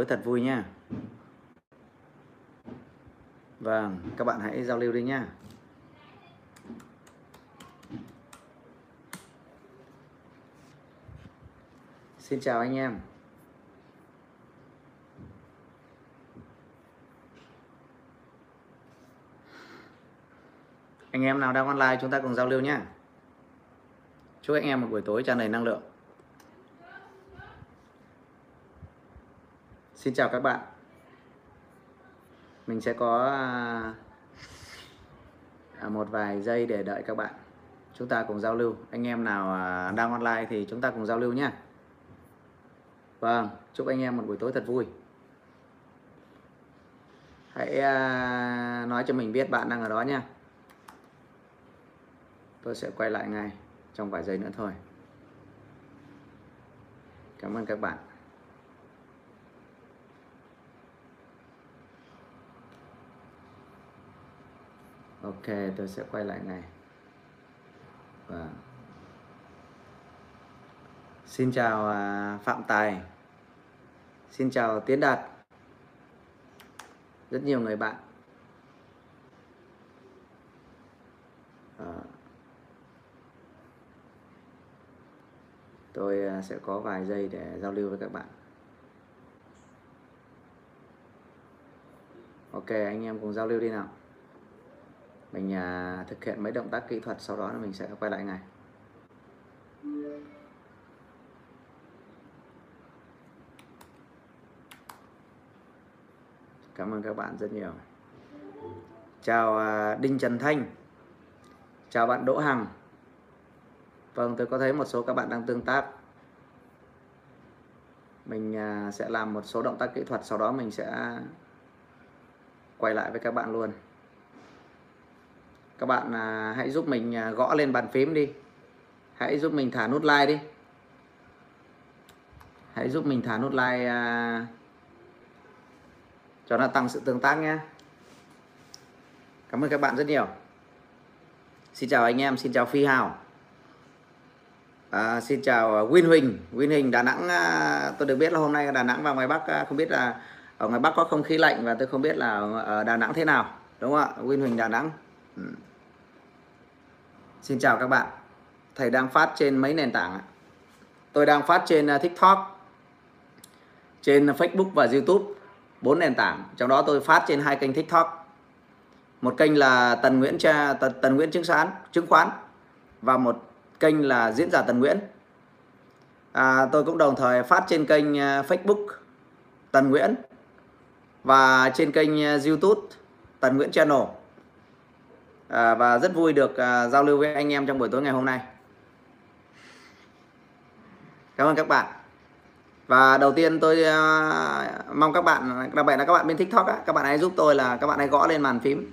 tối thật vui nha. Vâng, các bạn hãy giao lưu đi nha. Xin chào anh em. Anh em nào đang online chúng ta cùng giao lưu nhé. Chúc anh em một buổi tối tràn đầy năng lượng. Xin chào các bạn. Mình sẽ có à, một vài giây để đợi các bạn. Chúng ta cùng giao lưu. Anh em nào à, đang online thì chúng ta cùng giao lưu nhé. Vâng, chúc anh em một buổi tối thật vui. Hãy à, nói cho mình biết bạn đang ở đó nha. Tôi sẽ quay lại ngay trong vài giây nữa thôi. Cảm ơn các bạn. Ok, tôi sẽ quay lại ngay. Và Xin chào à, Phạm Tài. Xin chào Tiến Đạt. Rất nhiều người bạn. Ờ. À, tôi sẽ có vài giây để giao lưu với các bạn. Ok, anh em cùng giao lưu đi nào. Mình à, thực hiện mấy động tác kỹ thuật sau đó là mình sẽ quay lại ngay. Cảm ơn các bạn rất nhiều. Chào à, Đinh Trần Thanh. Chào bạn Đỗ Hằng. Vâng, tôi có thấy một số các bạn đang tương tác. Mình à, sẽ làm một số động tác kỹ thuật sau đó mình sẽ quay lại với các bạn luôn. Các bạn à, hãy giúp mình à, gõ lên bàn phím đi. Hãy giúp mình thả nút like đi. Hãy giúp mình thả nút like à, cho nó tăng sự tương tác nhé cảm ơn các bạn rất nhiều xin chào anh em xin chào phi hào à, xin chào à, Win Huỳnh Win Huỳnh Đà Nẵng à, tôi được biết là hôm nay Đà Nẵng và ngoài Bắc à, không biết là ở ngoài Bắc có không khí lạnh và tôi không biết là ở Đà Nẵng thế nào đúng không ạ Win Huỳnh Đà Nẵng ừ xin chào các bạn. Thầy đang phát trên mấy nền tảng tôi đang phát trên ờ, TikTok trên Facebook và YouTube. Bốn nền tảng trong đó tôi phát trên hai kênh tiktok. Một kênh là tần nguyễn cha tần, tần nguyễn chứng khoán chứng khoán và một kênh là diễn giả tần nguyễn. À, tôi cũng đồng thời phát trên kênh ờ, facebook tần nguyễn và trên kênh ờ, youtube tần nguyễn channel à, và rất vui được à, giao lưu với anh em trong buổi tối ngày hôm nay. Cảm ơn các bạn. Và đầu tiên tôi uh, mong các bạn đặc biệt là các bạn bên tiktok á, các bạn hãy giúp tôi là các bạn hãy gõ lên bàn phím.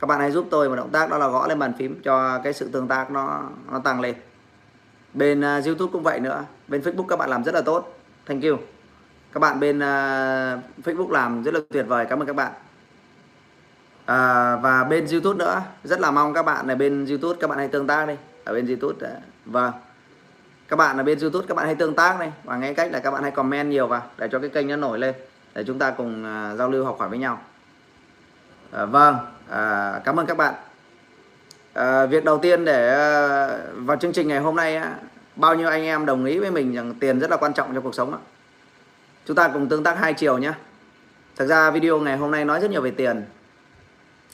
Các bạn hãy giúp tôi một động tác đó là gõ lên bàn phím cho cái sự tương tác nó nó tăng lên. Bên uh, youtube cũng vậy nữa. Bên facebook các bạn làm rất là tốt. Thank you. Các bạn bên uh, facebook làm rất là tuyệt vời. Cảm ơn các bạn à, và bên youtube nữa. Rất là mong vâng. các bạn ở bên youtube các bạn hãy tương tác đi. Ở bên youtube uh, vâng. Các bạn ở bên youtube các bạn hãy tương tác này và ngay cách là các bạn hãy comment nhiều vào để cho cái kênh nó nổi lên để chúng ta cùng uh, giao lưu học hỏi với nhau. À, vâng. À, cảm ơn các bạn. À, việc đầu tiên để uh, vào chương trình ngày hôm nay á, bao nhiêu anh em đồng ý với mình rằng tiền rất là quan trọng cho cuộc sống á. chúng ta cùng tương tác hai chiều nhé. Thực ra video ngày hôm nay nói rất nhiều về tiền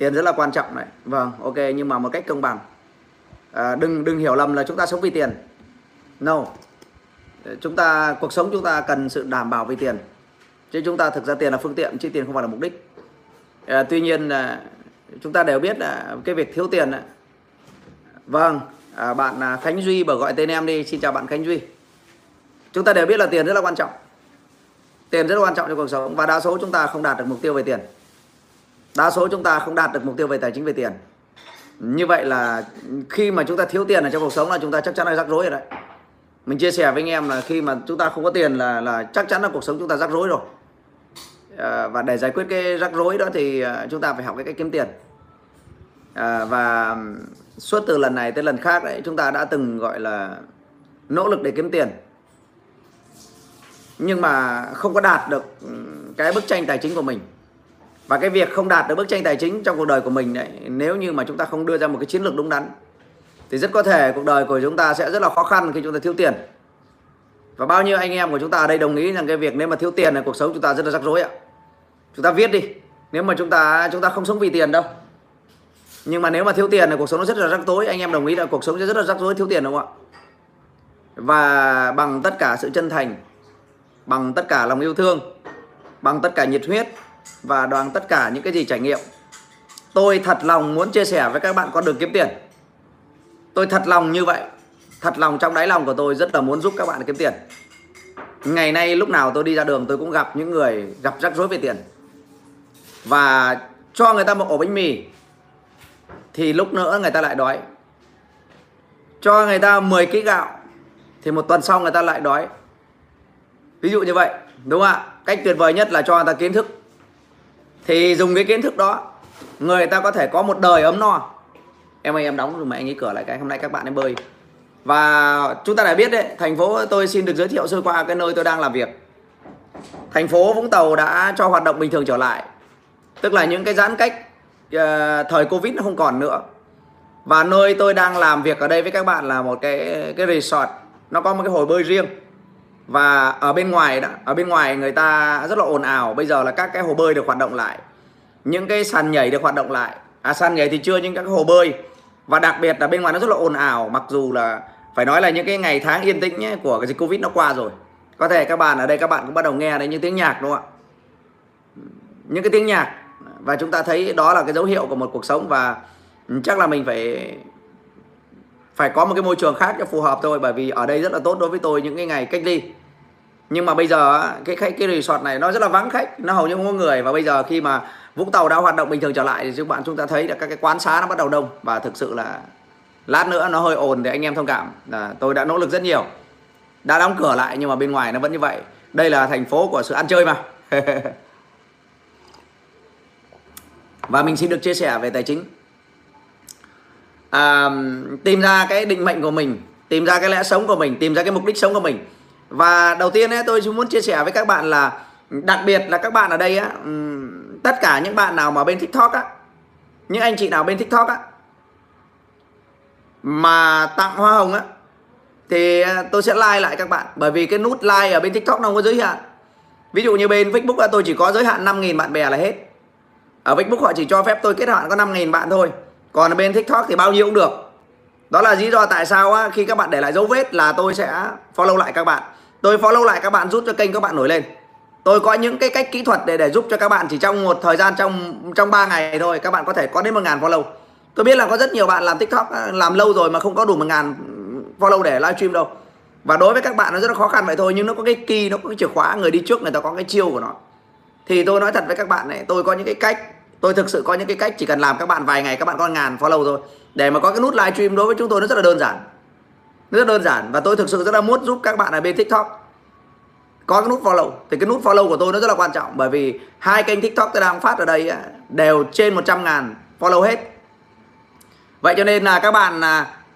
tiền rất là quan trọng đấy vâng ok nhưng mà một cách công bằng à, đừng đừng hiểu lầm là chúng ta sống vì tiền No. Chúng ta cuộc sống chúng ta cần sự đảm bảo về tiền. Chứ chúng ta thực ra tiền là phương tiện chứ tiền không phải là mục đích. À, tuy nhiên là chúng ta đều biết là cái việc thiếu tiền là... Vâng, à, bạn à, Khánh Duy bảo gọi tên em đi. Xin chào bạn Khánh Duy. Chúng ta đều biết là tiền rất là quan trọng. Tiền rất là quan trọng cho cuộc sống và đa số chúng ta không đạt được mục tiêu về tiền. Đa số chúng ta không đạt được mục tiêu về tài chính về tiền. Như vậy là khi mà chúng ta thiếu tiền ở trong cuộc sống là chúng ta chắc chắn là rắc rối rồi đấy. Mình chia sẻ với anh em là khi mà chúng ta không có tiền là là chắc chắn là cuộc sống chúng ta rắc rối rồi. À, và để giải quyết cái rắc rối đó thì à, chúng ta phải học cái cách kiếm tiền. À, và suốt từ lần này tới lần khác đấy chúng ta đã từng gọi là nỗ lực để kiếm tiền. Nhưng mà không có đạt được ừ, cái bức tranh tài chính của mình và cái việc không đạt được bức tranh tài chính trong cuộc đời của mình đấy nếu như mà chúng ta không đưa ra một cái chiến lược đúng đắn, thì rất có thể cuộc đời của chúng ta sẽ rất là khó khăn khi chúng ta thiếu tiền. Và bao nhiêu anh em của chúng ta ở đây đồng ý rằng cái việc nếu mà thiếu tiền là cuộc sống chúng ta rất là rắc rối ạ. Chúng ta viết đi, nếu mà chúng ta chúng ta không sống vì tiền đâu. Nhưng mà nếu mà thiếu tiền là cuộc sống nó rất là rắc rối, anh em đồng ý là cuộc sống sẽ rất là rắc rối thiếu tiền đúng không ạ? Và bằng tất cả sự chân thành, bằng tất cả lòng yêu thương, bằng tất cả nhiệt huyết và đoàn tất cả những cái gì trải nghiệm. Tôi thật lòng muốn chia sẻ với các bạn con đường kiếm tiền. Tôi thật lòng như vậy. Thật lòng trong đáy lòng của tôi rất là muốn giúp các bạn kiếm tiền. Ngày nay lúc nào tôi đi ra đường tôi cũng gặp những người gặp rắc rối về tiền. Và cho người ta một ổ bánh mì, thì lúc nữa người ta lại đói. Cho người ta 10 kg gạo, thì một tuần sau người ta lại đói. Ví dụ như vậy, đúng không ạ? Cách tuyệt vời nhất là cho người ta kiến thức thì dùng cái kiến thức đó người ta có thể có một đời ấm no. Em ơi em đóng rồi mà anh ấy cửa lại cái hôm nay các bạn em bơi. Và chúng ta đã biết đấy thành phố tôi xin được giới thiệu sơ qua cái nơi tôi đang làm việc. Thành phố Vũng Tàu đã cho hoạt động bình thường trở lại. Tức là những cái giãn cách uh, thời Covid nó không còn nữa. Và nơi tôi đang làm việc ở đây với các bạn là một cái cái resort. Nó có một cái hồ bơi riêng và ở bên ngoài đó ở bên ngoài người ta rất là ồn ào. Bây giờ là các cái hồ bơi được hoạt động lại. Những cái sàn nhảy được hoạt động lại. À sàn nhảy thì chưa nhưng các cái hồ bơi. Và đặc biệt là bên ngoài nó rất là ồn ào. Mặc dù là phải nói là những cái ngày tháng yên tĩnh nhé, của cái dịch covid nó qua rồi. Có thể các bạn ở đây các bạn cũng bắt đầu nghe đấy những tiếng nhạc đúng không ạ? Những cái tiếng nhạc. Và chúng ta thấy đó là cái dấu hiệu của một cuộc sống và chắc là mình phải phải có một cái môi trường khác cho phù hợp thôi. Bởi vì ở đây rất là tốt đối với tôi những cái ngày cách ly nhưng mà bây giờ cái khách cái resort này nó rất là vắng khách. Nó hầu như không có người. Và bây giờ khi mà Vũng Tàu đã hoạt động bình thường trở lại thì các bạn chúng ta thấy là các cái quán xá nó bắt đầu đông. Và thực sự là lát nữa nó hơi ồn thì anh em thông cảm là tôi đã nỗ lực rất nhiều. Đã đóng cửa lại nhưng mà bên ngoài nó vẫn như vậy. Đây là thành phố của sự ăn chơi mà. Và mình xin được chia sẻ về tài chính. À, tìm ra cái định mệnh của mình tìm ra cái lẽ sống của mình tìm ra cái mục đích sống của mình và đầu tiên ấy, tôi muốn chia sẻ với các bạn là đặc biệt là các bạn ở đây á tất cả những bạn nào mà bên tiktok á những anh chị nào bên tiktok á mà tặng hoa hồng á thì ờ, tôi sẽ like lại các bạn. Bởi vì cái nút like ở bên tiktok nó không có giới hạn. Ví dụ như bên facebook là tôi chỉ có giới hạn 5.000 bạn bè là hết. Ở facebook họ chỉ cho phép tôi kết hạn có 5.000 bạn thôi. Còn ở bên tiktok thì bao nhiêu cũng được. Đó là lý do tại sao á, khi các bạn để lại dấu vết là tôi sẽ follow lại các bạn tôi follow lại các bạn giúp cho kênh các bạn nổi lên. Tôi có những cái cách kỹ thuật để để giúp cho các bạn chỉ trong một thời gian, trong trong 3 ngày thôi, các bạn có thể có đến một ngàn follow. Tôi biết là có rất nhiều bạn làm tiktok à, làm lâu rồi mà không có đủ một ngàn follow để livestream đâu. Và đối với các bạn nó rất là khó khăn vậy thôi, nhưng nó có cái kỳ nó có cái chìa khóa, người đi trước người ta có cái chiêu của nó. Thì tôi nói thật với các bạn này, tôi có những cái cách, tôi thực sự có những cái cách chỉ cần làm các bạn vài ngày, các bạn có ngàn follow thôi. Để mà có cái nút livestream đối với chúng tôi nó rất là đơn giản rất đơn giản và tôi thực sự rất là muốn giúp các bạn ở bên tiktok. Có cái nút follow. Thì cái nút follow của tôi nó rất là quan trọng bởi vì hai kênh tiktok tôi đang phát ở đây đều trên 100 ngàn follow hết. Vậy cho nên là các bạn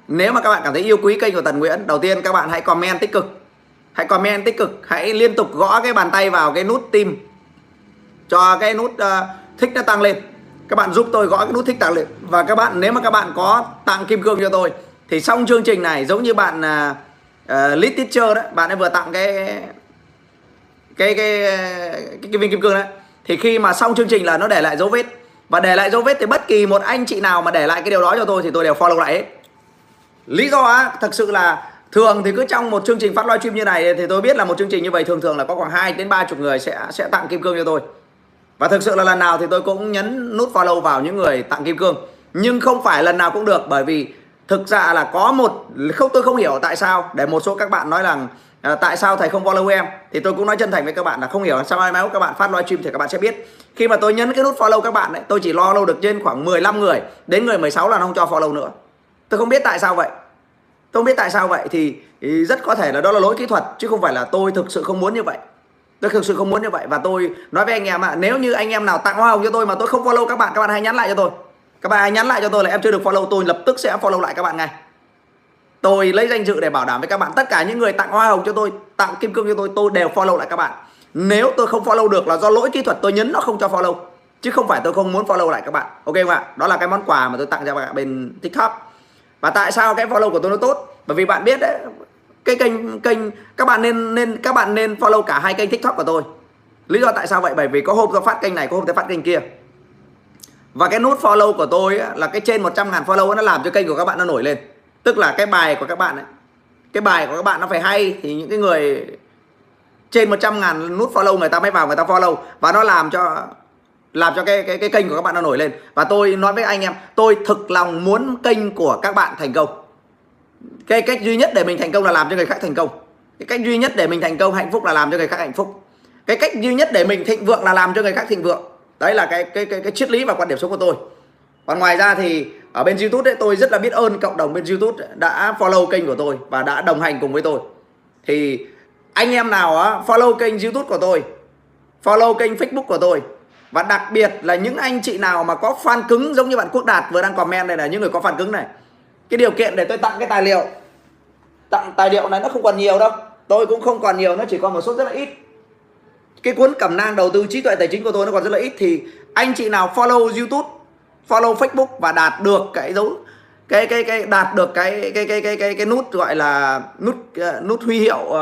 nếu mà các bạn cảm thấy yêu quý kênh của Tần Nguyễn đầu tiên các bạn hãy comment tích cực. Hãy comment tích cực. Hãy liên tục gõ cái bàn tay vào cái nút tim cho cái nút uh, thích nó tăng lên. Các bạn giúp tôi gõ cái nút thích tăng lên. Và các bạn nếu mà các bạn có tặng kim cương cho tôi thì xong chương trình này giống như bạn uh, lead teacher đó bạn ấy vừa tặng cái cái cái cái, cái viên kim cương đấy. Thì khi mà xong chương trình là nó để lại dấu vết. Và để lại dấu vết thì bất kỳ một anh chị nào mà để lại cái điều đó cho tôi thì tôi đều follow lại hết. Lý do á thật sự là thường thì cứ trong một chương trình phát livestream như này thì tôi biết là một chương trình như vậy thường thường là có khoảng 2 đến ba chục người sẽ sẽ tặng kim cương cho tôi. Và thực sự là lần nào thì tôi cũng nhấn nút follow vào những người tặng kim cương. Nhưng không phải lần nào cũng được bởi vì thực ra là có một không tôi không hiểu tại sao để một số các bạn nói rằng à, tại sao thầy không follow em. Thì tôi cũng nói chân thành với các bạn là không hiểu sao mai mốt các bạn phát livestream thì các bạn sẽ biết. Khi mà tôi nhấn cái nút follow các bạn đấy tôi chỉ lo lâu được trên khoảng 15 người đến người 16 là không cho follow nữa. Tôi không biết tại sao vậy. Tôi không biết tại sao vậy thì, thì rất có thể là đó là lỗi kỹ thuật chứ không phải là tôi thực sự không muốn như vậy. Tôi thực sự không muốn như vậy. Và tôi nói với anh em ạ à, nếu như anh em nào tặng hoa hồng cho tôi mà tôi không follow các bạn các bạn hãy nhắn lại cho tôi các bạn hãy nhắn lại cho tôi là em chưa được follow, tôi lập tức sẽ follow lại các bạn ngay. Tôi lấy danh dự để bảo đảm với các bạn. Tất cả những người tặng hoa hồng cho tôi, tặng kim cương cho tôi tôi đều follow lại các bạn. Nếu tôi không follow được là do lỗi kỹ thuật tôi nhấn nó không cho follow, chứ không phải tôi không muốn follow lại các bạn. Ok không ạ? Đó là cái món quà mà tôi tặng cho các bạn bên tiktok. Và tại sao cái follow của tôi nó tốt? Bởi vì bạn biết đấy, cái kênh kênh, các bạn nên nên, các bạn nên follow cả hai kênh tiktok của tôi. Lý do tại sao vậy? Bởi vì có hôm tôi phát kênh này, có hôm tôi phát kênh kia và cái nút follow của tôi á, là cái trên 100 ngàn follow nó làm cho kênh của các bạn nó nổi lên. Tức là cái bài của các bạn ấy cái bài của các bạn nó phải hay thì những cái người trên 100 ngàn nút follow người ta mới vào người ta follow. Và nó làm cho làm cho cái cái cái kênh của các bạn nó nổi lên. Và tôi nói với anh em tôi thực lòng muốn kênh của các bạn thành công. Cái cách duy nhất để mình thành công là làm cho người khác thành công. Cái cách duy nhất để mình thành công hạnh phúc là làm cho người khác hạnh phúc. Cái cách duy nhất để mình thịnh vượng là làm cho người khác thịnh vượng đấy là cái cái cái, cái triết lý và quan điểm sống của tôi. Còn ngoài ra thì ở bên youtube đấy tôi rất là biết ơn cộng đồng bên youtube đã follow kênh của tôi và đã đồng hành cùng với tôi. Thì anh em nào á follow kênh youtube của tôi follow kênh facebook của tôi và đặc biệt là những anh chị nào mà có fan cứng giống như bạn Quốc Đạt vừa đang comment này là những người có fan cứng này cái điều kiện để tôi tặng cái tài liệu tặng tài liệu này nó không còn nhiều đâu. Tôi cũng không còn nhiều nó chỉ còn một số rất là ít cái cuốn cẩm nang đầu tư trí tuệ tài chính của tôi nó còn rất là ít. Thì anh chị nào follow youtube follow facebook và đạt được cái dấu cái cái cái đạt được cái cái cái cái cái cái nút gọi là nút nút huy hiệu uh,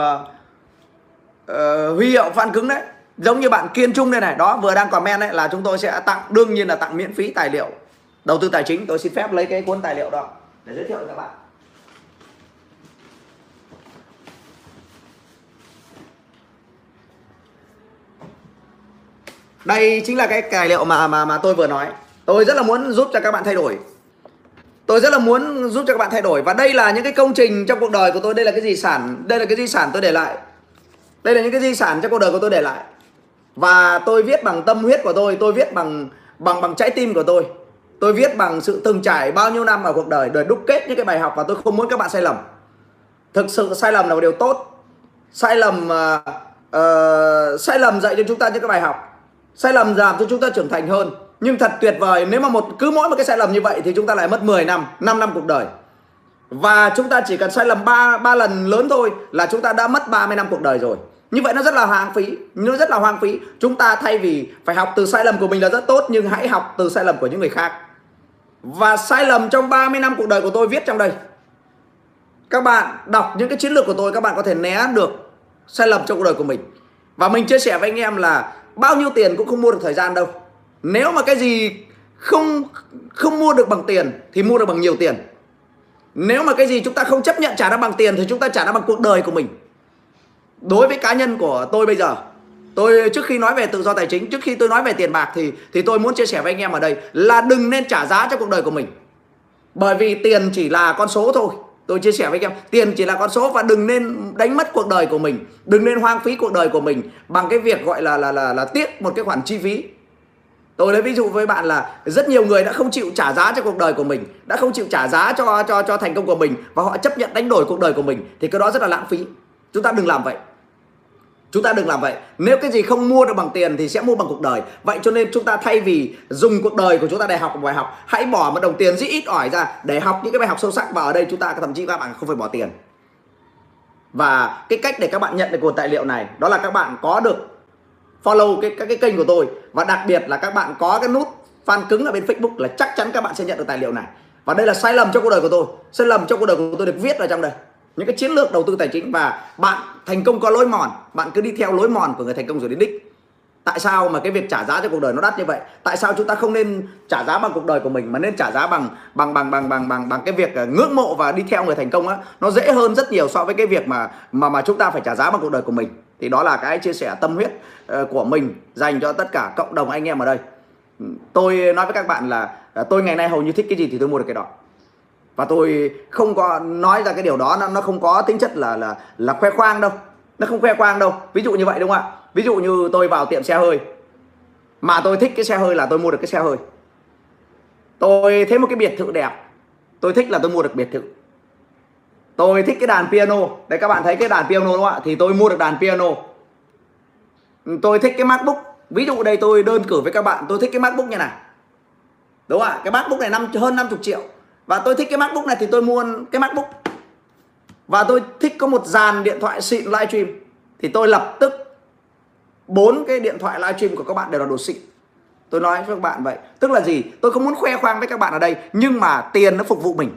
uh, huy hiệu fan cứng đấy. Giống như bạn kiên trung đây này. Đó vừa đang comment đấy là chúng tôi sẽ tặng đương nhiên là tặng miễn phí tài liệu đầu tư tài chính. Tôi xin phép lấy cái cuốn tài liệu đó để giới thiệu cho các bạn. Đây chính là cái tài liệu mà mà mà tôi vừa nói. Tôi rất là muốn giúp cho các bạn thay đổi. Tôi rất là muốn giúp cho các bạn thay đổi. Và đây là những cái công trình trong cuộc đời của tôi. Đây là cái di sản đây là cái di sản tôi để lại. Đây là những cái di sản trong cuộc đời của tôi để lại. Và tôi viết bằng tâm huyết của tôi tôi viết bằng bằng bằng trái tim của tôi. Tôi viết bằng sự từng trải bao nhiêu năm ở cuộc đời để đúc kết những cái bài học và tôi không muốn các bạn sai lầm. Thực sự sai lầm là một điều tốt. Sai lầm uh, uh, sai lầm dạy cho chúng ta những cái bài học sai lầm làm cho chúng ta trưởng thành hơn. Nhưng thật tuyệt vời, nếu mà một, cứ mỗi một cái sai lầm như vậy thì chúng ta lại mất 10 năm 5 năm cuộc đời. Và chúng ta chỉ cần sai lầm ba ba lần lớn thôi là chúng ta đã mất 30 năm cuộc đời rồi. Như vậy nó rất là hoang phí, nó rất là hoang phí. Chúng ta thay vì phải học từ sai lầm của mình là rất tốt, nhưng hãy học từ sai lầm của những người khác. Và sai lầm trong 30 năm cuộc đời của tôi viết trong đây. Các bạn đọc những cái chiến lược của tôi, các bạn có thể né được sai lầm trong cuộc đời của mình. Và mình chia sẻ với anh em là bao nhiêu tiền cũng không mua được thời gian đâu. Nếu mà cái gì không không mua được bằng tiền thì mua được bằng nhiều tiền. Nếu mà cái gì chúng ta không chấp nhận trả nó bằng tiền thì chúng ta trả nó bằng cuộc đời của mình. Đối với cá nhân của tôi bây giờ, tôi trước khi nói về tự do tài chính, trước khi tôi nói về tiền bạc thì thì tôi muốn chia sẻ với anh em ở đây là đừng nên trả giá cho cuộc đời của mình. Bởi vì tiền chỉ là con số thôi tôi chia sẻ với anh em, tiền chỉ là con số và đừng nên đánh mất cuộc đời của mình, đừng nên hoang phí cuộc đời của mình bằng cái việc gọi là là là là tiếc một cái khoản chi phí. Tôi lấy ví dụ với bạn là rất nhiều người đã không chịu trả giá cho cuộc đời của mình, đã không chịu trả giá cho cho cho thành công của mình và họ chấp nhận đánh đổi cuộc đời của mình, thì cái đó rất là lãng phí. Chúng ta đừng làm vậy. Chúng ta đừng làm vậy. Nếu cái gì không mua được bằng tiền thì sẽ mua bằng cuộc đời. Vậy cho nên chúng ta thay vì dùng cuộc đời của chúng ta để học một bài học, hãy bỏ một đồng tiền rất ít ỏi ra để học những cái bài học sâu sắc và ở đây chúng ta thậm chí các bạn không phải bỏ tiền. Và cái cách để các bạn nhận được nguồn tài liệu này đó là các bạn có được follow cái các cái kênh của tôi và đặc biệt là các bạn có cái nút fan cứng ở bên Facebook là chắc chắn các bạn sẽ nhận được tài liệu này. Và đây là sai lầm trong cuộc đời của tôi. Sai lầm trong cuộc đời của tôi được viết ở trong đây những cái chiến lược đầu tư tài chính và bạn thành công có lối mòn, bạn cứ đi theo lối mòn của người thành công rồi đến đích. Tại sao mà cái việc trả giá cho cuộc đời nó đắt như vậy? Tại sao chúng ta không nên trả giá bằng cuộc đời của mình mà nên trả giá bằng bằng bằng bằng bằng bằng bằng cái việc ờ, ngưỡng mộ và đi theo người thành công á? Nó dễ hơn rất nhiều so với cái việc mà mà mà chúng ta phải trả giá bằng cuộc đời của mình. Thì đó là cái chia sẻ tâm huyết ờ, của mình dành cho tất cả cộng đồng anh em ở đây. Tôi nói với các bạn là ờ, tôi ngày nay hầu như thích cái gì thì tôi mua được cái đó và tôi không có nói ra cái điều đó, nó nó không có tính chất là là là khoe khoang đâu. Nó không khoe khoang đâu. Ví dụ như vậy đúng không ạ? Ví dụ như tôi vào tiệm xe hơi. Mà tôi thích cái xe hơi là tôi mua được cái xe hơi. Tôi thấy một cái biệt thự đẹp. Tôi thích là tôi mua được biệt thự. Tôi thích cái đàn piano. Đấy, các bạn thấy cái đàn piano đúng không ạ? Thì tôi mua được đàn piano. Tôi thích cái macbook. Ví dụ đây tôi đơn cử với các bạn. Tôi thích cái macbook như này. Đúng không ạ? Cái macbook này năm, hơn 50 triệu và tôi thích cái macbook này thì tôi mua cái macbook. Và tôi thích có một dàn điện thoại xịn livestream thì tôi lập tức bốn cái điện thoại livestream của các bạn đều là đồ xịn. Tôi nói với các bạn vậy. Tức là gì? Tôi không muốn khoe khoang với các bạn ở đây nhưng mà tiền nó phục vụ mình.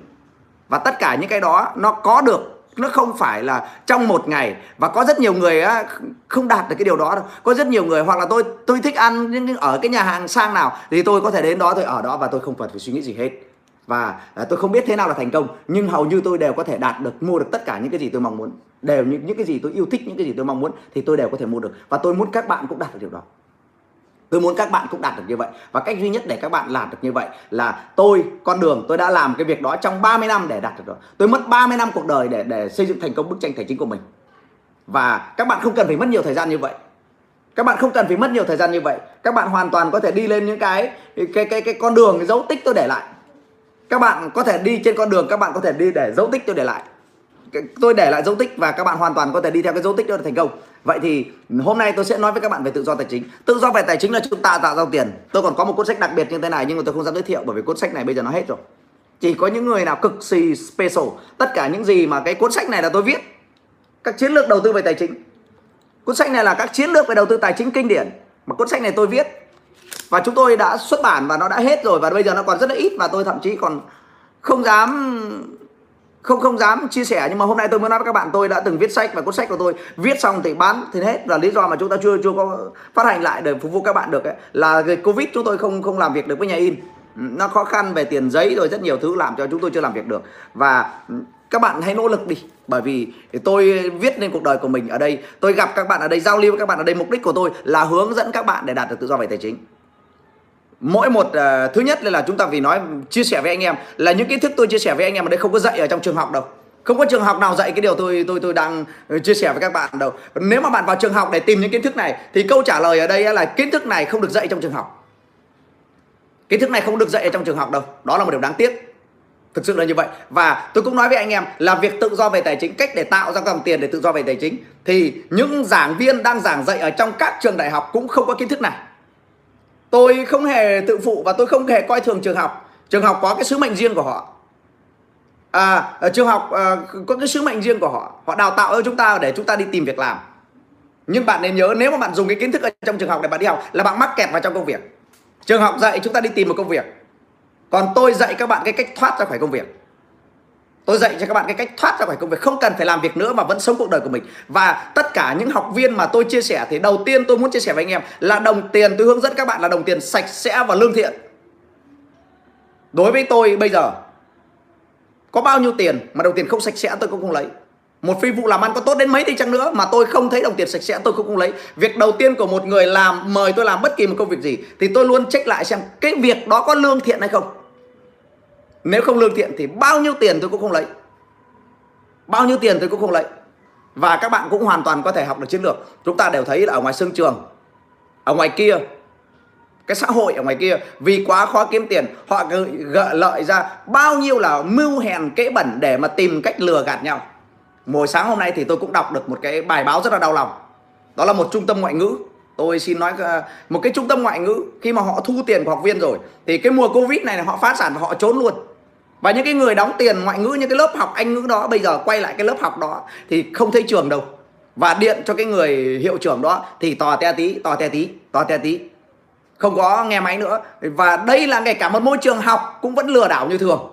Và tất cả những cái đó nó có được nó không phải là trong một ngày. Và có rất nhiều người á, không đạt được cái điều đó đâu. Có rất nhiều người hoặc là tôi tôi thích ăn nhưng ở cái nhà hàng sang nào thì tôi có thể đến đó tôi ở đó và tôi không cần phải suy nghĩ gì hết và à, tôi không biết thế nào là thành công nhưng hầu như tôi đều có thể đạt được mua được tất cả những cái gì tôi mong muốn. Đều những những cái gì tôi yêu thích những cái gì tôi mong muốn thì tôi đều có thể mua được. Và tôi muốn các bạn cũng đạt được điều đó. Tôi muốn các bạn cũng đạt được như vậy. Và cách duy nhất để các bạn làm được như vậy Là tôi, con đường, tôi đã làm cái việc đó trong 30 năm để đạt được đó Tôi mất 30 năm cuộc đời để để xây dựng thành công bức tranh tài chính của mình. Và các bạn không cần phải mất nhiều thời gian như vậy. Các bạn không cần phải mất nhiều thời gian như vậy. Các bạn hoàn toàn có thể đi lên những cái cái cái cái con đường cái dấu tích tôi để lại các bạn có thể đi trên con đường, các bạn có thể đi để dấu tích tôi để lại. Tôi để lại dấu tích và các bạn hoàn toàn có thể đi theo cái dấu tích đó để thành công. Vậy thì hôm nay tôi sẽ nói với các bạn về tự do tài chính. Tự do về tài chính là chúng ta tạo ra tiền. Tôi còn có một cuốn sách đặc biệt như thế này nhưng mà tôi không dám giới thiệu bởi vì cuốn sách này bây giờ nó hết rồi. Chỉ có những người nào cực kỳ special. Tất cả những gì mà cái cuốn sách này là tôi viết. Các chiến lược đầu tư về tài chính. Cuốn sách này là các chiến lược về đầu tư tài chính kinh điển. Mà cuốn sách này tôi viết và chúng tôi đã xuất bản và nó đã hết rồi và bây giờ nó còn rất là ít và tôi thậm chí còn không dám không không dám chia sẻ. Nhưng mà hôm nay tôi muốn nói với các bạn tôi đã từng viết sách và cuốn sách của tôi. Viết xong thì bán thì hết. Và lý do mà chúng ta chưa chưa có phát hành lại để phục vụ các bạn được ấy, là dịch covid chúng tôi không không làm việc được với nhà in. Nó khó khăn về tiền giấy rồi rất nhiều thứ làm cho chúng tôi chưa làm việc được. Và các bạn hãy nỗ lực đi bởi vì tôi viết lên cuộc đời của mình ở đây. Tôi gặp các bạn ở đây giao lưu với các bạn ở đây mục đích của tôi là hướng dẫn các bạn để đạt được tự do về tài chính mỗi một uh, thứ nhất là chúng ta vì nói chia sẻ với anh em là những kiến thức tôi chia sẻ với anh em ở đây không có dạy ở trong trường học đâu. Không có trường học nào dạy cái điều tôi tôi tôi đang ờ, chia sẻ với các bạn đâu. Nếu mà bạn vào trường học để tìm những kiến thức này thì câu trả lời ở đây là kiến thức này không được dạy trong trường học. Kiến thức này không được dạy ở trong trường học đâu. Đó là một điều đáng tiếc. Thực sự là như vậy. Và tôi cũng nói với anh em là việc tự do về tài chính cách để tạo ra dòng tiền để tự do về tài chính thì những giảng viên đang giảng dạy ở trong các trường đại học cũng không có kiến thức này tôi không hề tự phụ và tôi không hề coi thường trường học. Trường học có cái sứ mệnh riêng của họ. À, ờ, trường học à, có cái sứ mệnh riêng của họ. Họ đào tạo cho chúng ta để chúng ta đi tìm việc làm. Nhưng bạn nên nhớ nếu mà bạn dùng cái kiến thức ở trong trường học để bạn đi học là bạn mắc kẹt vào trong công việc. Trường học dạy chúng ta đi tìm một công việc. Còn tôi dạy các bạn cái cách thoát ra khỏi công việc. Tôi dạy cho các bạn cái cách thoát ra khỏi công việc, Không cần phải làm việc nữa mà vẫn sống cuộc đời của mình. Và tất cả những học viên mà tôi chia sẻ Thì đầu tiên tôi muốn chia sẻ với anh em Là đồng tiền, tôi hướng dẫn các bạn là đồng tiền sạch sẽ và lương thiện. Đối với tôi bây giờ, Có bao nhiêu tiền mà đồng tiền không sạch sẽ tôi cũng không lấy. Một phi vụ làm ăn có tốt đến mấy đi chăng nữa mà tôi không thấy đồng tiền sạch sẽ tôi cũng không lấy. Việc đầu tiên của một người làm, mời tôi làm bất kỳ một công việc gì thì tôi luôn check lại xem cái việc đó có lương thiện hay không nếu không lương thiện thì bao nhiêu tiền tôi cũng không lấy. Bao nhiêu tiền tôi cũng không lấy. Và các bạn cũng hoàn toàn có thể học được chiến lược. Chúng ta đều thấy là ở ngoài sương trường, ở ngoài kia, cái xã hội ở ngoài kia, vì quá khó kiếm tiền, họ gợi lợi ra bao nhiêu là mưu hèn, kẽ bẩn để mà tìm cách lừa gạt nhau. Mỗi sáng hôm nay thì tôi cũng đọc được một cái bài báo rất là đau lòng. Đó là một trung tâm ngoại ngữ tôi xin nói ờ, một cái trung tâm ngoại ngữ, khi mà họ thu tiền của học viên rồi, thì cái mùa covid này họ phá sản và họ trốn luôn. Và những cái người đóng tiền ngoại ngữ, những cái lớp học anh ngữ đó, bây giờ quay lại cái lớp học đó, thì không thấy trường đâu. Và điện cho cái người hiệu trưởng đó, thì tò te tí, tò te tí, tò te tí. Không có nghe máy nữa. Và đây là ngay cả một môi trường học cũng vẫn lừa đảo như thường.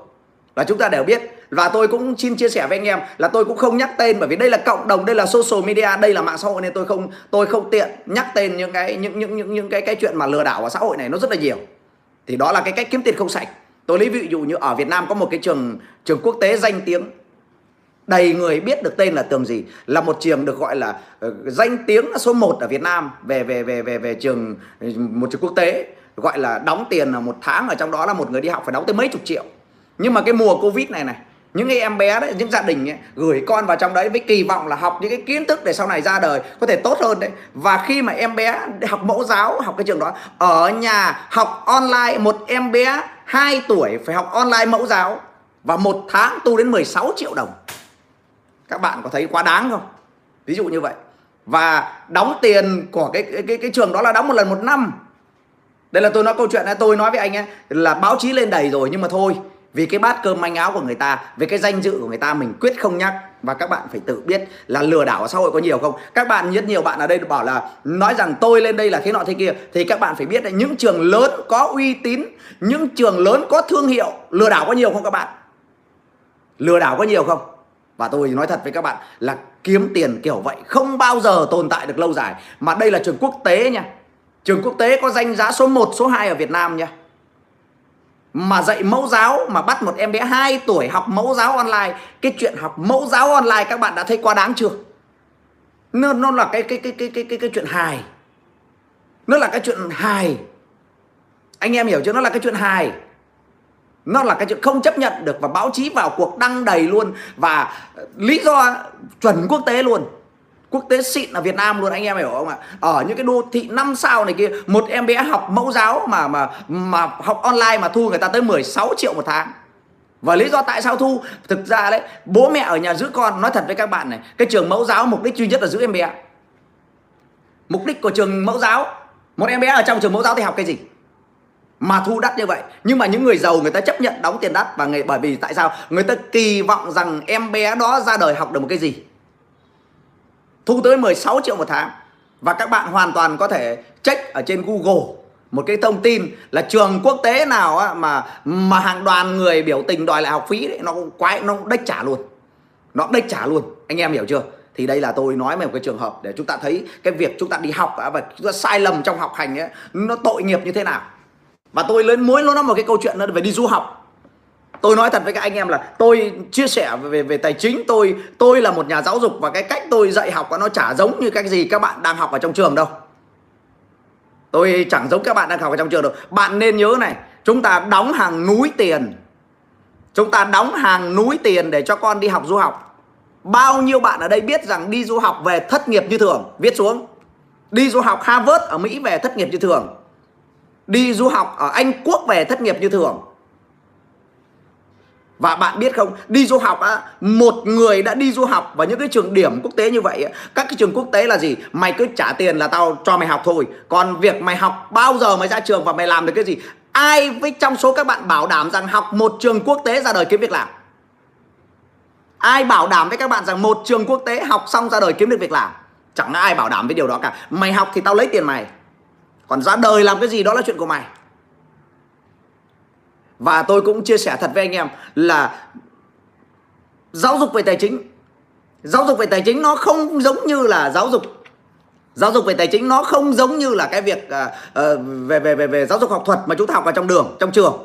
Là chúng ta đều biết và tôi cũng xin chia sẻ với anh em là tôi cũng không nhắc tên bởi vì đây là cộng đồng đây là social media đây là mạng xã hội nên tôi không tôi không tiện nhắc tên những cái những những những những cái cái chuyện mà lừa đảo ở xã hội này nó rất là nhiều. Thì đó là cái cách kiếm tiền không sạch. Tôi lấy ví dụ như ở Việt Nam có một cái trường trường quốc tế danh tiếng. Đầy người biết được tên là tường gì. Là một trường được gọi là uh, danh tiếng số 1 ở Việt Nam về về về về về trường một trường quốc tế. Gọi là đóng tiền là một tháng ở trong đó là một người đi học phải đóng tới mấy chục triệu. Nhưng mà cái mùa covid này này những cái em bé đấy những gia đình ấy, gửi con vào trong đấy với kỳ vọng là học những cái kiến thức để sau này ra đời có thể tốt hơn đấy. Và khi mà em bé học mẫu giáo học cái trường đó ở nhà học online một em bé 2 tuổi phải học online mẫu giáo và một tháng tu đến 16 triệu đồng. Các bạn có thấy quá đáng không? Ví dụ như vậy. Và đóng tiền của cái cái cái, cái trường đó là đóng một lần một năm. Đây là tôi nói câu chuyện này tôi nói với anh ấy là báo chí lên đầy rồi nhưng mà thôi vì cái bát cơm manh áo của người ta vì cái danh dự của người ta mình quyết không nhắc. Và các bạn phải tự biết là lừa đảo ở xã hội có nhiều không? Các bạn rất nhiều bạn ở đây bảo là nói rằng tôi lên đây là thế nọ thế kia. Thì các bạn phải biết là những trường lớn có uy tín những trường lớn có thương hiệu lừa đảo có nhiều không các bạn? Lừa đảo có nhiều không? Và tôi nói thật với các bạn là kiếm tiền kiểu vậy không bao giờ tồn tại được lâu dài. Mà đây là trường quốc tế nha. Trường quốc tế có danh giá số 1, số 2 ở Việt Nam nha mà dạy mẫu giáo mà bắt một em bé 2 tuổi học mẫu giáo online. Cái chuyện học mẫu giáo online các bạn đã thấy quá đáng chưa? Nó, nó là cái cái cái cái cái cái cái chuyện hài. Nó là cái chuyện hài. Anh em hiểu chưa? Nó là cái chuyện hài. Nó là cái chuyện không chấp nhận được và báo chí vào cuộc đăng đầy luôn và lý do chuẩn quốc tế luôn quốc tế xịn ở Việt Nam luôn, anh em hiểu không ạ? Ở những cái đô thị năm sao này kia, một em bé học mẫu giáo mà mà mà học online mà thu người ta tới 16 triệu một tháng. Và lý do tại sao thu? Thực ra đấy, bố mẹ ở nhà giữ con, nói thật với các bạn này, cái trường mẫu giáo mục đích duy nhất là giữ em bé mục đích của trường mẫu giáo, một em bé ở trong trường mẫu giáo thì học cái gì? Mà thu đắt như vậy. Nhưng mà những người giàu người ta chấp nhận đóng tiền đắt và người bởi vì tại sao? Người ta kỳ vọng rằng em bé đó ra đời học được một cái gì? Thu tới 16 triệu một tháng. Và các bạn hoàn toàn có thể check ở trên Google một cái thông tin là trường quốc tế nào á, mà mà hàng đoàn người biểu tình đòi lại học phí đấy nó cũng quái nó đếch trả luôn. Nó đếch trả luôn. Anh em hiểu chưa? Thì đây là tôi nói về một cái trường hợp để chúng ta thấy cái việc chúng ta đi học và chúng ta sai lầm trong học hành ấy, nó tội nghiệp như thế nào. Và tôi lớn mối nó một cái câu chuyện nó về đi du học tôi nói thật với các anh em là tôi chia sẻ về về tài chính, tôi tôi là một nhà giáo dục và cái cách tôi dạy học nó chả giống như cái gì các bạn đang học ở trong trường đâu. Tôi chẳng giống các bạn đang học ở trong trường đâu. Bạn nên nhớ này, chúng ta đóng hàng núi tiền. Chúng ta đóng hàng núi tiền để cho con đi học du học. Bao nhiêu bạn ở đây biết rằng đi du học về thất nghiệp như thường? Viết xuống. Đi du học Harvard ở Mỹ về thất nghiệp như thường. Đi du học ở Anh Quốc về thất nghiệp như thường và bạn biết không, đi du học á, một người đã đi du học vào những cái trường điểm quốc tế như vậy, các cái trường quốc tế là gì? Mày cứ trả tiền là tao cho mày học thôi. Còn việc mày học bao giờ mày ra trường và mày làm được cái gì? Ai với trong số các bạn bảo đảm rằng học một trường quốc tế ra đời kiếm việc làm? Ai bảo đảm với các bạn rằng một trường quốc tế học xong ra đời kiếm được việc làm? Chẳng ai bảo đảm với điều đó cả. Mày học thì tao lấy tiền mày. Còn ra đời làm cái gì đó là chuyện của mày. Và tôi cũng chia sẻ thật với anh em là giáo dục về tài chính. Giáo dục về tài chính nó không giống như là giáo dục. Giáo dục về tài chính nó không giống như là cái việc uh, về về về về giáo dục học thuật mà chúng ta học ở trong đường trong trường.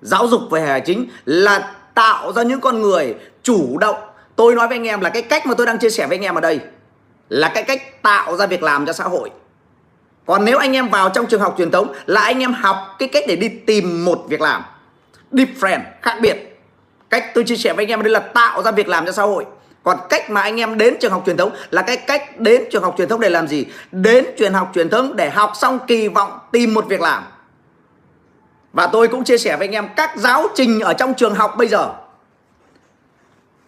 Giáo dục về tài chính là tạo ra những con người chủ động. Tôi nói với anh em là cái cách mà tôi đang chia sẻ với anh em ở đây là cái cách tạo ra việc làm cho xã hội còn nếu anh em vào trong trường học truyền thống là anh em học cái cách để đi tìm một việc làm. Different khác biệt. Cách tôi chia sẻ với anh em đây là tạo ra việc làm cho xã hội. Còn cách mà anh em đến trường học truyền thống là cái cách đến trường học truyền thống để làm gì? Đến trường học truyền thống để học xong kỳ vọng tìm một việc làm. Và tôi cũng chia sẻ với anh em các giáo trình ở trong trường học bây giờ.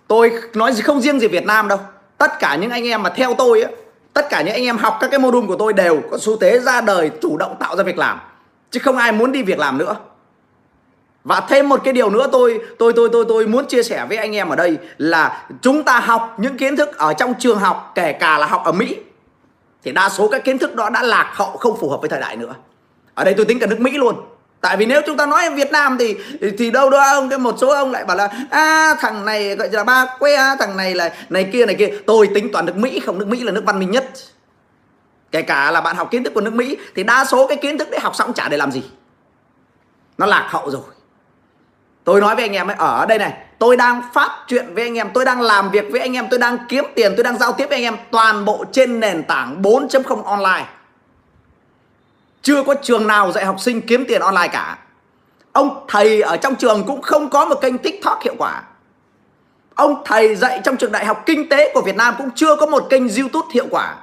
Tôi nói không riêng gì Việt Nam đâu. Tất cả những anh em mà theo tôi ấy, tất cả những anh em học các cái module của tôi đều có xu thế ra đời chủ động tạo ra việc làm, chứ không ai muốn đi việc làm nữa và thêm một cái điều nữa tôi tôi tôi tôi tôi muốn chia sẻ với anh em ở đây là chúng ta học những kiến thức ở trong trường học, kể cả là học ở Mỹ, thì đa số các kiến thức đó đã lạc hậu không phù hợp với thời đại nữa. Ở đây tôi tính cả nước Mỹ luôn. Tại vì nếu chúng ta nói Việt Nam thì thì đâu đó ông cái một số ông lại bảo là a thằng này gọi là ba que thằng này là này kia này kia. Tôi tính toàn nước Mỹ không nước Mỹ là nước văn minh nhất. Kể cả là bạn học kiến thức của nước Mỹ thì đa số cái kiến thức đấy học xong chả để làm gì. Nó lạc hậu rồi. Tôi nói với anh em ấy, ở đây này Tôi đang phát chuyện với anh em Tôi đang làm việc với anh em Tôi đang kiếm tiền Tôi đang giao tiếp với anh em Toàn bộ trên nền tảng 4.0 online chưa có trường nào dạy học sinh kiếm tiền online cả Ông thầy ở trong trường cũng không có một kênh TikTok hiệu quả Ông thầy dạy trong trường đại học kinh tế của Việt Nam cũng chưa có một kênh YouTube hiệu quả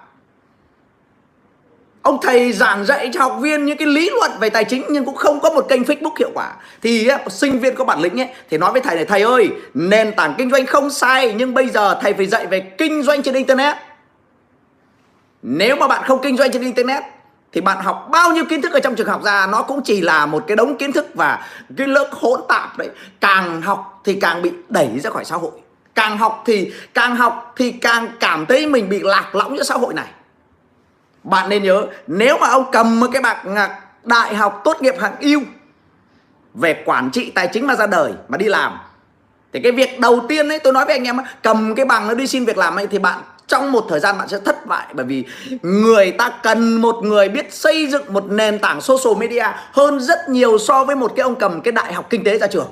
Ông thầy giảng dạy cho học viên những cái lý luận về tài chính nhưng cũng không có một kênh Facebook hiệu quả. Thì sinh viên có bản lĩnh ấy thì nói với thầy này thầy ơi, nền tảng kinh doanh không sai nhưng bây giờ thầy phải dạy về kinh doanh trên internet. Nếu mà bạn không kinh doanh trên internet thì bạn học bao nhiêu kiến thức ở trong trường học ra, nó cũng chỉ là một cái đống kiến thức và cái lớp hỗn tạp đấy. Càng học thì càng bị đẩy ra khỏi xã hội. Càng học thì, càng học thì càng cảm thấy mình bị lạc lõng giữa xã hội này. Bạn nên nhớ, nếu mà ông cầm một cái bằng đại học tốt nghiệp hạng yêu về quản trị tài chính mà ra đời, mà đi làm, thì cái việc đầu tiên ấy, tôi nói với anh em cầm cái bằng nó đi xin việc làm ấy, thì bạn trong một thời gian bạn sẽ thất bại bởi vì người ta cần một người biết xây dựng một nền tảng social media hơn rất nhiều so với một cái ông cầm cái đại học kinh tế ra trường.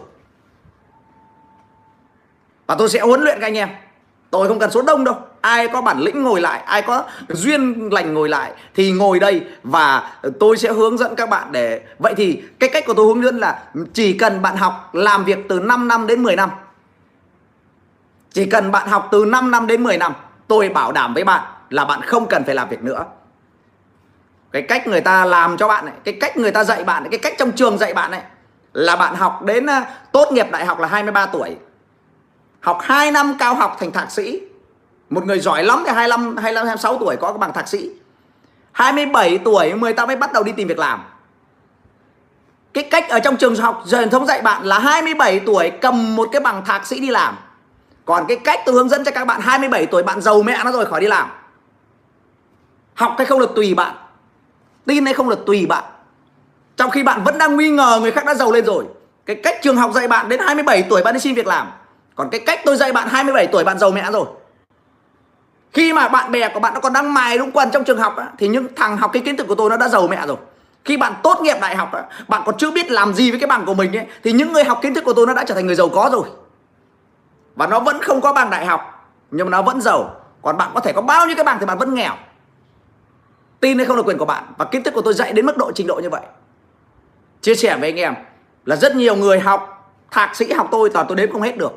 Và tôi sẽ huấn luyện các anh em. Tôi không cần số đông đâu. Ai có bản lĩnh ngồi lại, ai có duyên lành ngồi lại thì ngồi đây. Và tôi sẽ hướng dẫn các bạn để vậy thì cái cách của tôi hướng dẫn là chỉ cần bạn học làm việc từ 5 năm đến 10 năm. Chỉ cần bạn học từ 5 năm đến 10 năm tôi bảo đảm với bạn là bạn không cần phải làm việc nữa. Cái cách người ta làm cho bạn này cái cách người ta dạy bạn này, cái cách trong trường dạy bạn này là bạn học đến à, tốt nghiệp đại học là 23 tuổi. Học 2 năm cao học thành thạc sĩ. Một người giỏi lắm thì 25 25 26 tuổi có cái bằng thạc sĩ. 27 tuổi người ta mới bắt đầu đi tìm việc làm. Cái cách ở trong trường học truyền thống dạy bạn là 27 tuổi cầm một cái bằng thạc sĩ đi làm còn cái cách tôi hướng dẫn cho các bạn 27 tuổi bạn giàu mẹ nó rồi khỏi đi làm. Học hay không được tùy bạn. Tin hay không được tùy bạn. Trong khi bạn vẫn đang nghi ngờ người khác đã giàu lên rồi cái cách trường học dạy bạn đến 27 tuổi bạn đi xin việc làm. Còn cái cách tôi dạy bạn 27 tuổi bạn giàu mẹ rồi. Khi mà bạn bè của bạn nó còn đang mài đúng quần trong trường học á, thì những thằng học cái kiến thức của tôi nó đã giàu mẹ rồi. Khi bạn tốt nghiệp đại học á, bạn còn chưa biết làm gì với cái bằng của mình ấy, thì những người học kiến thức của tôi nó đã trở thành người giàu có rồi và nó vẫn không có bằng đại học, nhưng mà nó vẫn giàu. Còn bạn có thể có bao nhiêu cái bằng thì bạn vẫn nghèo. Tin hay không là quyền của bạn. Và kiến thức của tôi dạy đến mức độ trình độ như vậy. Chia sẻ với anh em là rất nhiều người học, thạc sĩ học tôi toàn tôi đếm không hết được.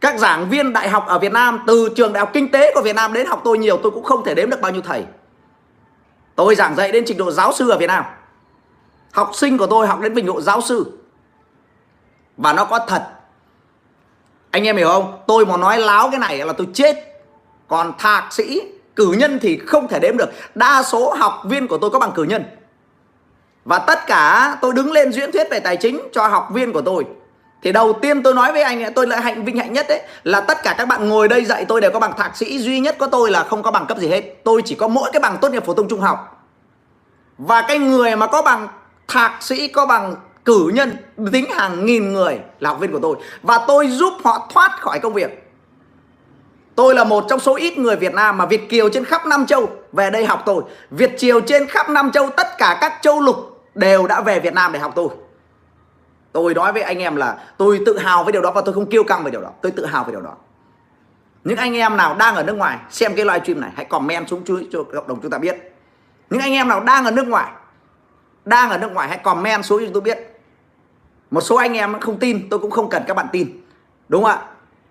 Các giảng viên đại học ở Việt Nam, từ trường đại học kinh tế của Việt Nam đến học tôi nhiều, tôi cũng không thể đếm được bao nhiêu thầy. Tôi giảng dạy đến trình độ giáo sư ở Việt Nam. Học sinh của tôi học đến trình độ giáo sư. Và nó có thật anh em hiểu không? Tôi mà nói láo cái này là tôi chết. Còn thạc sĩ, cử nhân thì không thể đếm được. Đa số học viên của tôi có bằng cử nhân. Và tất cả, tôi đứng lên diễn thuyết về tài chính cho học viên của tôi. Thì đầu tiên tôi nói với anh tôi là hạnh, vinh hạnh nhất đấy là tất cả các bạn ngồi đây dạy tôi đều có bằng thạc sĩ. Duy nhất có tôi là không có bằng cấp gì hết. Tôi chỉ có mỗi cái bằng tốt nghiệp phổ thông trung học. Và cái người mà có bằng thạc sĩ, có bằng cử nhân tính hàng nghìn người là học viên của tôi. Và tôi giúp họ thoát khỏi công việc. Tôi là một trong số ít người Việt Nam mà Việt kiều trên khắp Nam Châu về đây học tôi. Việt kiều trên khắp Nam Châu, tất cả các châu lục đều đã về Việt Nam để học tôi. Tôi nói với anh em là tôi tự hào với điều đó và tôi không kiêu căng về điều đó. Tôi tự hào về điều đó. Những anh em nào đang ở nước ngoài, xem cái live stream này, hãy comment xuống chú cho cộng đồng chúng ta biết. Những anh em nào đang ở nước ngoài, đang ở nước ngoài, hãy comment xuống cho tôi biết một số anh em không tin, tôi cũng không cần các bạn tin. Đúng không ạ?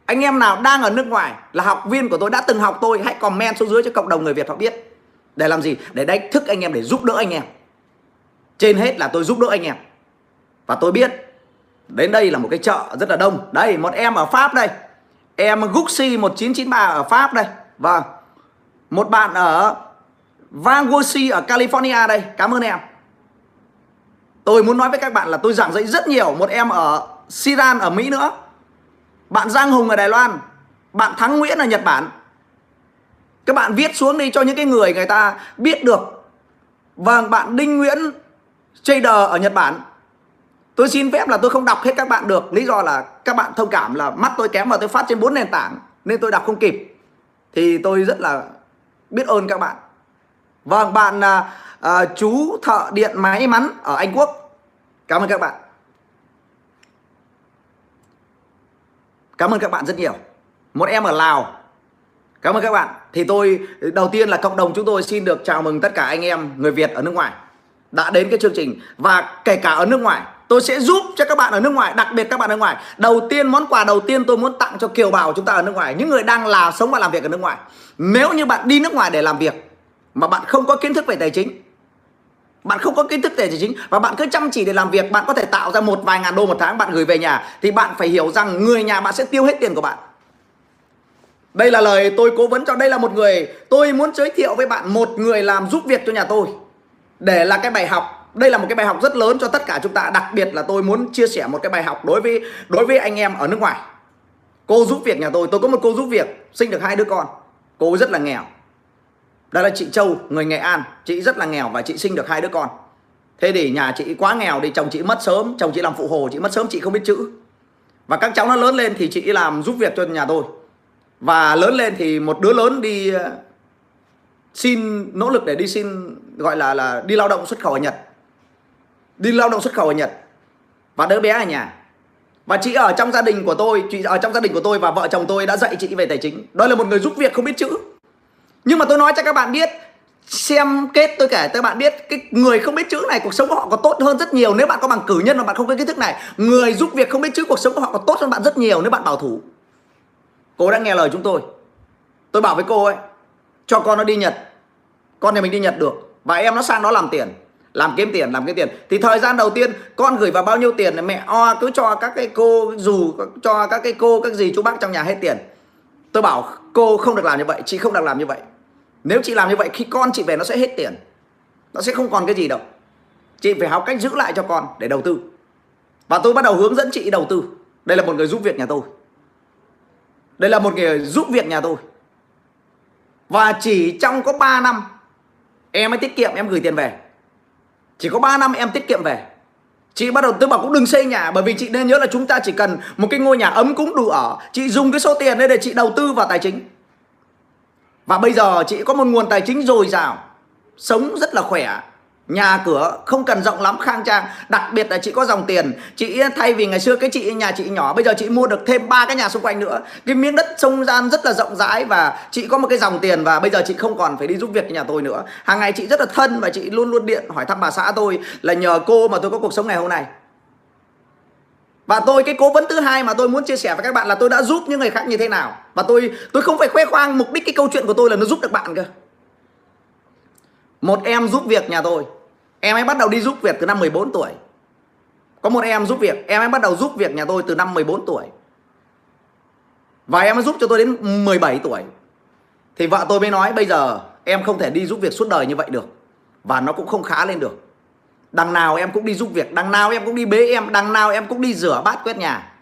Anh em nào đang ở nước ngoài là học viên của tôi, đã từng học tôi, hãy comment xuống dưới cho cộng đồng người Việt họ biết. Để làm gì? Để đánh thức anh em, để giúp đỡ anh em. Trên hết là tôi giúp đỡ anh em. Và tôi biết, đến đây là một cái chợ rất là đông. Đây, một em ở Pháp đây. Em Guxi 1993 ở Pháp đây. Và một bạn ở Vanguardi ở California đây. Cảm ơn em tôi muốn nói với các bạn là tôi giảng dạy rất nhiều. Một em ở Siran, ở Mỹ nữa. Bạn Giang Hùng ở Đài Loan. Bạn Thắng Nguyễn ở Nhật Bản. Các bạn viết xuống đi cho những cái người người ta biết được. Vâng bạn Đinh Nguyễn Trader ở Nhật Bản. Tôi xin phép là tôi không đọc hết các bạn được. Lý do là các bạn thông cảm là mắt tôi kém và tôi phát trên bốn nền tảng, Nên tôi đọc không kịp. Thì tôi rất là biết ơn các bạn. Vâng bạn à, à, chú thợ điện máy mắn ở Anh Quốc. Cảm ơn các bạn. Cảm ơn các bạn rất nhiều. Một em ở Lào. Cảm ơn các bạn. Thì tôi đầu tiên là cộng đồng chúng tôi xin được chào mừng tất cả anh em người Việt ở nước ngoài Đã đến cái chương trình. Và kể cả ở nước ngoài Tôi sẽ giúp cho các bạn ở nước ngoài, đặc biệt các bạn ở nước ngoài. Đầu tiên món quà đầu tiên tôi muốn tặng cho kiều bào chúng ta ở nước ngoài, những người đang là sống và làm việc ở nước ngoài. Nếu như bạn đi nước ngoài để làm việc mà bạn không có kiến thức về tài chính, bạn không có kiến thức về tài chính và bạn cứ chăm chỉ để làm việc, bạn có thể tạo ra một vài ngàn đô một tháng bạn gửi về nhà thì bạn phải hiểu rằng người nhà bạn sẽ tiêu hết tiền của bạn. Đây là lời tôi cố vấn cho đây là một người tôi muốn giới thiệu với bạn một người làm giúp việc cho nhà tôi. Để là cái bài học đây là một cái bài học rất lớn cho tất cả chúng ta đặc biệt là tôi muốn chia sẻ một cái bài học đối với đối với anh em ở nước ngoài. Cô giúp việc nhà tôi tôi có một cô giúp việc sinh được hai đứa con. Cô rất là nghèo đó là chị Châu, người Nghệ An. Chị rất là nghèo và chị sinh được hai đứa con. Thế thì nhà chị quá nghèo thì chồng chị mất sớm, chồng chị làm phụ hồ, chị mất sớm chị không biết chữ. Và các cháu nó lớn lên thì chị làm giúp việc cho nhà tôi. Và lớn lên thì một đứa lớn đi ờ, xin, nỗ lực để đi xin, gọi là là đi lao động xuất khẩu ở Nhật. Đi lao động xuất khẩu ở Nhật. Và đứa bé ở nhà. Và chị ở trong gia đình của tôi, chị ở trong gia đình của tôi và vợ chồng tôi đã dạy chị về tài chính. Đó là một người giúp việc không biết chữ nhưng mà tôi nói cho các bạn biết, xem kết tôi kể cho các bạn biết, cái người không biết chữ này, cuộc sống của họ có tốt hơn rất nhiều. Nếu bạn có bằng cử nhân mà bạn không có kiến thức này, người giúp việc không biết chữ, cuộc sống của họ có tốt hơn bạn rất nhiều nếu bạn bảo thủ. Cô đã nghe lời chúng tôi. Tôi bảo với cô ấy, cho con nó đi nhật. Con nhà mình đi nhật được. Và em nó sang đó làm tiền. Làm kiếm tiền, làm kiếm tiền. Thì thời gian đầu tiên, con gửi vào bao nhiêu tiền? Mẹ o cứ cho các cái cô dù, cho các cái cô, các gì chú bác trong nhà hết tiền. Tôi bảo, cô không được làm như vậy, chị không được làm như vậy nếu chị làm như vậy, khi con chị về nó sẽ hết tiền. Nó sẽ không còn cái gì đâu. Chị phải học cách giữ lại cho con để đầu tư. Và tôi bắt đầu hướng dẫn chị đầu tư. Đây là một người giúp việc nhà tôi. Đây là một người giúp việc nhà tôi. Và chỉ trong có 3 năm, em mới tiết kiệm, em gửi tiền về. Chỉ có 3 năm em tiết kiệm về. Chị bắt đầu, tôi bảo cũng đừng xây nhà, Bởi vì chị nên nhớ là chúng ta chỉ cần Một cái ngôi nhà ấm cũng đủ ở. Chị dùng cái số tiền đấy để chị đầu tư vào tài chính. Và bây giờ chị có một nguồn tài chính dồi dào, Sống rất là khỏe. Nhà cửa không cần rộng lắm, khang trang. Đặc biệt là chị có dòng tiền. Chị thay vì ngày xưa cái chị, nhà chị nhỏ, Bây giờ chị mua được thêm ba cái nhà xung quanh nữa. Cái miếng đất sông gian rất là rộng rãi Và chị có một cái dòng tiền Và bây giờ chị không còn phải đi giúp việc nhà tôi nữa. Hàng ngày chị rất là thân Và chị luôn luôn điện hỏi thăm bà xã tôi Là nhờ cô mà tôi có cuộc sống ngày hôm nay và tôi, cái cố vấn thứ hai mà tôi muốn chia sẻ với các bạn là tôi đã giúp những người khác như thế nào. Và tôi tôi không phải khoe khoang mục đích cái câu chuyện của tôi là nó giúp được bạn cơ. Một em giúp việc nhà tôi. Em ấy bắt đầu đi giúp việc từ năm 14 tuổi. Có một em giúp việc, Em ấy bắt đầu giúp việc nhà tôi từ năm 14 tuổi. Và em ấy giúp cho tôi đến 17 tuổi. Thì vợ tôi mới nói, bây giờ Em không thể đi giúp việc suốt đời như vậy được. Và nó cũng không khá lên được. Đằng nào em cũng đi giúp việc, Đằng nào em cũng đi bế em, Đằng nào em cũng đi rửa bát quét nhà.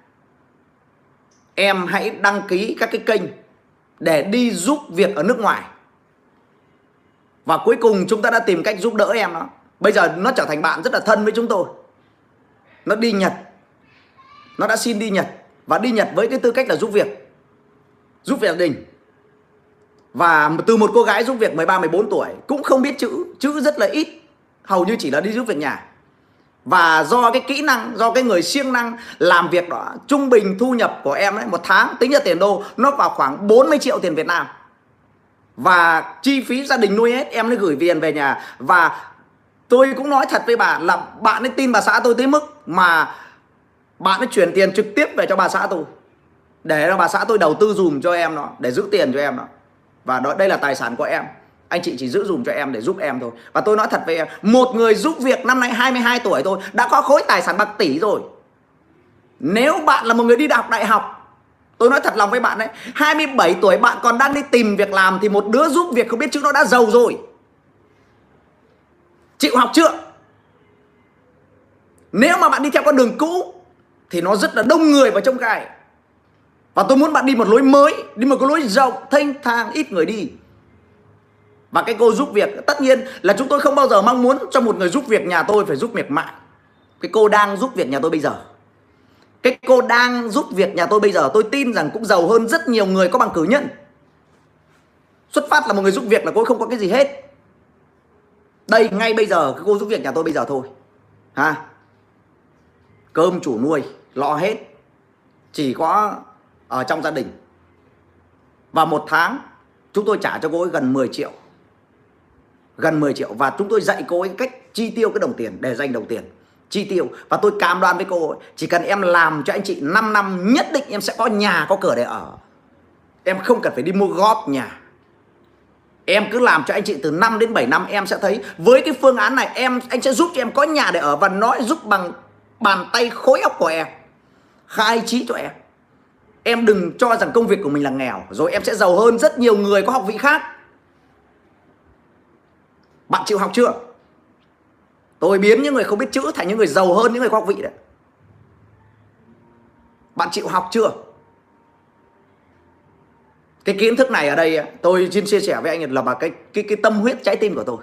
Em hãy đăng ký các cái kênh Để đi giúp việc ở nước ngoài. Và cuối cùng chúng ta đã tìm cách giúp đỡ em nó Bây giờ nó trở thành bạn rất là thân với chúng tôi. Nó đi Nhật. Nó đã xin đi Nhật Và đi Nhật với cái tư cách là giúp việc. Giúp việc đình. Và từ một cô gái giúp việc 13-14 tuổi Cũng không biết chữ Chữ rất là ít. Hầu như chỉ là đi giúp việc nhà. Và do cái kỹ năng, do cái người siêng năng làm việc đó Trung bình thu nhập của em ấy một tháng tính ra tiền đô Nó vào khoảng 40 triệu tiền Việt Nam. Và chi phí gia đình nuôi hết em mới gửi tiền về nhà. Và tôi cũng nói thật với bà là bạn ấy tin bà xã tôi tới mức mà bạn ấy chuyển tiền trực tiếp về cho bà xã tôi. Để cho bà xã tôi đầu tư dùm cho em nó để giữ tiền cho em nó. Và đó đây là tài sản của em anh chị chỉ giữ dùm cho em để giúp em thôi. Và tôi nói thật với em một người giúp việc năm nay 22 tuổi thôi đã có khối tài sản bạc tỷ rồi. Nếu bạn là một người đi học đại học Tôi nói thật lòng với bạn đấy 27 tuổi bạn còn đang đi tìm việc làm Thì một đứa giúp việc không biết chữ nó đã giàu rồi. Chịu học chưa? Nếu mà bạn đi theo con đường cũ Thì nó rất là đông người vào trong cài Và tôi muốn bạn đi một lối mới Đi một cái lối rộng, thanh thang, ít người đi. Và cái cô giúp việc, Tất nhiên là chúng tôi không bao giờ mong muốn Cho một người giúp việc nhà tôi phải giúp miệt mại Cái cô đang giúp việc nhà tôi bây giờ cái cô đang giúp việc nhà tôi bây giờ, tôi tin rằng cũng giàu hơn rất nhiều người có bằng cử nhân. Xuất phát là một người giúp việc là cô không có cái gì hết. Đây, ngay bây giờ, cái cô giúp việc nhà tôi bây giờ thôi. Ha. Cơm chủ nuôi, lo hết. Chỉ có ở trong gia đình. Và một tháng, chúng tôi trả cho cô ấy gần 10 triệu. Gần 10 triệu. Và chúng tôi dạy cô ấy cách chi tiêu cái đồng tiền, để dành đồng tiền, chi tiêu. Và tôi cam đoan với cô chỉ cần em làm cho anh chị 5 năm, nhất định em sẽ có nhà, có cửa để ở. Em không cần phải đi mua góp nhà. Em cứ làm cho anh chị từ 5 đến 7 năm, em sẽ thấy với cái phương án này, em, anh sẽ giúp cho em có nhà để ở và nó giúp bằng bàn tay khối óc của em, khai trí cho em. Em đừng cho rằng công việc của mình là nghèo, rồi em sẽ giàu hơn rất nhiều người có học vị khác bạn chịu học chưa? Tôi biến những người không biết chữ thành những người giàu hơn, những người có học vị đấy. Bạn chịu học chưa? Cái kiến thức này ở đây tôi xin chia sẻ với anh là bà cái cái cái tâm huyết trái tim của tôi.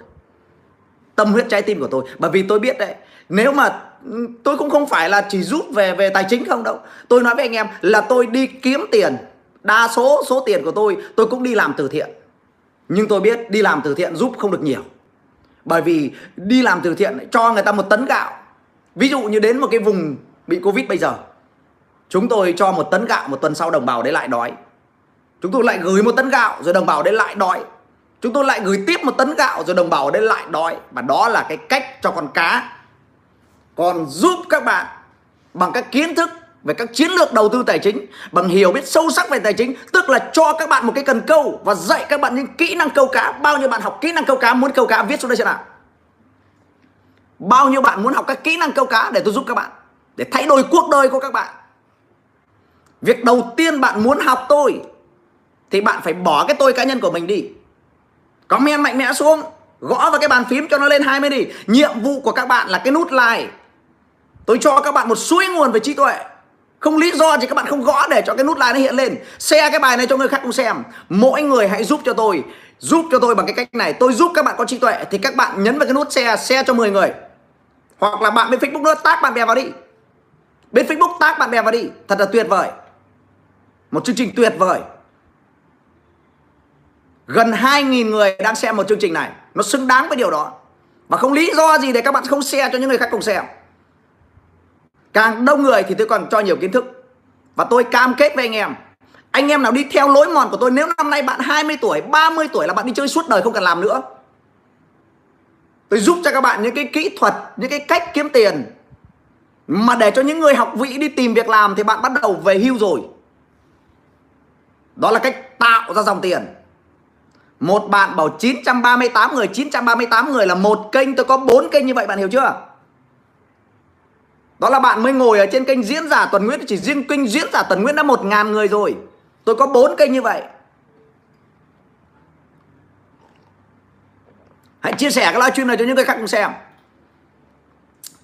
Tâm huyết trái tim của tôi. Bởi vì tôi biết đấy, nếu mà ừ, tôi cũng không phải là chỉ giúp về về tài chính không đâu. Tôi nói với anh em là tôi đi kiếm tiền. Đa số số tiền của tôi tôi cũng đi làm từ thiện. Nhưng tôi biết đi làm từ thiện giúp không được nhiều bởi vì đi làm từ thiện cho người ta một tấn gạo. Ví dụ như đến một cái vùng bị covid bây giờ, chúng tôi cho một tấn gạo một tuần sau đồng bào đấy lại đói. Chúng tôi lại gửi một tấn gạo rồi đồng bào đấy lại đói. Chúng tôi lại gửi tiếp một tấn gạo rồi đồng bào đấy lại đói. Và đó là cái cách cho con cá. Còn giúp các bạn bằng các kiến thức về các chiến lược đầu tư tài chính, bằng hiểu biết sâu sắc về tài chính, tức là cho các bạn một cái cần câu và dạy các bạn những kỹ năng câu cá. Bao nhiêu bạn học kỹ năng câu cá, muốn câu cá, viết xuống đây xem nào. Bao nhiêu bạn muốn học các kỹ năng câu cá để tôi giúp các bạn, để thay đổi cuộc đời của các bạn. Việc đầu tiên bạn muốn học tôi, thì bạn phải bỏ cái tôi cá nhân của mình đi. Comment mạnh mẽ xuống, gõ vào cái bàn phím cho nó lên 20 đi. Nhiệm vụ của các bạn là cái nút like. Tôi cho các bạn một suối nguồn về trí tuệ không lý do gì các bạn không gõ để cho cái nút like nó hiện lên. Share cái bài này cho người khác cũng xem. Mỗi người hãy giúp cho tôi. Giúp cho tôi bằng cái cách này. Tôi giúp các bạn có trí tuệ thì các bạn nhấn vào cái nút share share cho 10 người. Hoặc là bạn bên Facebook nữa tác bạn bè vào đi. Bên Facebook tác bạn bè vào đi. Thật là tuyệt vời. Một chương trình tuyệt vời. Gần 2.000 người đang xem một chương trình này. Nó xứng đáng với điều đó. Và không lý do gì để các bạn không share cho những người khác cùng xem. Càng đông người thì tôi còn cho nhiều kiến thức. Và tôi cam kết với anh em. Anh em nào đi theo lối mòn của tôi Nếu năm nay bạn 20 tuổi, 30 tuổi là bạn đi chơi suốt đời không cần làm nữa. Tôi giúp cho các bạn những cái kỹ thuật Những cái cách kiếm tiền. Mà để cho những người học vị đi tìm việc làm Thì bạn bắt đầu về hưu rồi. Đó là cách tạo ra dòng tiền. Một bạn bảo 938 người 938 người là một kênh tôi có bốn kênh như vậy bạn hiểu chưa? Đó là bạn mới ngồi ở trên kênh diễn giả Tuần Nguyễn Chỉ riêng kênh diễn giả Tuần Nguyễn đã một ngàn người rồi. Tôi có bốn kênh như vậy. Hãy chia sẻ cái livestream này cho những người khác cùng xem.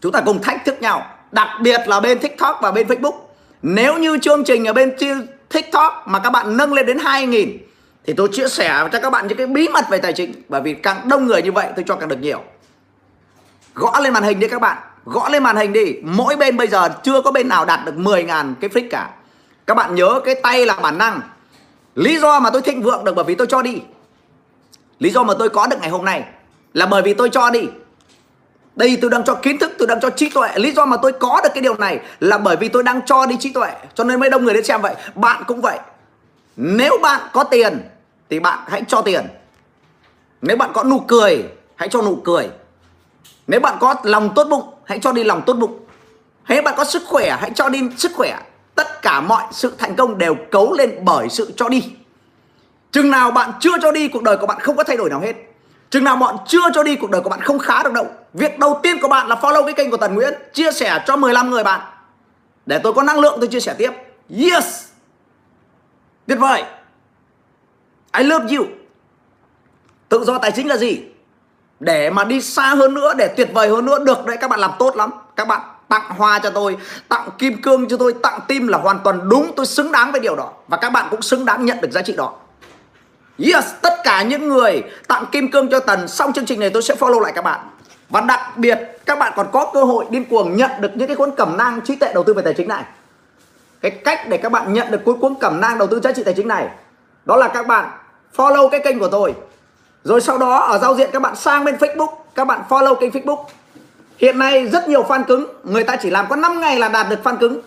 Chúng ta cùng thách thức nhau, Đặc biệt là bên TikTok và bên Facebook. Nếu như chương trình ở bên TikTok mà các bạn nâng lên đến 2.000 thì tôi chia sẻ cho các bạn những cái bí mật về tài chính, bởi vì càng đông người như vậy, tôi cho càng được nhiều. Gõ lên màn hình đi các bạn gõ lên màn hình đi. Mỗi bên bây giờ chưa có bên nào đạt được 10.000 cái flick cả. Các bạn nhớ cái tay là bản năng. Lý do mà tôi thịnh vượng được bởi vì tôi cho đi. Lý do mà tôi có được ngày hôm nay là bởi vì tôi cho đi. Đây tôi đang cho kiến thức, tôi đang cho trí tuệ. Lý do mà tôi có được cái điều này là bởi vì tôi đang cho đi trí tuệ. Cho nên mới đông người đến xem vậy. Bạn cũng vậy. Nếu bạn có tiền thì bạn hãy cho tiền. Nếu bạn có nụ cười, hãy cho nụ cười. Nếu bạn có lòng tốt bụng hãy cho đi lòng tốt bụng. Hãy bạn có sức khỏe, hãy cho đi sức khỏe. Tất cả mọi sự thành công đều cấu lên bởi sự cho đi. Chừng nào bạn chưa cho đi, cuộc đời của bạn không có thay đổi nào hết. Chừng nào bạn chưa cho đi, cuộc đời của bạn không khá được đâu. Việc đầu tiên của bạn là follow cái kênh của Tần Nguyễn, chia sẻ cho 15 người bạn. Để tôi có năng lượng tôi chia sẻ tiếp. Yes! Tuyệt vời! I love you. Tự do tài chính là gì? Để mà đi xa hơn nữa, Để tuyệt vời hơn nữa, Được đấy, các bạn làm tốt lắm. Các bạn tặng hoa cho tôi, Tặng kim cương cho tôi, Tặng tim là hoàn toàn đúng, Tôi xứng đáng với điều đó. Và các bạn cũng xứng đáng nhận được giá trị đó. Yes, Tất cả những người tặng kim cương cho Tần, Xong chương trình này tôi sẽ follow lại các bạn. Và đặc biệt, các bạn còn có cơ hội điên cuồng nhận được những cái cuốn cẩm nang trí tuệ đầu tư về tài chính này. Cái cách để các bạn nhận được cuốn cuốn cẩm nang đầu tư giá trị tài chính này, Đó là các bạn follow cái kênh của tôi rồi sau đó ở giao diện các bạn sang bên Facebook, các bạn follow kênh Facebook. Hiện nay rất nhiều fan cứng, người ta chỉ làm có 5 ngày là đạt được fan cứng.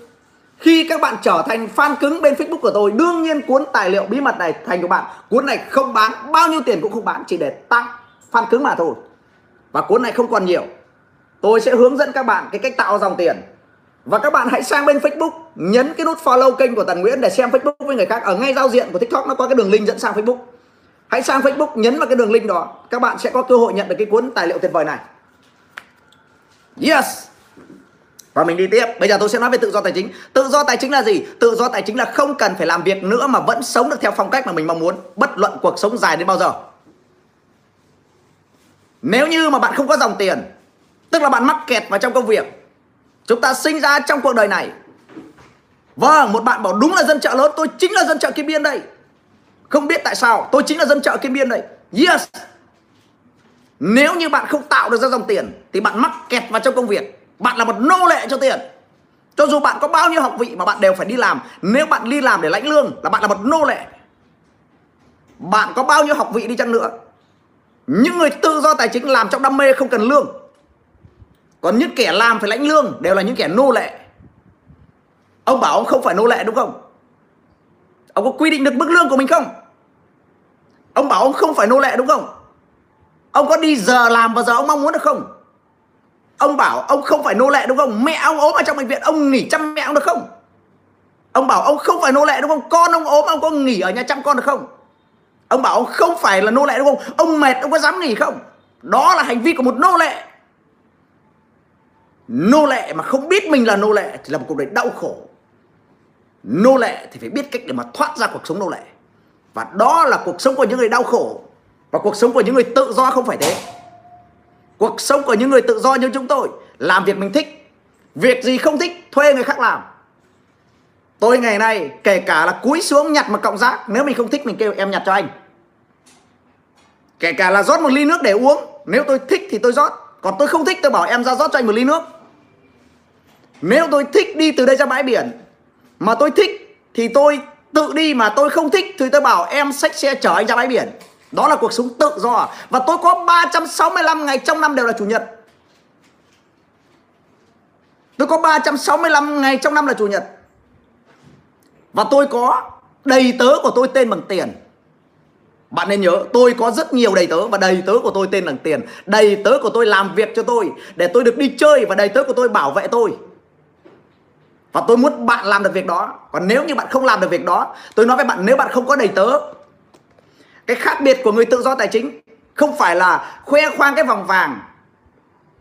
Khi các bạn trở thành fan cứng bên Facebook của tôi, đương nhiên cuốn tài liệu bí mật này thành của bạn. Cuốn này không bán, bao nhiêu tiền cũng không bán, chỉ để tăng fan cứng mà thôi. Và cuốn này không còn nhiều. Tôi sẽ hướng dẫn các bạn cái cách tạo dòng tiền. Và các bạn hãy sang bên Facebook, nhấn cái nút follow kênh của Tần Nguyễn để xem Facebook với người khác. Ở ngay giao diện của TikTok nó có cái đường link dẫn sang Facebook hãy sang Facebook, nhấn vào cái đường link đó. Các bạn sẽ có cơ hội nhận được cái cuốn tài liệu tuyệt vời này. Yes. Và mình đi tiếp. Bây giờ tôi sẽ nói về tự do tài chính. Tự do tài chính là gì? Tự do tài chính là không cần phải làm việc nữa mà vẫn sống được theo phong cách mà mình mong muốn, bất luận cuộc sống dài đến bao giờ. Nếu như mà bạn không có dòng tiền, tức là bạn mắc kẹt vào trong công việc, chúng ta sinh ra trong cuộc đời này. Vâng một bạn bảo đúng là dân chợ lớn, tôi chính là dân chợ kim biên đây không biết tại sao, tôi chính là dân chợ kim biên đây yes. Nếu như bạn không tạo được ra dòng tiền, thì bạn mắc kẹt vào trong công việc. Bạn là một nô lệ cho tiền. Cho dù bạn có bao nhiêu học vị mà bạn đều phải đi làm, nếu bạn đi làm để lãnh lương là bạn là một nô lệ. Bạn có bao nhiêu học vị đi chăng nữa, những người tự do tài chính làm trong đam mê không cần lương. Còn những kẻ làm phải lãnh lương đều là những kẻ nô lệ. Ông bảo ông không phải nô lệ đúng không? Ông có quy định được mức lương của mình không? Ông bảo ông không phải nô lệ đúng không? Ông có đi giờ làm vào giờ ông mong muốn được không? Ông bảo ông không phải nô lệ đúng không? Mẹ ông ốm ở trong bệnh viện, ông nghỉ chăm mẹ ông được không? Ông bảo ông không phải nô lệ đúng không? Con ông ốm, ông có nghỉ ở nhà chăm con được không? Ông bảo ông không phải là nô lệ đúng không? Ông mệt, ông có dám nghỉ không? Đó là hành vi của một nô lệ. Nô lệ mà không biết mình là nô lệ thì là một cuộc đời đau khổ nô lệ thì phải biết cách để mà thoát ra cuộc sống nô lệ. Và đó là cuộc sống của những người đau khổ. Và cuộc sống của những người tự do không phải thế. Cuộc sống của những người tự do như chúng tôi, làm việc mình thích, việc gì không thích, thuê người khác làm. Tôi ngày nay, kể cả là cúi xuống nhặt một cọng rác, nếu mình không thích, mình kêu em nhặt cho anh. Kể cả là rót một ly nước để uống, nếu tôi thích thì tôi rót. Còn tôi không thích, tôi bảo em ra rót cho anh một ly nước. Nếu tôi thích đi từ đây ra bãi biển mà tôi thích thì tôi tự đi mà tôi không thích thì tôi bảo em xách xe chở anh ra bãi biển. Đó là cuộc sống tự do. Và tôi có 365 ngày trong năm đều là chủ nhật. Tôi có 365 ngày trong năm là chủ nhật. Và tôi có đầy tớ của tôi tên bằng tiền. Bạn nên nhớ, tôi có rất nhiều đầy tớ và đầy tớ của tôi tên bằng tiền. Đầy tớ của tôi làm việc cho tôi để tôi được đi chơi và đầy tớ của tôi bảo vệ tôi và tôi muốn bạn làm được việc đó. Còn nếu như bạn không làm được việc đó, tôi nói với bạn, nếu bạn không có đầy tớ, cái khác biệt của người tự do tài chính không phải là khoe khoang cái vòng vàng,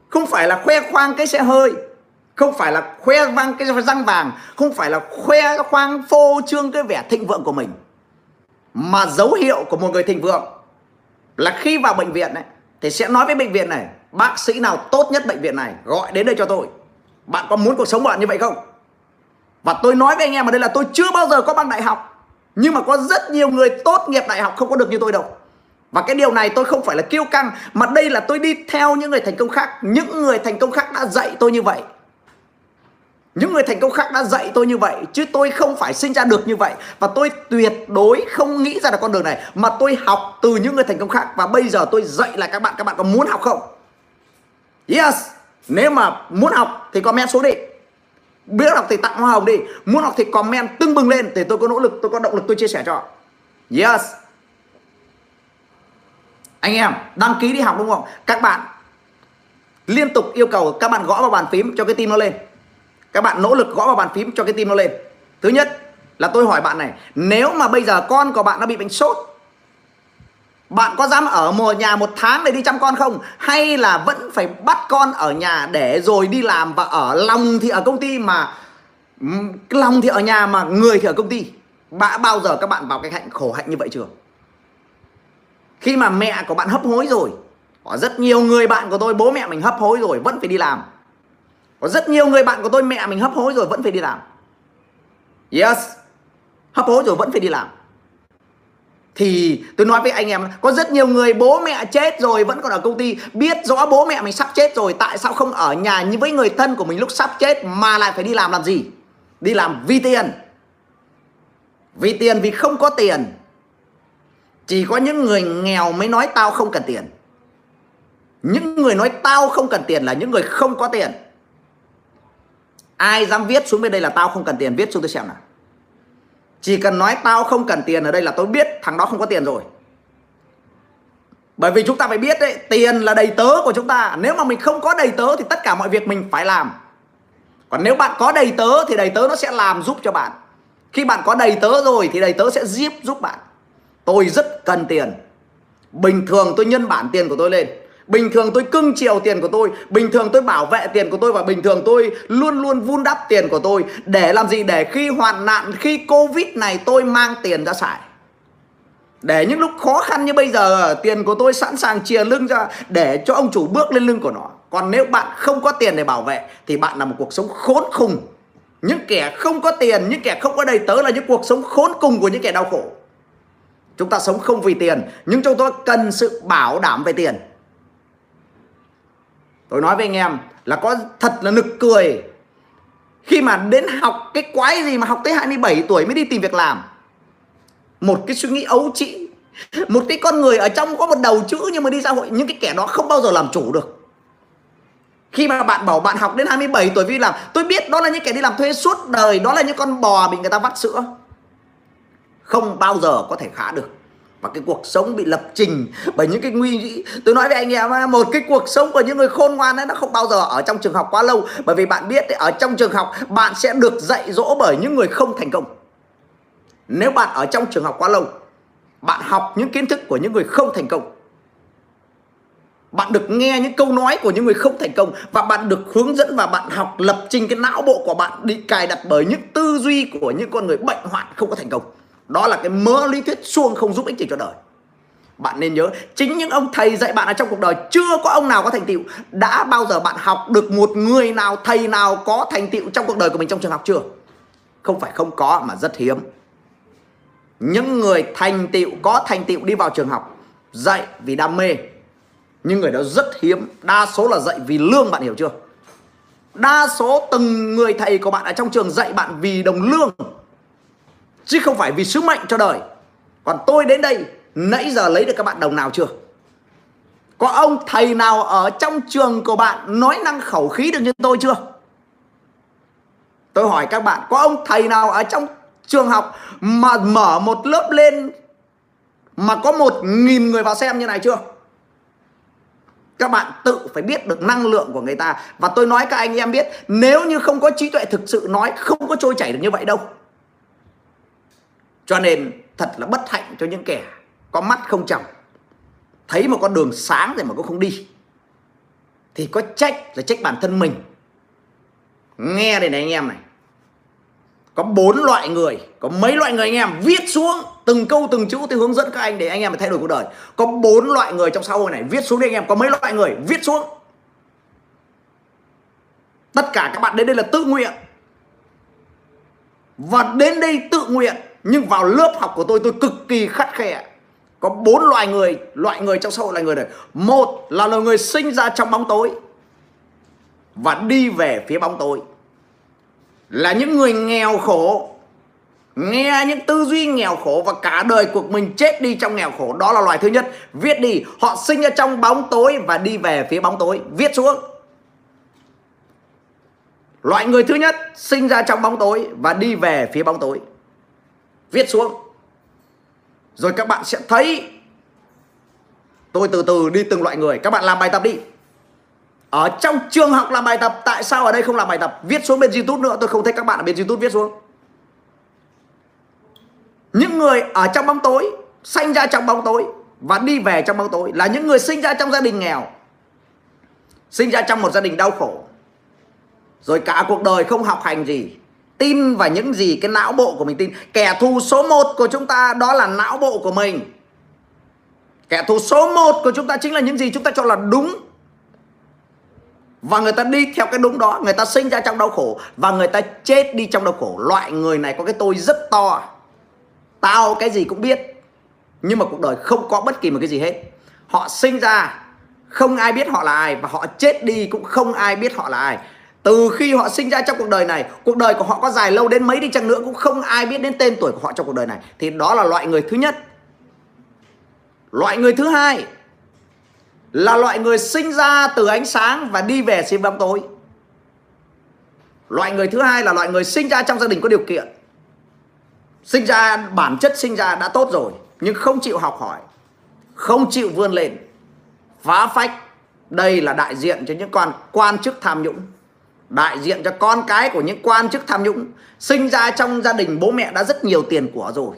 không phải là khoe khoang cái xe hơi, không phải là khoe vang cái răng vàng, không phải là khoe khoang phô trương cái vẻ thịnh vượng của mình, mà dấu hiệu của một người thịnh vượng là khi vào bệnh viện này thì sẽ nói với bệnh viện này, bác sĩ nào tốt nhất bệnh viện này, gọi đến đây cho tôi. Bạn có muốn cuộc sống của bạn như vậy không? Và tôi nói với anh em ở đây là tôi chưa bao giờ có bằng đại học. Nhưng mà có rất nhiều người tốt nghiệp đại học không có được như tôi đâu. Và cái điều này tôi không phải là kiêu căng, mà đây là tôi đi theo những người thành công khác. Những người thành công khác đã dạy tôi như vậy. Những người thành công khác đã dạy tôi như vậy, chứ tôi không phải sinh ra được như vậy. Và tôi tuyệt đối không nghĩ ra được con đường này, mà tôi học từ những người thành công khác. Và bây giờ tôi dạy lại các bạn. Các bạn có muốn học không? Yes! Nếu mà muốn học thì comment xuống đi biết học thì tặng hoa hồng đi. Muốn học thì comment tưng bừng lên để tôi có nỗ lực, tôi có động lực tôi chia sẻ cho. Yes. Anh em, đăng ký đi học đúng không? Các bạn liên tục yêu cầu các bạn gõ vào bàn phím cho cái tim nó lên. Các bạn nỗ lực gõ vào bàn phím cho cái tim nó lên. Thứ nhất là tôi hỏi bạn này, nếu mà bây giờ con của bạn nó bị bệnh sốt bạn có dám ở một nhà một tháng để đi chăm con không? Hay là vẫn phải bắt con ở nhà để rồi đi làm và ở lòng thì ở công ty mà ừ, lòng thì ở nhà mà người thì ở công ty? Đã bao giờ các bạn vào cái hạnh khổ hạnh như vậy chưa? Khi mà mẹ của bạn hấp hối rồi, có rất nhiều người bạn của tôi, bố mẹ mình hấp hối rồi, vẫn phải đi làm. Có rất nhiều người bạn của tôi, mẹ mình hấp hối rồi, vẫn phải đi làm. Yes. Hấp hối rồi, vẫn phải đi làm thì tôi nói với anh em, có rất nhiều người bố mẹ chết rồi, vẫn còn ở công ty. Biết rõ bố mẹ mình sắp chết rồi, tại sao không ở nhà như với người thân của mình lúc sắp chết mà lại phải đi làm làm gì? Đi làm vì tiền. Vì tiền vì không có tiền. Chỉ có những người nghèo mới nói tao không cần tiền. Những người nói tao không cần tiền là những người không có tiền. Ai dám viết xuống bên đây là tao không cần tiền? Viết xuống tôi xem nào chỉ cần nói tao không cần tiền ở đây là tôi biết thằng đó không có tiền rồi. Bởi vì chúng ta phải biết đấy, tiền là đầy tớ của chúng ta. Nếu mà mình không có đầy tớ thì tất cả mọi việc mình phải làm. Còn nếu bạn có đầy tớ thì đầy tớ nó sẽ làm giúp cho bạn. Khi bạn có đầy tớ rồi thì đầy tớ sẽ giúp giúp bạn. Tôi rất cần tiền. Bình thường tôi nhân bản tiền của tôi lên. Bình thường tôi cưng chiều tiền của tôi, Bình thường tôi bảo vệ tiền của tôi Và bình thường tôi luôn luôn vun đắp tiền của tôi. Để làm gì? Để khi hoạn nạn, Khi Covid này tôi mang tiền ra xài. Để những lúc khó khăn như bây giờ, Tiền của tôi sẵn sàng chia lưng ra Để cho ông chủ bước lên lưng của nó. Còn nếu bạn không có tiền để bảo vệ, thì bạn là một cuộc sống khốn khùng. Những kẻ không có tiền, những kẻ không có đầy tớ là những cuộc sống khốn cùng của những kẻ đau khổ. Chúng ta sống không vì tiền, nhưng chúng tôi cần sự bảo đảm về tiền tôi nói với anh em là có thật là nực cười. Khi mà đến học cái quái gì mà học tới 27 tuổi mới đi tìm việc làm, một cái suy nghĩ ấu trĩ, một cái con người ở trong có một đầu chữ nhưng mà đi xã hội, những cái kẻ đó không bao giờ làm chủ được. Khi mà bạn bảo bạn học đến 27 tuổi đi làm, tôi biết đó là những kẻ đi làm thuê suốt đời, đó là những con bò bị người ta vắt sữa. Không bao giờ có thể khá được và cái cuộc sống bị lập trình bởi những cái nguy nghĩ. Tôi nói với anh em một cái cuộc sống của những người khôn ngoan ấy, nó không bao giờ ở trong trường học quá lâu. Bởi vì bạn biết ở trong trường học, bạn sẽ được dạy dỗ bởi những người không thành công. Nếu bạn ở trong trường học quá lâu, bạn học những kiến thức của những người không thành công. Bạn được nghe những câu nói của những người không thành công và bạn được hướng dẫn và bạn học lập trình cái não bộ của bạn bị cài đặt bởi những tư duy của những con người bệnh hoạn không có thành công đó là cái mớ lý thuyết suông không giúp ích gì cho đời. Bạn nên nhớ, chính những ông thầy dạy bạn ở trong cuộc đời chưa có ông nào có thành tựu. Đã bao giờ bạn học được một người nào, thầy nào có thành tựu trong cuộc đời của mình trong trường học chưa? Không phải không có mà rất hiếm. Những người thành tựu, có thành tựu đi vào trường học, dạy vì đam mê. Nhưng người đó rất hiếm, đa số là dạy vì lương, bạn hiểu chưa? Đa số từng người thầy của bạn ở trong trường dạy bạn vì đồng lương chứ không phải vì sứ mệnh cho đời. Còn tôi đến đây, nãy giờ lấy được các bạn đồng nào chưa? Có ông thầy nào ở trong trường của bạn nói năng khẩu khí được như tôi chưa? Tôi hỏi các bạn, có ông thầy nào ở trong trường học mà mở một lớp lên mà có một nghìn người vào xem như này chưa? Các bạn tự phải biết được năng lượng của người ta. Và tôi nói các anh em biết, nếu như không có trí tuệ thực sự nói, không có trôi chảy được như vậy đâu cho nên thật là bất hạnh cho những kẻ có mắt không tròng thấy một con đường sáng rồi mà cũng không đi. Thì có trách là trách bản thân mình. Nghe đây này anh em này. Có bốn loại người, có mấy loại người anh em viết xuống từng câu từng chữ tôi hướng dẫn các anh để anh em phải thay đổi cuộc đời. Có bốn loại người trong xã hội này viết xuống đi anh em. Có mấy loại người viết xuống. Tất cả các bạn đến đây là tự nguyện. Và đến đây tự nguyện nhưng vào lớp học của tôi tôi cực kỳ khắt khe. Có bốn loại người loại người trong xã hội là người này. Một là là người sinh ra trong bóng tối và đi về phía bóng tối. Là những người nghèo khổ, nghe những tư duy nghèo khổ và cả đời cuộc mình chết đi trong nghèo khổ. Đó là loài thứ nhất. Viết đi, họ sinh ra trong bóng tối và đi về phía bóng tối. Viết xuống. Loại người thứ nhất sinh ra trong bóng tối và đi về phía bóng tối viết xuống. Rồi các bạn sẽ thấy tôi từ từ đi từng loại người. Các bạn làm bài tập đi. Ở trong trường học làm bài tập, tại sao ở đây không làm bài tập? Viết xuống bên youtube nữa, tôi không thấy các bạn ở bên youtube viết xuống. Những người ở trong bóng tối, sinh ra trong bóng tối và đi về trong bóng tối là những người sinh ra trong gia đình nghèo, sinh ra trong một gia đình đau khổ. Rồi cả cuộc đời không học hành gì tin vào những gì cái não bộ của mình tin. Kẻ thù số 1 của chúng ta đó là não bộ của mình. Kẻ thù số 1 của chúng ta chính là những gì chúng ta cho là đúng. Và người ta đi theo cái đúng đó, người ta sinh ra trong đau khổ và người ta chết đi trong đau khổ. Loại người này có cái tôi rất to. Tao cái gì cũng biết, nhưng mà cuộc đời không có bất kỳ một cái gì hết. Họ sinh ra, không ai biết họ là ai, và họ chết đi cũng không ai biết họ là ai từ khi họ sinh ra trong cuộc đời này, cuộc đời của họ có dài lâu đến mấy đi chăng nữa cũng không ai biết đến tên tuổi của họ trong cuộc đời này. Thì đó là loại người thứ nhất. Loại người thứ hai là loại người sinh ra từ ánh sáng và đi về xin bóng tối. Loại người thứ hai là loại người sinh ra trong gia đình có điều kiện. Sinh ra, bản chất sinh ra đã tốt rồi, nhưng không chịu học hỏi, không chịu vươn lên, phá phách. Đây là đại diện cho những quan quan chức tham nhũng đại diện cho con cái của những quan chức tham nhũng. Sinh ra trong gia đình bố mẹ đã rất nhiều tiền của rồi.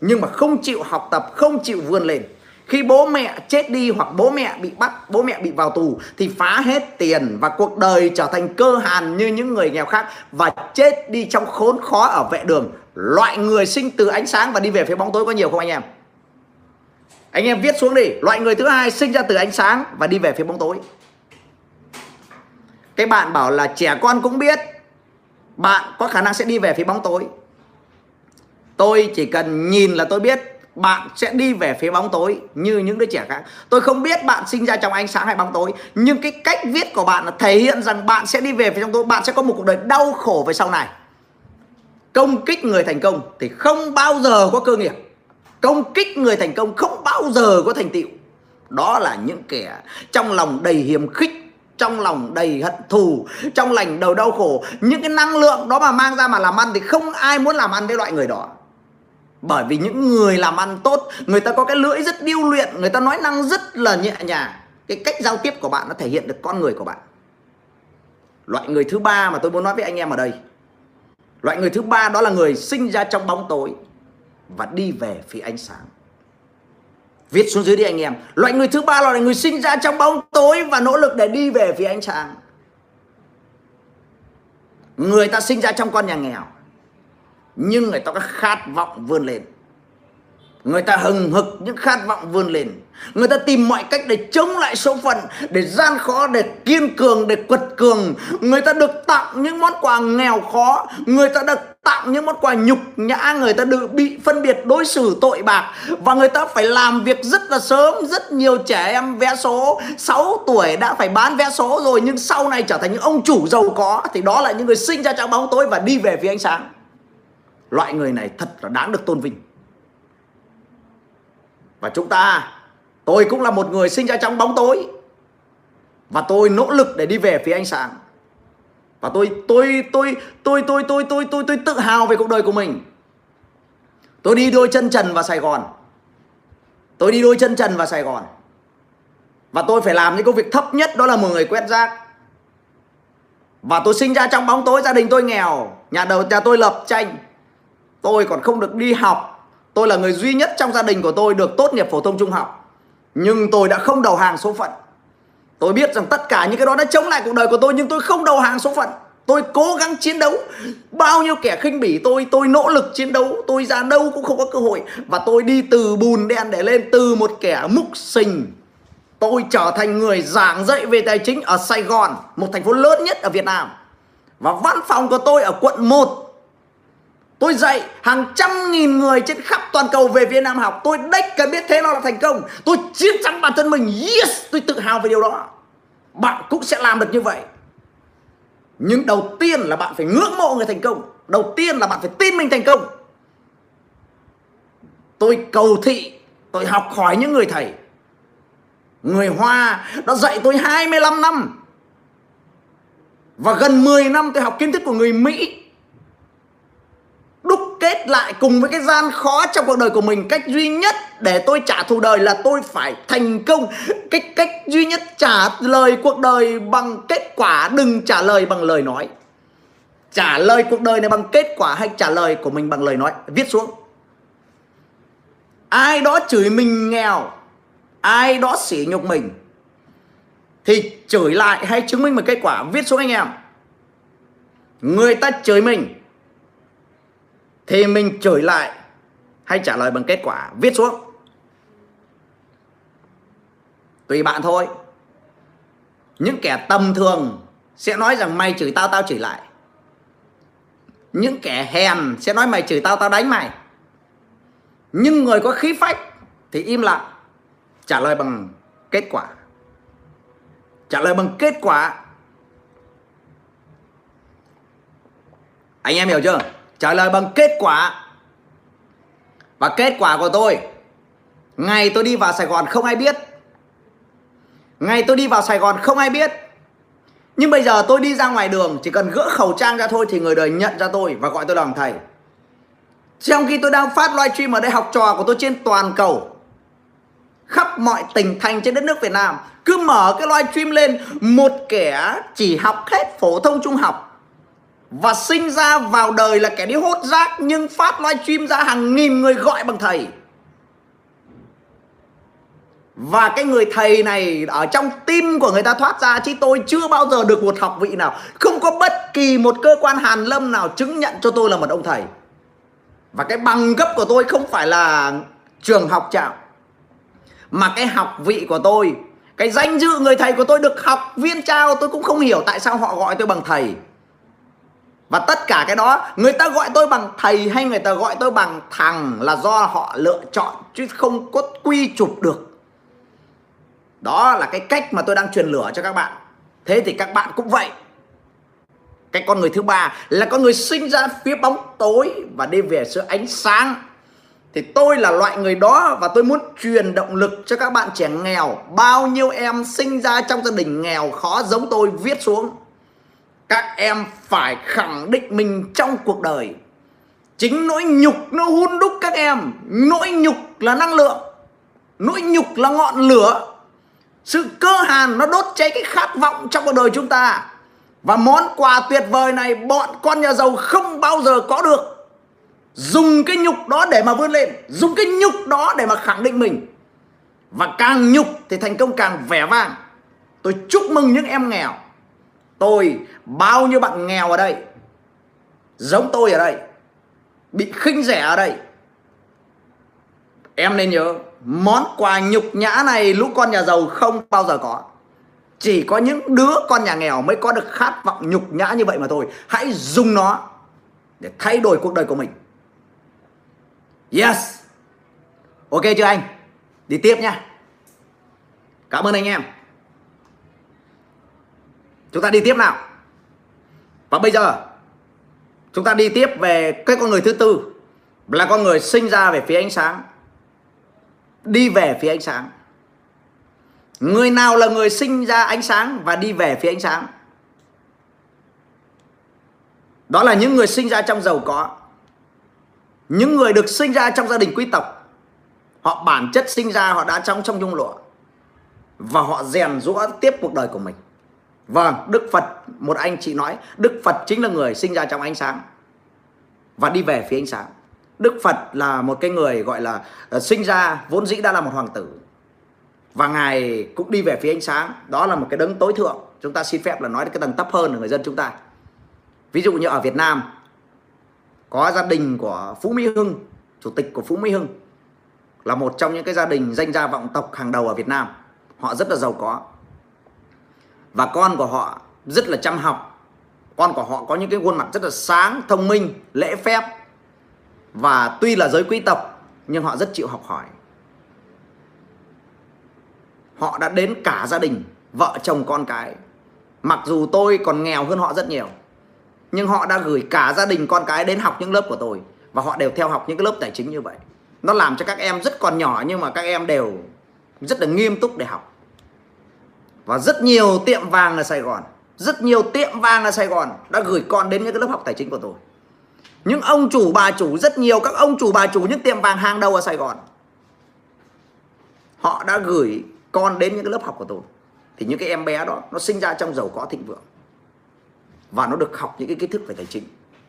Nhưng mà không chịu học tập, không chịu vươn lên. Khi bố mẹ chết đi hoặc bố mẹ bị bắt, bố mẹ bị vào tù thì phá hết tiền và cuộc đời trở thành cơ hàn như những người nghèo khác và chết đi trong khốn khó ở vệ đường. Loại người sinh từ ánh sáng và đi về phía bóng tối có nhiều không anh em? Anh em viết xuống đi. Loại người thứ hai sinh ra từ ánh sáng và đi về phía bóng tối cái bạn bảo là trẻ con cũng biết, bạn có khả năng sẽ đi về phía bóng tối. Tôi chỉ cần nhìn là tôi biết bạn sẽ đi về phía bóng tối như những đứa trẻ khác. Tôi không biết bạn sinh ra trong ánh sáng hay bóng tối, nhưng cái cách viết của bạn là thể hiện rằng bạn sẽ đi về phía trong tối, bạn sẽ có một cuộc đời đau khổ về sau này. Công kích người thành công thì không bao giờ có cơ nghiệp. Công kích người thành công không bao giờ có thành tựu. Đó là những kẻ trong lòng đầy hiềm khích trong lòng đầy hận thù, trong lành đầu đau khổ. Những cái năng lượng đó mà mang ra mà làm ăn thì không ai muốn làm ăn với loại người đó. Bởi vì những người làm ăn tốt, người ta có cái lưỡi rất điêu luyện, người ta nói năng rất là nhẹ nhàng. Cái cách giao tiếp của bạn nó thể hiện được con người của bạn. Loại người thứ ba mà tôi muốn nói với anh em ở đây. Loại người thứ ba đó là người sinh ra trong bóng tối và đi về phía ánh sáng viết xuống dưới đi anh em. Loại người thứ ba là người sinh ra trong bóng tối và nỗ lực để đi về phía ánh sáng. Người ta sinh ra trong con nhà nghèo, nhưng người ta có khát vọng vươn lên. Người ta hừng hực những khát vọng vươn lên. Người ta tìm mọi cách để chống lại số phận, để gian khó, để kiên cường, để quật cường. Người ta được tặng những món quà nghèo khó. Người ta được tặng những món quà nhục nhã người ta được bị phân biệt đối xử tội bạc. Và người ta phải làm việc rất là sớm. Rất nhiều trẻ em vé số. 6 tuổi đã phải bán vé số rồi. Nhưng sau này trở thành những ông chủ giàu có, thì đó là những người sinh ra trong bóng tối và đi về phía ánh sáng. Loại người này thật là đáng được tôn vinh. Và chúng ta, tôi cũng là một người sinh ra trong bóng tối. Và tôi nỗ lực để đi về phía ánh sáng và tôi tôi tôi tôi tôi tôi tôi tôi tôi tự hào về cuộc đời của mình. Tôi đi đôi chân trần vào Sài Gòn. Tôi đi đôi chân trần vào Sài Gòn. Và tôi phải làm những công việc thấp nhất, đó là một người quét rác. Và tôi sinh ra trong bóng tối, gia đình tôi nghèo, nhà đầu, nhà tôi lập tranh. Tôi còn không được đi học. Tôi là người duy nhất trong gia đình của tôi được tốt nghiệp phổ thông trung học. Nhưng tôi đã không đầu hàng số phận tôi biết rằng tất cả những cái đó đã chống lại cuộc đời của tôi, nhưng tôi không đầu hàng số phận. Tôi cố gắng chiến đấu. Bao nhiêu kẻ khinh bỉ tôi tôi nỗ lực chiến đấu. Tôi ra đâu cũng không có cơ hội. Và tôi đi từ bùn đen để lên, từ một kẻ múc sình. Tôi trở thành người giảng dạy về tài chính ở Sài Gòn, một thành phố lớn nhất ở Việt Nam. Và văn phòng của tôi ở quận 1 Tôi dạy hàng trăm nghìn người trên khắp toàn cầu về Việt Nam học. Tôi đếch cần biết thế nào là thành công. Tôi chiến thắng bản thân mình. Yes! Tôi tự hào về điều đó. Bạn cũng sẽ làm được như vậy. Nhưng đầu tiên là bạn phải ngưỡng mộ người thành công. Đầu tiên là bạn phải tin mình thành công. Tôi cầu thị, Tôi học hỏi những người thầy. Người Hoa đã dạy tôi 25 năm. Và gần 10 năm tôi học kiến thức của người Mỹ kết lại cùng với cái gian khó trong cuộc đời của mình. Cách duy nhất để tôi trả thù đời là tôi phải thành công. Cách cách duy nhất trả lời cuộc đời bằng kết quả, đừng trả lời bằng lời nói. Trả lời cuộc đời này bằng kết quả hay trả lời của mình bằng lời nói? Viết xuống. Ai đó chửi mình nghèo, ai đó sỉ nhục mình, thì chửi lại hay chứng minh một kết quả? Viết xuống anh em. Người ta chửi mình thì mình chửi lại hay trả lời bằng kết quả, viết xuống. Tùy bạn thôi. Những kẻ tầm thường sẽ nói rằng mày chửi tao tao chửi lại. Những kẻ hèn sẽ nói mày chửi tao tao đánh mày. Nhưng người có khí phách thì im lặng, trả lời bằng kết quả. Trả lời bằng kết quả. Anh em hiểu chưa? Trả lời bằng kết quả. Và kết quả của tôi, ngày tôi đi vào Sài Gòn không ai biết. Ngày tôi đi vào Sài Gòn không ai biết. Nhưng bây giờ tôi đi ra ngoài đường, chỉ cần gỡ khẩu trang ra thôi thì người đời nhận ra tôi và gọi tôi là thầy. Trong khi tôi đang phát livestream ở đây, học trò của tôi trên toàn cầu, khắp mọi tỉnh thành trên đất nước Việt Nam, cứ mở cái livestream lên, một kẻ chỉ học hết phổ thông trung học và sinh ra vào đời là kẻ đi hốt rác, nhưng phát livestream ra hàng nghìn người gọi bằng thầy. Và cái người thầy này ở trong tim của người ta thoát ra chứ tôi chưa bao giờ được một học vị nào. Không có bất kỳ một cơ quan hàn lâm nào chứng nhận cho tôi là một ông thầy. Và cái bằng cấp của tôi không phải là trường học trạm, mà cái học vị của tôi, cái danh dự người thầy của tôi được học viên trao, tôi cũng không hiểu tại sao họ gọi tôi bằng thầy và tất cả cái đó, người ta gọi tôi bằng thầy hay người ta gọi tôi bằng thằng là do họ lựa chọn, chứ không có quy chụp được. Đó là cái cách mà tôi đang truyền lửa cho các bạn. Thế thì các bạn cũng vậy. Cái con người thứ ba là con người sinh ra phía bóng tối và đi về sự ánh sáng. Thì tôi là loại người đó và tôi muốn truyền động lực cho các bạn trẻ nghèo. Bao nhiêu em sinh ra trong gia đình nghèo khó giống tôi viết xuống các em phải khẳng định mình trong cuộc đời. Chính nỗi nhục nó hun đúc các em. Nỗi nhục là năng lượng. Nỗi nhục là ngọn lửa. Sự cơ hàn nó đốt cháy cái khát vọng trong cuộc đời chúng ta. Và món quà tuyệt vời này bọn con nhà giàu không bao giờ có được. Dùng cái nhục đó để mà vươn lên. Dùng cái nhục đó để mà khẳng định mình. Và càng nhục thì thành công càng vẻ vang. Tôi chúc mừng những em nghèo tôi, bao nhiêu bạn nghèo ở đây, giống tôi ở đây, bị khinh rẻ ở đây. Em nên nhớ, món quà nhục nhã này lũ con nhà giàu không bao giờ có. Chỉ có những đứa con nhà nghèo mới có được khát vọng nhục nhã như vậy mà thôi. Hãy dùng nó để thay đổi cuộc đời của mình. Yes. Ok chưa anh? Đi tiếp nha. Cảm ơn anh em chúng ta đi tiếp nào. Và bây giờ, chúng ta đi tiếp về cái con người thứ tư, là con người sinh ra về phía ánh sáng, đi về phía ánh sáng. Người nào là người sinh ra ánh sáng và đi về phía ánh sáng? Đó là những người sinh ra trong giàu có. Những người được sinh ra trong gia đình quý tộc, họ bản chất sinh ra, họ đã trong trong nhung lụa và họ rèn rũa tiếp cuộc đời của mình vâng đức phật một anh chị nói đức phật chính là người sinh ra trong ánh sáng và đi về phía ánh sáng. Đức phật là một cái người gọi là uh, sinh ra vốn dĩ đã là một hoàng tử và ngài cũng đi về phía ánh sáng. Đó là một cái đấng tối thượng. Chúng ta xin phép là nói cái tầng thấp hơn của người dân chúng ta. Ví dụ như ở việt nam có gia đình của phú mỹ hưng chủ tịch của phú mỹ hưng là một trong những cái gia đình danh gia vọng tộc hàng đầu ở việt nam. Họ rất là giàu có và con của họ rất là chăm học. Con của họ có những cái khuôn mặt rất là sáng, thông minh, lễ phép. Và tuy là giới quý tộc, nhưng họ rất chịu học hỏi. Họ đã đến cả gia đình, vợ chồng con cái. Mặc dù tôi còn nghèo hơn họ rất nhiều, nhưng họ đã gửi cả gia đình con cái đến học những lớp của tôi. Và họ đều theo học những cái lớp tài chính như vậy. Nó làm cho các em rất còn nhỏ, nhưng mà các em đều rất là nghiêm túc để học và rất nhiều tiệm vàng ở Sài Gòn, rất nhiều tiệm vàng ở Sài Gòn đã gửi con đến những cái lớp học tài chính của tôi. Những ông chủ, bà chủ, rất nhiều các ông chủ, bà chủ những tiệm vàng hàng đầu ở Sài Gòn, họ đã gửi con đến những cái lớp học của tôi. Thì những cái em bé đó, nó sinh ra trong giàu có thịnh vượng. Và nó được học những cái kiến thức về tài chính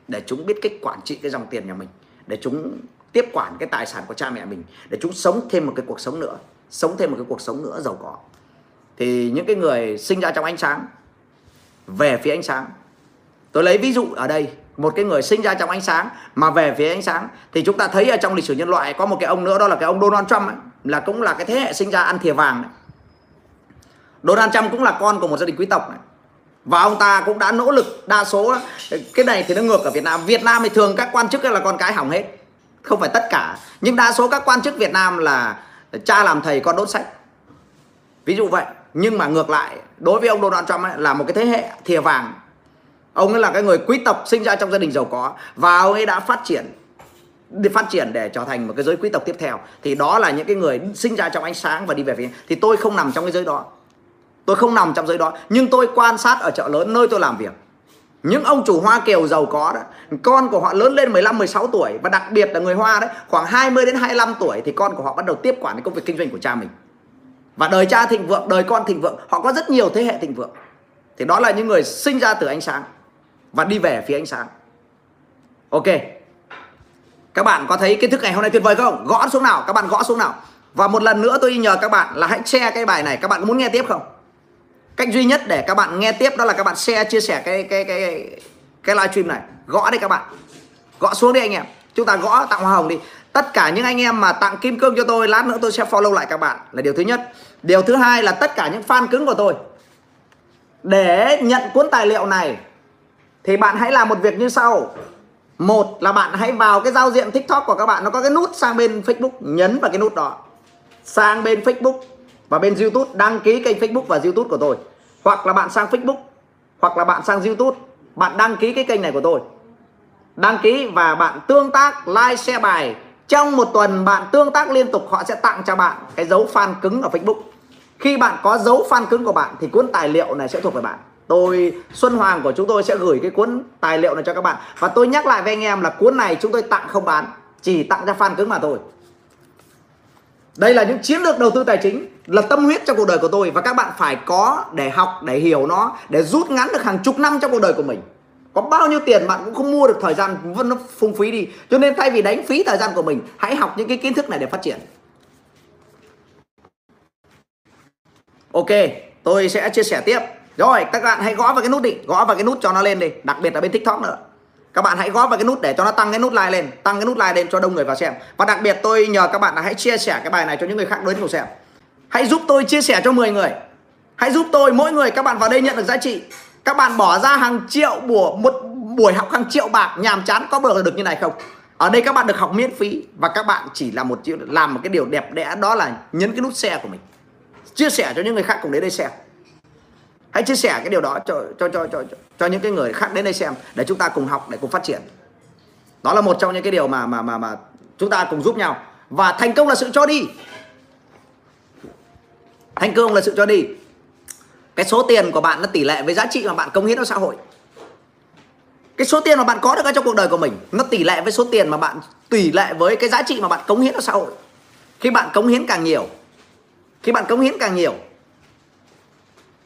để chúng biết cách quản trị cái dòng tiền nhà mình, để chúng tiếp quản cái tài sản của cha mẹ mình, để chúng sống thêm một cái cuộc sống nữa, sống thêm một cái cuộc sống nữa giàu có thì những cái người sinh ra trong ánh sáng về phía ánh sáng. Tôi lấy ví dụ ở đây một cái người sinh ra trong ánh sáng mà về phía ánh sáng thì chúng ta thấy ở trong lịch sử nhân loại có một cái ông nữa đó là cái ông Donald Trump ấy, là cũng là cái thế hệ sinh ra ăn thìa vàng đấy. Donald Trump cũng là con của một gia đình quý tộc này. và ông ta cũng đã nỗ lực đa số cái này thì nó ngược ở Việt Nam. Việt Nam thì thường các quan chức là con cái hỏng hết không phải tất cả. Nhưng đa số các quan chức Việt Nam là cha làm thầy con đốt sách. Ví dụ vậy nhưng mà ngược lại đối với ông Donald Trump ấy, là một cái thế hệ thìa vàng. Ông ấy là cái người quý tộc sinh ra trong gia đình giàu có và ông ấy đã phát triển để phát triển để trở thành một cái giới quý tộc tiếp theo. Thì đó là những cái người sinh ra trong ánh sáng và đi về phía thì tôi không nằm trong cái giới đó. Tôi không nằm trong giới đó. Nhưng tôi quan sát ở chợ lớn nơi tôi làm việc. Những ông chủ Hoa Kiều giàu có đó con của họ lớn lên 15 16 tuổi và đặc biệt là người Hoa đấy khoảng 20 đến 25 tuổi thì con của họ bắt đầu tiếp quản cái công việc kinh doanh của cha mình và đời cha thịnh vượng, đời con thịnh vượng, họ có rất nhiều thế hệ thịnh vượng. Thì đó là những người sinh ra từ ánh sáng và đi về phía ánh sáng. Ok. Các bạn có thấy kiến thức ngày hôm nay tuyệt vời không? Gõ xuống nào, các bạn gõ xuống nào. Và một lần nữa tôi nhờ các bạn là hãy share cái bài này. Các bạn có muốn nghe tiếp không? Cách duy nhất để các bạn nghe tiếp đó là các bạn share, chia sẻ cái cái cái cái livestream này. Gõ đi các bạn. Gõ xuống đi anh em. Chúng ta gõ tặng hoa hồng đi tất cả những anh em mà tặng kim cương cho tôi, lát nữa tôi sẽ follow lại các bạn. Là điều thứ nhất. Điều thứ hai là tất cả những fan cứng của tôi. Để nhận cuốn tài liệu này, thì bạn hãy làm một việc như sau. Một là bạn hãy vào cái giao diện tiktok của các bạn. Nó có cái nút sang bên facebook, nhấn vào cái nút đó. Sang bên facebook và bên youtube, đăng ký kênh facebook và youtube của tôi. Hoặc là bạn sang facebook, hoặc là bạn sang youtube, bạn đăng ký cái kênh này của tôi. Đăng ký và bạn tương tác, like, share bài trong một tuần bạn tương tác liên tục, họ sẽ tặng cho bạn cái dấu fan cứng ở facebook. Khi bạn có dấu fan cứng của bạn thì cuốn tài liệu này sẽ thuộc về bạn. Tôi, Xuân Hoàng của chúng tôi sẽ gửi cái cuốn tài liệu này cho các bạn. Và tôi nhắc lại với anh em là cuốn này chúng tôi tặng không bán, chỉ tặng cho fan cứng mà thôi. Đây là những chiến lược đầu tư tài chính, là tâm huyết trong cuộc đời của tôi. Và các bạn phải có để học, để hiểu nó, để rút ngắn được hàng chục năm trong cuộc đời của mình có bao nhiêu tiền bạn cũng không mua được thời gian, vẫn nó phung phí đi. Cho nên thay vì đánh phí thời gian của mình, hãy học những cái kiến thức này để phát triển. Ok, tôi sẽ chia sẻ tiếp. Rồi, các bạn hãy gõ vào cái nút đi, gõ vào cái nút cho nó lên đi, đặc biệt là bên tiktok nữa. Các bạn hãy gõ vào cái nút để cho nó tăng cái nút like lên, tăng cái nút like lên cho đông người vào xem. Và đặc biệt tôi nhờ các bạn là hãy chia sẻ cái bài này cho những người khác đến cùng xem. Hãy giúp tôi chia sẻ cho 10 người. Hãy giúp tôi, mỗi người các bạn vào đây nhận được giá trị các bạn bỏ ra hàng triệu buổi một buổi học hàng triệu bạc, nhàm chán có bao được như này không? Ở đây các bạn được học miễn phí và các bạn chỉ là một làm một cái điều đẹp đẽ, đó là nhấn cái nút share của mình. Chia sẻ cho những người khác cùng đến đây xem. Hãy chia sẻ cái điều đó cho cho cho cho cho những cái người khác đến đây xem để chúng ta cùng học, để cùng phát triển. Đó là một trong những cái điều mà mà mà mà chúng ta cùng giúp nhau. Và thành công là sự cho đi. Thành công là sự cho đi cái số tiền của bạn nó tỷ lệ với giá trị mà bạn cống hiến cho xã hội. Cái số tiền mà bạn có được ở trong cuộc đời của mình, nó tỷ lệ với số tiền mà bạn, tỷ lệ với cái giá trị mà bạn cống hiến cho xã hội. Khi bạn cống hiến càng nhiều, khi bạn cống hiến càng nhiều,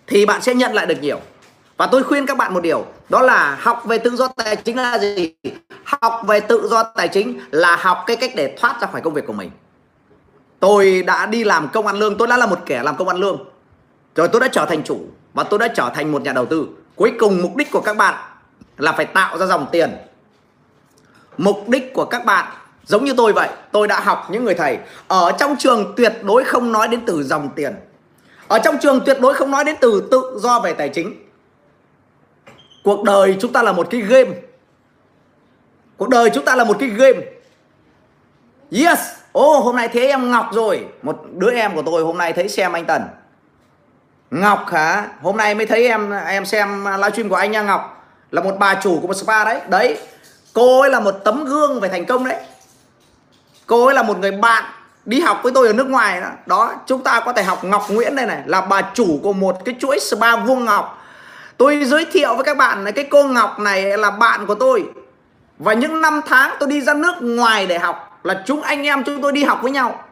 thì bạn sẽ nhận lại được nhiều. Và tôi khuyên các bạn một điều, đó là học về tự do tài chính là gì? Học về tự do tài chính là học cái cách để thoát ra khỏi công việc của mình. Tôi đã đi làm công ăn lương, tôi đã là một kẻ làm công ăn lương rồi tôi đã trở thành chủ và tôi đã trở thành một nhà đầu tư. Cuối cùng mục đích của các bạn là phải tạo ra dòng tiền. Mục đích của các bạn giống như tôi vậy tôi đã học những người thầy. Ở trong trường tuyệt đối không nói đến từ dòng tiền. Ở trong trường tuyệt đối không nói đến từ tự do về tài chính. Cuộc đời chúng ta là một cái game. Cuộc đời chúng ta là một cái game. Yes! Ô oh, hôm nay thấy em ngọc rồi. Một đứa em của tôi hôm nay thấy xem anh tần ngọc hả? Hôm nay mới thấy em em xem livestream của anh nha, ngọc. Là một bà chủ của một spa đấy. Đấy, cô ấy là một tấm gương về thành công đấy. Cô ấy là một người bạn đi học với tôi ở nước ngoài đó. đó, chúng ta có thể học Ngọc Nguyễn đây này, là bà chủ của một cái chuỗi spa Vuông Ngọc. Tôi giới thiệu với các bạn là cái cô Ngọc này là bạn của tôi. Và những năm tháng tôi đi ra nước ngoài để học là chúng anh em chúng tôi đi học với nhau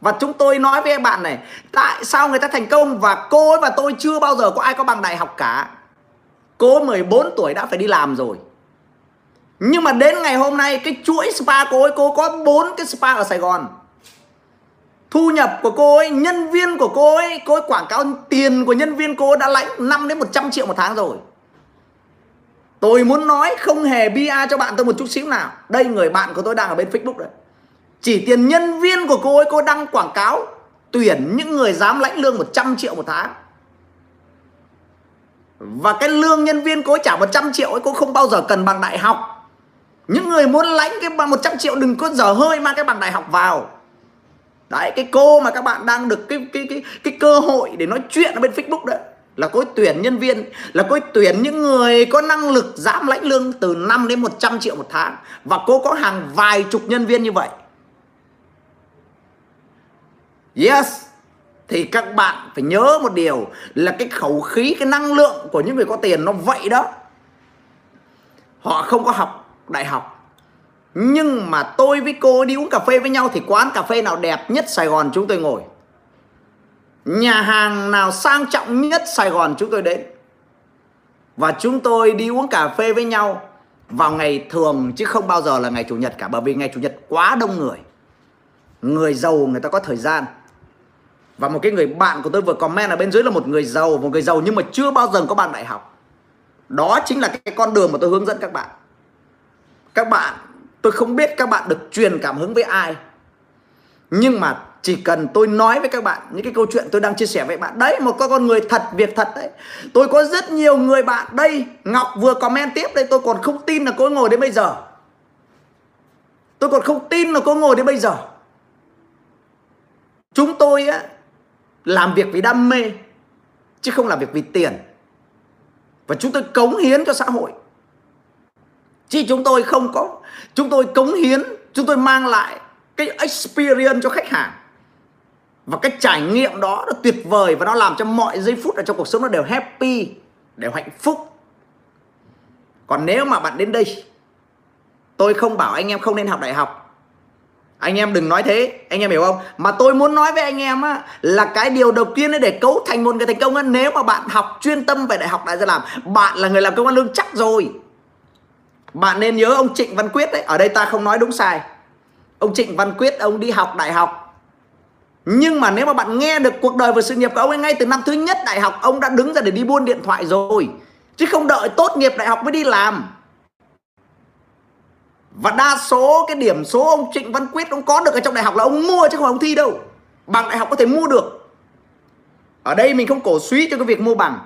và chúng tôi nói với các bạn này, tại sao người ta thành công và cô ấy và tôi chưa bao giờ có ai có bằng đại học cả? Cô 14 tuổi đã phải đi làm rồi. Nhưng mà đến ngày hôm nay, cái chuỗi spa cô ấy, cô có bốn cái spa ở Sài Gòn. Thu nhập của cô ấy, nhân viên của cô ấy cô ấy quảng cáo tiền của nhân viên cô ấy đã lãnh 5 đến 100 triệu một tháng rồi. Tôi muốn nói không hề bia cho bạn tôi một chút xíu nào. Đây, người bạn của tôi đang ở bên Facebook đấy chỉ tiền nhân viên của cô ấy cô đăng quảng cáo, tuyển những người dám lãnh lương 100 triệu một tháng. Và cái lương nhân viên cô ấy trả 100 triệu ấy, cô không bao giờ cần bằng đại học. Những người muốn lãnh cái bằng 100 triệu, đừng có dở hơi mang cái bằng đại học vào. Đấy, cái cô mà các bạn đang được cái cái cái cái cơ hội để nói chuyện ở bên Facebook đấy, là cô ấy tuyển nhân viên, là cô ấy tuyển những người có năng lực giảm lãnh lương từ 5 đến 100 triệu một tháng. Và cô có hàng vài chục nhân viên như vậy yes thì các bạn phải nhớ một điều là cái khẩu khí, cái năng lượng của những người có tiền nó vậy đó họ không có học đại học nhưng mà tôi với cô đi uống cà phê với nhau thì quán cà phê nào đẹp nhất Sài Gòn chúng tôi ngồi. Nhà hàng nào sang trọng nhất Sài Gòn chúng tôi đến. Và chúng tôi đi uống cà phê với nhau vào ngày thường chứ không bao giờ là ngày chủ nhật cả, bởi vì ngày chủ nhật quá đông người. Người giàu người ta có thời gian. Và một cái người bạn của tôi vừa comment ở bên dưới là một người giàu, một người giàu nhưng mà chưa bao giờ có bạn đại học. Đó chính là cái con đường mà tôi hướng dẫn các bạn. Các bạn Tôi không biết các bạn được truyền cảm hứng với ai. Nhưng mà chỉ cần tôi nói với các bạn những cái câu chuyện tôi đang chia sẻ với bạn. Đấy một con người thật việc thật đấy. Tôi có rất nhiều người bạn. Đây ngọc vừa comment tiếp đây tôi còn không tin là cô ngồi đến bây giờ. Tôi còn không tin là cô ngồi đến bây giờ. Chúng tôi á làm việc vì đam mê, chứ không làm việc vì tiền. Và chúng tôi cống hiến cho xã hội. Chứ chúng tôi không có, chúng tôi cống hiến, chúng tôi mang lại cái experience cho khách hàng. Và cái trải nghiệm đó nó tuyệt vời và nó làm cho mọi giây phút ở trong cuộc sống nó đều happy, đều hạnh phúc. Còn nếu mà bạn đến đây, tôi không bảo anh em không nên học đại học anh em đừng nói thế, anh em hiểu không? Mà tôi muốn nói với anh em á, là cái điều đầu tiên để cấu thành một người thành công á, nếu mà bạn học chuyên tâm về đại học đại gia làm, bạn là người làm công an lương chắc rồi. Bạn nên nhớ ông Trịnh Văn Quyết đấy ở đây ta không nói đúng sai. Ông Trịnh Văn Quyết, ông đi học đại học. Nhưng mà nếu mà bạn nghe được cuộc đời và sự nghiệp của ông ấy ngay từ năm thứ nhất đại học, ông đã đứng ra để đi buôn điện thoại rồi. Chứ không đợi tốt nghiệp đại học mới đi làm và đa số cái điểm số ông Trịnh Văn Quyết ông có được ở trong đại học là ông mua chứ không phải ông thi đâu. Bằng đại học có thể mua được. Ở đây mình không cổ suý cho cái việc mua bằng.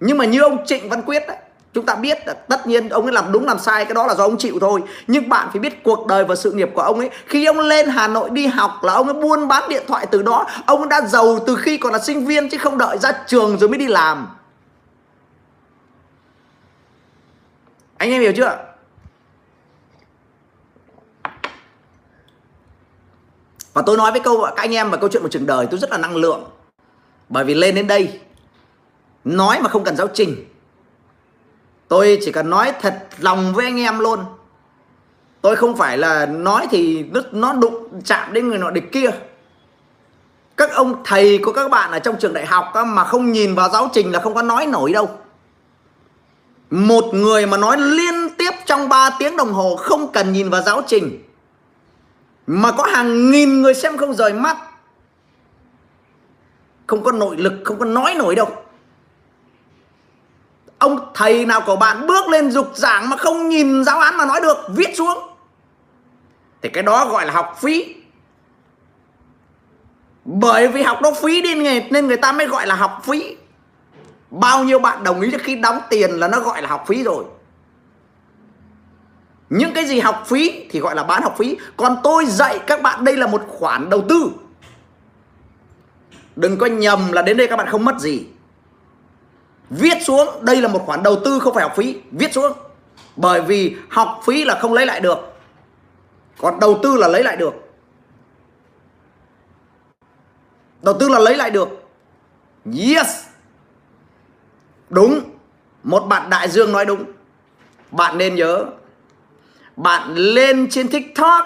Nhưng mà như ông Trịnh Văn Quyết đấy chúng ta biết là tất nhiên ông ấy làm đúng làm sai, cái đó là do ông chịu thôi. Nhưng bạn phải biết cuộc đời và sự nghiệp của ông ấy, khi ông lên Hà Nội đi học là ông ấy buôn bán điện thoại từ đó. Ông đã giàu từ khi còn là sinh viên chứ không đợi ra trường rồi mới đi làm. Anh em hiểu chưa? Và tôi nói với câu, các anh em và câu chuyện một trường đời, tôi rất là năng lượng. Bởi vì lên đến đây, nói mà không cần giáo trình. Tôi chỉ cần nói thật lòng với anh em luôn. Tôi không phải là nói thì nó đụng chạm đến người nọ địch kia. Các ông thầy của các bạn ở trong trường đại học mà không nhìn vào giáo trình là không có nói nổi đâu. Một người mà nói liên tiếp trong 3 tiếng đồng hồ không cần nhìn vào giáo trình mà có hàng nghìn người xem không rời mắt. Không có nội lực, không có nói nổi đâu. Ông thầy nào của bạn bước lên dục giảng mà không nhìn giáo án mà nói được, viết xuống. Thì cái đó gọi là học phí. Bởi vì học nó phí đi, nên người ta mới gọi là học phí. Bao nhiêu bạn đồng ý khi đóng tiền là nó gọi là học phí rồi những cái gì học phí thì gọi là bán học phí. Còn tôi dạy các bạn đây là một khoản đầu tư. Đừng có nhầm là đến đây các bạn không mất gì. Viết xuống, đây là một khoản đầu tư, không phải học phí. Viết xuống. Bởi vì học phí là không lấy lại được. Còn đầu tư là lấy lại được. Đầu tư là lấy lại được. Yes. Đúng. Một bạn đại dương nói đúng. Bạn nên nhớ bạn lên trên tiktok,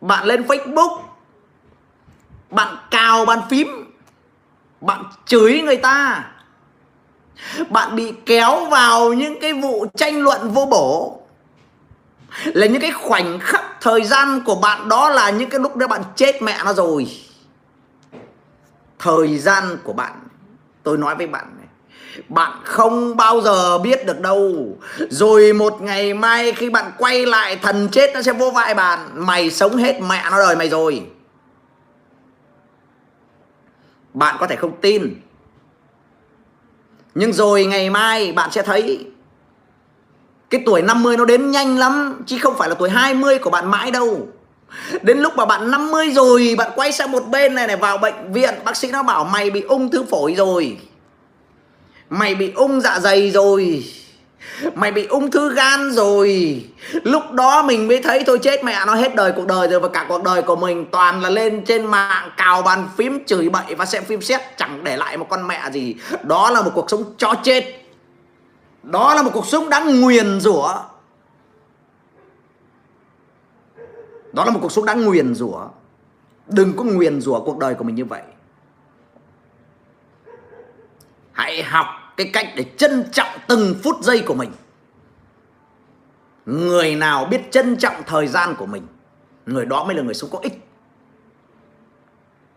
bạn lên facebook, bạn cào bàn phím, bạn chửi người ta. Bạn bị kéo vào những cái vụ tranh luận vô bổ. Là những cái khoảnh khắc thời gian của bạn đó là những cái lúc đó bạn chết mẹ nó rồi. Thời gian của bạn, tôi nói với bạn này bạn không bao giờ biết được đâu. Rồi một ngày mai khi bạn quay lại, thần chết nó sẽ vô vai bạn mày sống hết mẹ nó đời mày rồi. Bạn có thể không tin. Nhưng rồi ngày mai bạn sẽ thấy, cái tuổi 50 nó đến nhanh lắm, chứ không phải là tuổi 20 của bạn mãi đâu. Đến lúc mà bạn 50 rồi, Bạn quay sang một bên này này, vào bệnh viện, Bác sĩ nó bảo mày bị ung thư phổi rồi. Mày bị ung dạ dày rồi. Mày bị ung thư gan rồi. Lúc đó mình mới thấy thôi, chết mẹ nó hết đời cuộc đời rồi Và cả cuộc đời của mình toàn là lên trên mạng Cào bàn phím, chửi bậy và xem phim xét, Chẳng để lại một con mẹ gì. Đó là một cuộc sống cho chết. Đó là một cuộc sống đáng nguyền rủa. Đó là một cuộc sống đáng nguyền rủa. Đừng có nguyền rủa cuộc đời của mình như vậy. Hãy học cái cách để trân trọng từng phút giây của mình. Người nào biết trân trọng thời gian của mình, người đó mới là người sống có ích.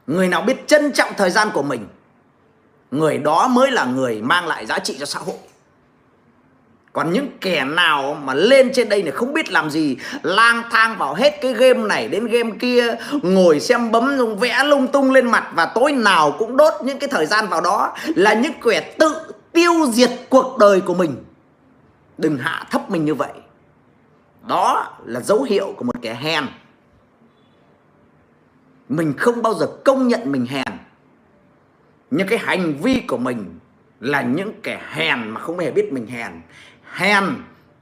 Người nào biết trân trọng thời gian của mình, người đó mới là người mang lại giá trị cho xã hội còn những kẻ nào mà lên trên đây này không biết làm gì, lang thang vào hết cái game này đến game kia, ngồi xem bấm dùng vẽ lung tung lên mặt và tối nào cũng đốt những cái thời gian vào đó là những kẻ tự tiêu diệt cuộc đời của mình. Đừng hạ thấp mình như vậy. Đó là dấu hiệu của một kẻ hèn. Mình không bao giờ công nhận mình hèn. Những cái hành vi của mình là những kẻ hèn mà không hề biết mình hèn hèn,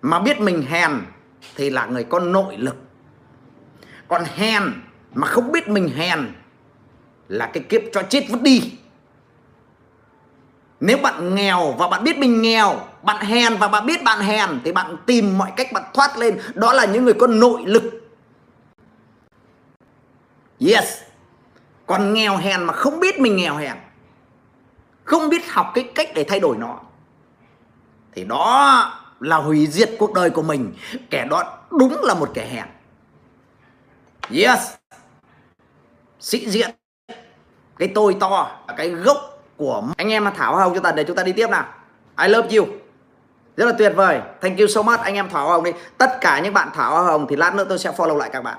mà biết mình hèn thì là người có nội lực. Còn hèn mà không biết mình hèn là cái kiếp cho chết vứt đi. Nếu bạn nghèo và bạn biết mình nghèo, bạn hèn và bạn biết bạn hèn thì bạn tìm mọi cách bạn thoát lên. Đó là những người có nội lực. Yes. Còn nghèo hèn mà không biết mình nghèo hèn, không biết học cái cách để thay đổi nó, thì đó là hủy diệt cuộc đời của mình. Kẻ đó đúng là một kẻ hèn. Yes. Sĩ diện. Cái tôi to cái gốc của anh em thảo hồng cho ta, để chúng ta đi tiếp nào. I love you. Rất là tuyệt vời. Thank you so much, anh em thảo hồng đi. Tất cả những bạn thảo hồng thì lát nữa tôi sẽ follow lại các bạn.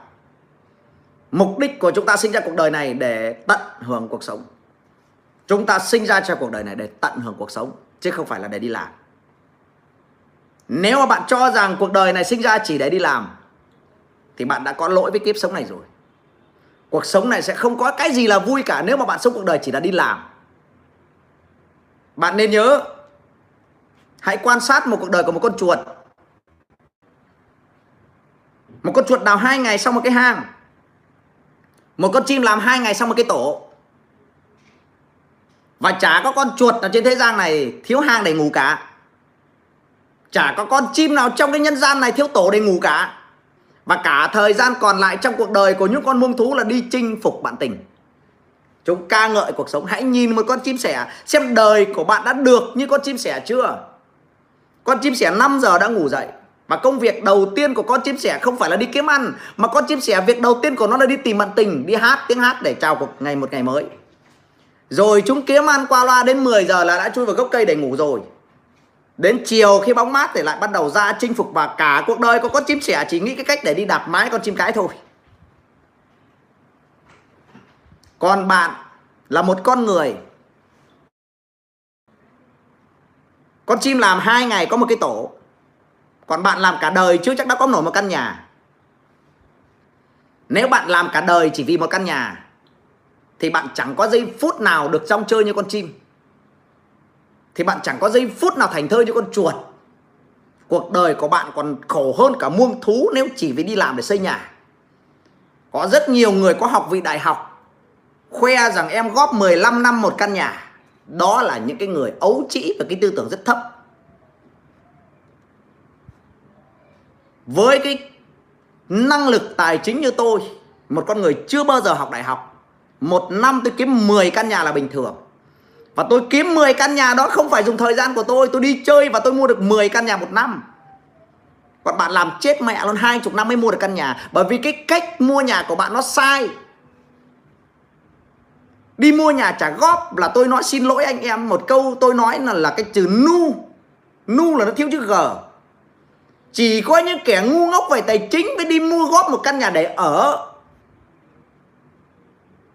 Mục đích của chúng ta sinh ra cuộc đời này để tận hưởng cuộc sống. Chúng ta sinh ra cho cuộc đời này để tận hưởng cuộc sống, chứ không phải là để đi làm nếu mà bạn cho rằng cuộc đời này sinh ra chỉ để đi làm, thì bạn đã có lỗi với kiếp sống này rồi. Cuộc sống này sẽ không có cái gì là vui cả nếu mà bạn sống cuộc đời chỉ là đi làm. Bạn nên nhớ, hãy quan sát một cuộc đời của một con chuột. Một con chuột đào hai ngày xong một cái hang. Một con chim làm hai ngày xong một cái tổ. Và chả có con chuột ở trên thế gian này thiếu hang để ngủ cả chả có con chim nào trong cái nhân gian này thiếu tổ để ngủ cả. Và cả thời gian còn lại trong cuộc đời của những con muông thú là đi chinh phục bạn tình. Chúng ca ngợi cuộc sống. Hãy nhìn một con chim sẻ, xem đời của bạn đã được như con chim sẻ chưa? Con chim sẻ 5 giờ đã ngủ dậy. Và công việc đầu tiên của con chim sẻ không phải là đi kiếm ăn, mà con chim sẻ việc đầu tiên của nó là đi tìm bạn tình, đi hát tiếng hát để chào cuộc ngày một ngày mới. Rồi chúng kiếm ăn qua loa đến 10 giờ là đã chui vào gốc cây để ngủ rồi. Đến chiều khi bóng mát thì lại bắt đầu ra chinh phục và cả cuộc đời. Của con chim sẻ chỉ nghĩ cái cách để đi đạp mái con chim cái thôi. Còn bạn là một con người. Con chim làm hai ngày có một cái tổ. Còn bạn làm cả đời chưa chắc đã có nổi một căn nhà. Nếu bạn làm cả đời chỉ vì một căn nhà, Thì bạn chẳng có giây phút nào được trong chơi như con chim thì bạn chẳng có giây phút nào thành thơ như con chuột. Cuộc đời của bạn còn khổ hơn cả muông thú nếu chỉ vì đi làm để xây nhà. Có rất nhiều người có học vị đại học, khoe rằng em góp 15 năm một căn nhà. Đó là những cái người ấu trĩ và cái tư tưởng rất thấp. Với cái năng lực tài chính như tôi, một con người chưa bao giờ học đại học, một năm tôi kiếm 10 căn nhà là bình thường và tôi kiếm 10 căn nhà đó không phải dùng thời gian của tôi. Tôi đi chơi và tôi mua được 10 căn nhà một năm. Còn bạn làm chết mẹ luôn hai chục năm mới mua được căn nhà. Bởi vì cái cách mua nhà của bạn nó sai. Đi mua nhà trả góp là tôi nói xin lỗi anh em. Một câu tôi nói là, là cái chữ nu. Nu là nó thiếu chữ G. Chỉ có những kẻ ngu ngốc về tài chính mới đi mua góp một căn nhà để ở.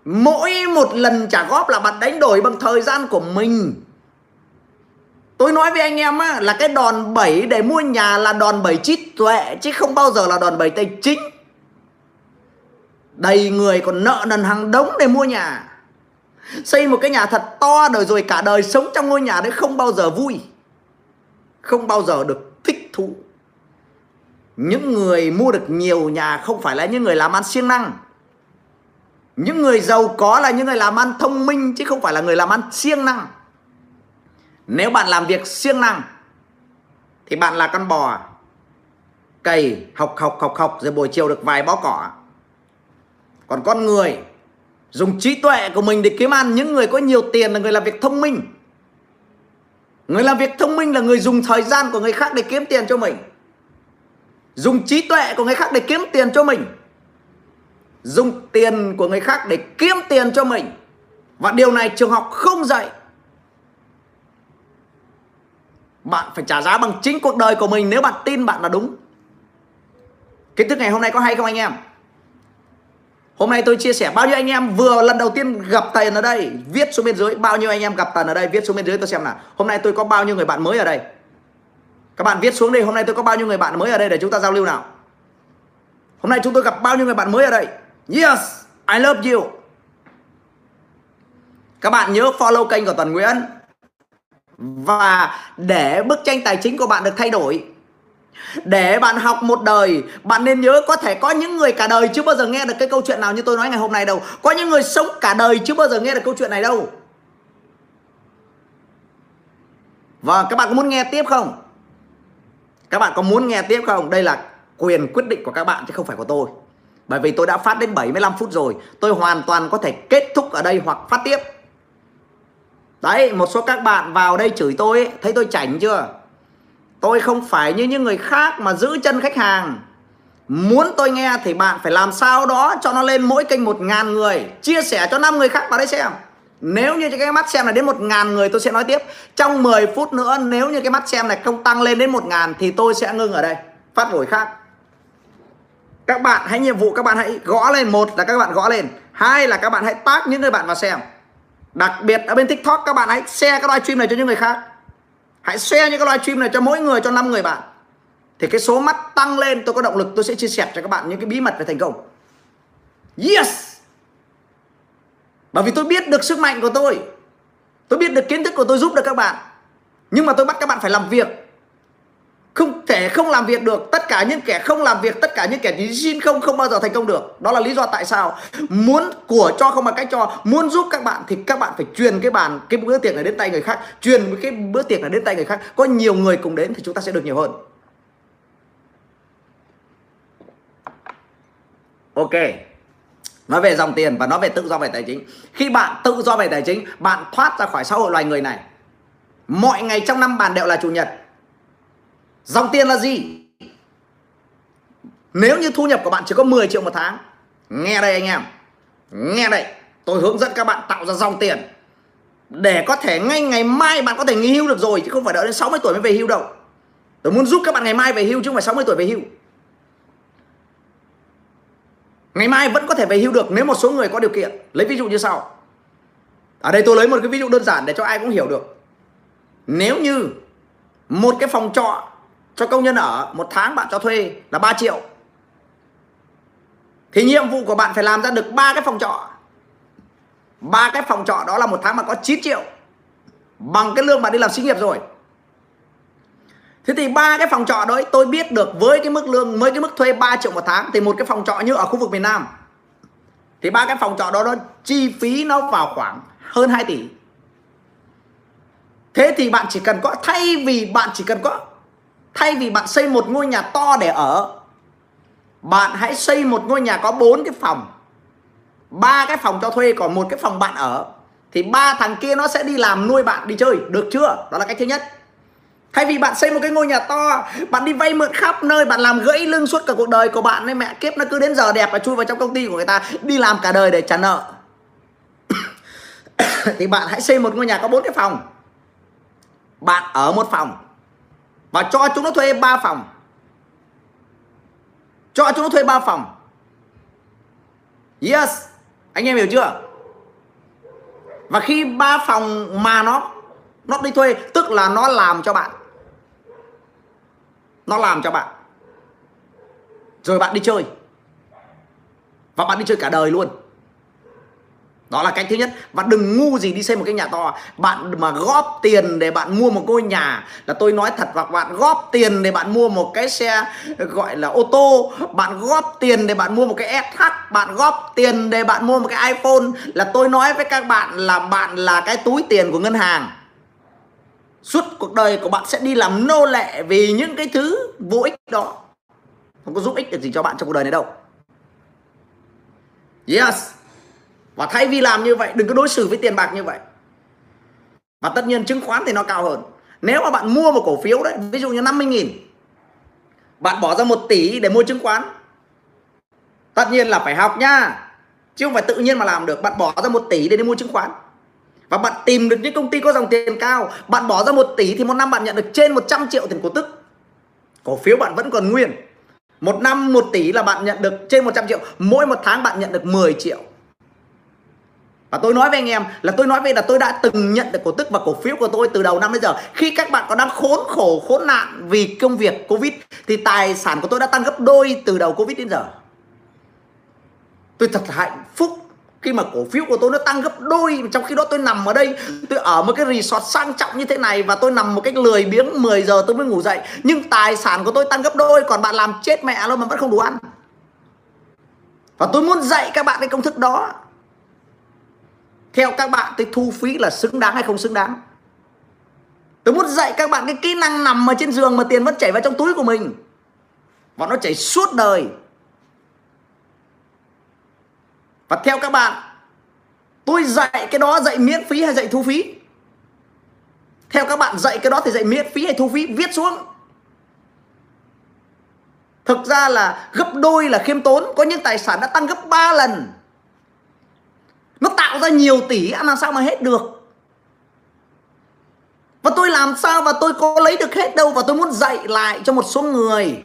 Mỗi một lần trả góp là bạn đánh đổi bằng thời gian của mình. Tôi nói với anh em á, là cái đòn bẩy để mua nhà là đòn bẩy trí tuệ Chứ không bao giờ là đòn bẩy tài chính. Đầy người còn nợ nần hàng đống để mua nhà. Xây một cái nhà thật to đời rồi cả đời sống trong ngôi nhà đấy không bao giờ vui. Không bao giờ được thích thú. Những người mua được nhiều nhà không phải là những người làm ăn siêng năng những người giàu có là những người làm ăn thông minh, chứ không phải là người làm ăn siêng năng. Nếu bạn làm việc siêng năng, thì bạn là con bò cày, học học học học, rồi buổi chiều được vài bó cỏ. Còn con người, dùng trí tuệ của mình để kiếm ăn những người có nhiều tiền là người làm việc thông minh. Người làm việc thông minh là người dùng thời gian của người khác để kiếm tiền cho mình. Dùng trí tuệ của người khác để kiếm tiền cho mình dùng tiền của người khác để kiếm tiền cho mình. Và điều này trường học không dạy. Bạn phải trả giá bằng chính cuộc đời của mình nếu bạn tin bạn là đúng. Kiến thức ngày hôm nay có hay không anh em? Hôm nay tôi chia sẻ bao nhiêu anh em vừa lần đầu tiên gặp Tần ở đây, Viết xuống bên dưới. Bao nhiêu anh em gặp Tần ở đây, Viết xuống bên dưới tôi xem nào. Hôm nay tôi có bao nhiêu người bạn mới ở đây? Các bạn viết xuống đi, Hôm nay tôi có bao nhiêu người bạn mới ở đây để chúng ta giao lưu nào? Hôm nay chúng tôi gặp bao nhiêu người bạn mới ở đây? Yes, I love you. Các bạn nhớ follow kênh của Tuần Nguyễn. Và để bức tranh tài chính của bạn được thay đổi, để bạn học một đời, Bạn nên nhớ có thể có những người cả đời chưa bao giờ nghe được cái câu chuyện nào như tôi nói ngày hôm nay đâu. Có những người sống cả đời chưa bao giờ nghe được câu chuyện này đâu. Và các bạn có muốn nghe tiếp không? Các bạn có muốn nghe tiếp không? Đây là quyền quyết định của các bạn chứ không phải của tôi. Bởi vì tôi đã phát đến 75 phút rồi Tôi hoàn toàn có thể kết thúc ở đây hoặc phát tiếp. Đấy, một số các bạn vào đây chửi tôi ấy, Thấy tôi chảnh chưa? Tôi không phải như những người khác mà giữ chân khách hàng. Muốn tôi nghe thì bạn phải làm sao đó cho nó lên mỗi kênh một ngàn người. Chia sẻ cho 5 người khác vào đây xem. Nếu như cái mắt xem này đến một ngàn người tôi sẽ nói tiếp. Trong 10 phút nữa nếu như cái mắt xem này không tăng lên đến một ngàn Thì tôi sẽ ngưng ở đây. Phát buổi khác. Các bạn hãy nhiệm vụ các bạn hãy gõ lên. Một là các bạn gõ lên. Hai là các bạn hãy tag những người bạn vào xem. Đặc biệt ở bên TikTok, các bạn hãy share cái livestream này cho những người khác. Hãy share những cái livestream này cho mỗi người, cho 5 người bạn. Thì cái số mắt tăng lên, tôi có động lực tôi sẽ chia sẻ cho các bạn những cái bí mật về thành công. Yes! Bởi vì tôi biết được sức mạnh của tôi. Tôi biết được kiến thức của tôi giúp được các bạn. Nhưng mà tôi bắt các bạn phải làm việc không thể không làm việc được tất cả những kẻ không làm việc, tất cả những kẻ chỉ xin không không bao giờ thành công được. Đó là lý do tại sao muốn của cho không bằng cách cho, muốn giúp các bạn thì các bạn phải truyền cái bàn, cái bữa tiệc này đến tay người khác, truyền cái bữa tiệc này đến tay người khác. Có nhiều người cùng đến thì chúng ta sẽ được nhiều hơn. Ok. Nói về dòng tiền và nói về tự do về tài chính. Khi bạn tự do về tài chính, bạn thoát ra khỏi xã hội loài người này. Mọi ngày trong năm bạn đều là chủ nhật. Dòng tiền là gì? Nếu như thu nhập của bạn chỉ có 10 triệu một tháng, Nghe đây anh em, Nghe đây, Tôi hướng dẫn các bạn tạo ra dòng tiền. Để có thể ngay ngày mai bạn có thể nghỉ hưu được rồi, Chứ không phải đợi đến 60 tuổi mới về hưu đâu. Tôi muốn giúp các bạn ngày mai về hưu, chứ không phải 60 tuổi về hưu. Ngày mai vẫn có thể về hưu được nếu một số người có điều kiện. Lấy ví dụ như sau. Ở đây tôi lấy một cái ví dụ đơn giản để cho ai cũng hiểu được. Nếu như một cái phòng trọ cho công nhân ở một tháng bạn cho thuê là 3 triệu. Thì nhiệm vụ của bạn phải làm ra được ba cái phòng trọ. Ba cái phòng trọ đó là một tháng bạn có 9 triệu. Bằng cái lương bạn đi làm sinh nghiệp rồi. Thế thì ba cái phòng trọ đấy tôi biết được với cái mức lương, với cái mức thuê 3 triệu một tháng, thì một cái phòng trọ như ở khu vực miền Nam, thì ba cái phòng trọ đó nó chi phí nó vào khoảng hơn 2 tỷ. Thế thì bạn chỉ cần có, thay vì bạn chỉ cần có Thay vì bạn xây một ngôi nhà to để ở, Bạn hãy xây một ngôi nhà có bốn cái phòng. Ba cái phòng cho thuê, còn một cái phòng bạn ở. Thì ba thằng kia nó sẽ đi làm nuôi bạn đi chơi, Được chưa? Đó là cách thứ nhất. Thay vì bạn xây một cái ngôi nhà to, Bạn đi vay mượn khắp nơi, Bạn làm gãy lưng suốt cả cuộc đời của bạn ấy, Mẹ kiếp, nó cứ đến giờ đẹp và chui vào trong công ty của người ta, Đi làm cả đời để trả nợ. Thì bạn hãy xây một ngôi nhà có bốn cái phòng. Bạn ở một phòng và cho chúng nó thuê 3 phòng. Cho chúng nó thuê 3 phòng. Yes, anh em hiểu chưa? Và khi ba phòng mà nó nó đi thuê, tức là nó làm cho bạn. Nó làm cho bạn. Rồi bạn đi chơi. Và bạn đi chơi cả đời luôn đó là cách thứ nhất. Và đừng ngu gì đi xây một cái nhà to. Bạn mà góp tiền để bạn mua một ngôi nhà là tôi nói thật hoặc bạn góp tiền để bạn mua một cái xe gọi là ô tô, bạn góp tiền để bạn mua một cái SH bạn góp tiền để bạn mua một cái iPhone là tôi nói với các bạn là bạn là cái túi tiền của ngân hàng. Suốt cuộc đời của bạn sẽ đi làm nô lệ vì những cái thứ vô ích đó. Không có giúp ích được gì cho bạn trong cuộc đời này đâu. Yes và thay vì làm như vậy, đừng có đối xử với tiền bạc như vậy. Và tất nhiên chứng khoán thì nó cao hơn. Nếu mà bạn mua một cổ phiếu đấy, ví dụ như 50 nghìn, bạn bỏ ra 1 tỷ để mua chứng khoán, tất nhiên là phải học nha. Chứ không phải tự nhiên mà làm được. Bạn bỏ ra 1 tỷ để đi mua chứng khoán. Và bạn tìm được những công ty có dòng tiền cao. Bạn bỏ ra 1 tỷ thì một năm bạn nhận được trên 100 triệu tiền cổ tức. Cổ phiếu bạn vẫn còn nguyên. Một năm 1 tỷ là bạn nhận được trên 100 triệu. Mỗi một tháng bạn nhận được 10 triệu và tôi nói với anh em là tôi nói với là tôi đã từng nhận được cổ tức và cổ phiếu của tôi từ đầu năm đến giờ. Khi các bạn còn đang khốn khổ, khốn nạn vì công việc covid thì tài sản của tôi đã tăng gấp đôi từ đầu covid đến giờ. Tôi thật hạnh phúc khi mà cổ phiếu của tôi nó tăng gấp đôi. Trong khi đó tôi nằm ở đây, tôi ở một cái resort sang trọng như thế này và tôi nằm một cách lười biếng 10 giờ tôi mới ngủ dậy. Nhưng tài sản của tôi tăng gấp đôi. Còn bạn làm chết mẹ luôn mà vẫn không đủ ăn. Và tôi muốn dạy các bạn cái công thức đó theo các bạn tôi thu phí là xứng đáng hay không xứng đáng? Tôi muốn dạy các bạn cái kỹ năng nằm ở trên giường mà tiền vẫn chảy vào trong túi của mình. Và nó chảy suốt đời. Và theo các bạn, tôi dạy cái đó dạy miễn phí hay dạy thu phí? Theo các bạn, dạy cái đó thì dạy miễn phí hay thu phí? Viết xuống. Thực ra là gấp đôi là khiêm tốn. Có những tài sản đã tăng gấp 3 lần nó tạo ra nhiều tỷ, ăn làm sao mà hết được? Và tôi làm sao và tôi có lấy được hết đâu và tôi muốn dạy lại cho một số người?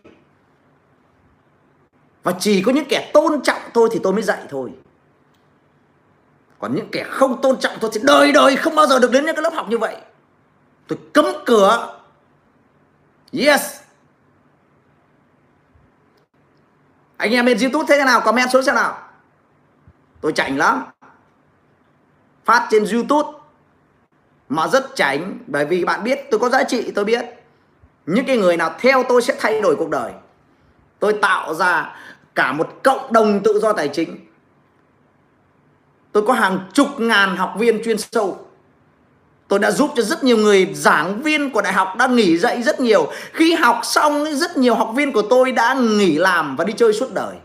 Và chỉ có những kẻ tôn trọng tôi thì tôi mới dạy thôi. Còn những kẻ không tôn trọng tôi thì đời đời không bao giờ được đến những cái lớp học như vậy. Tôi cấm cửa. Yes. Anh em bên youtube thế nào? Comment xuống xem nào. Tôi chảnh lắm phát trên youtube mà rất tránh, bởi vì bạn biết, tôi có giá trị, tôi biết. Những cái người nào theo tôi sẽ thay đổi cuộc đời. Tôi tạo ra cả một cộng đồng tự do tài chính. Tôi có hàng chục ngàn học viên chuyên sâu. Tôi đã giúp cho rất nhiều người, giảng viên của đại học đã nghỉ dạy rất nhiều. Khi học xong, rất nhiều học viên của tôi đã nghỉ làm và đi chơi suốt đời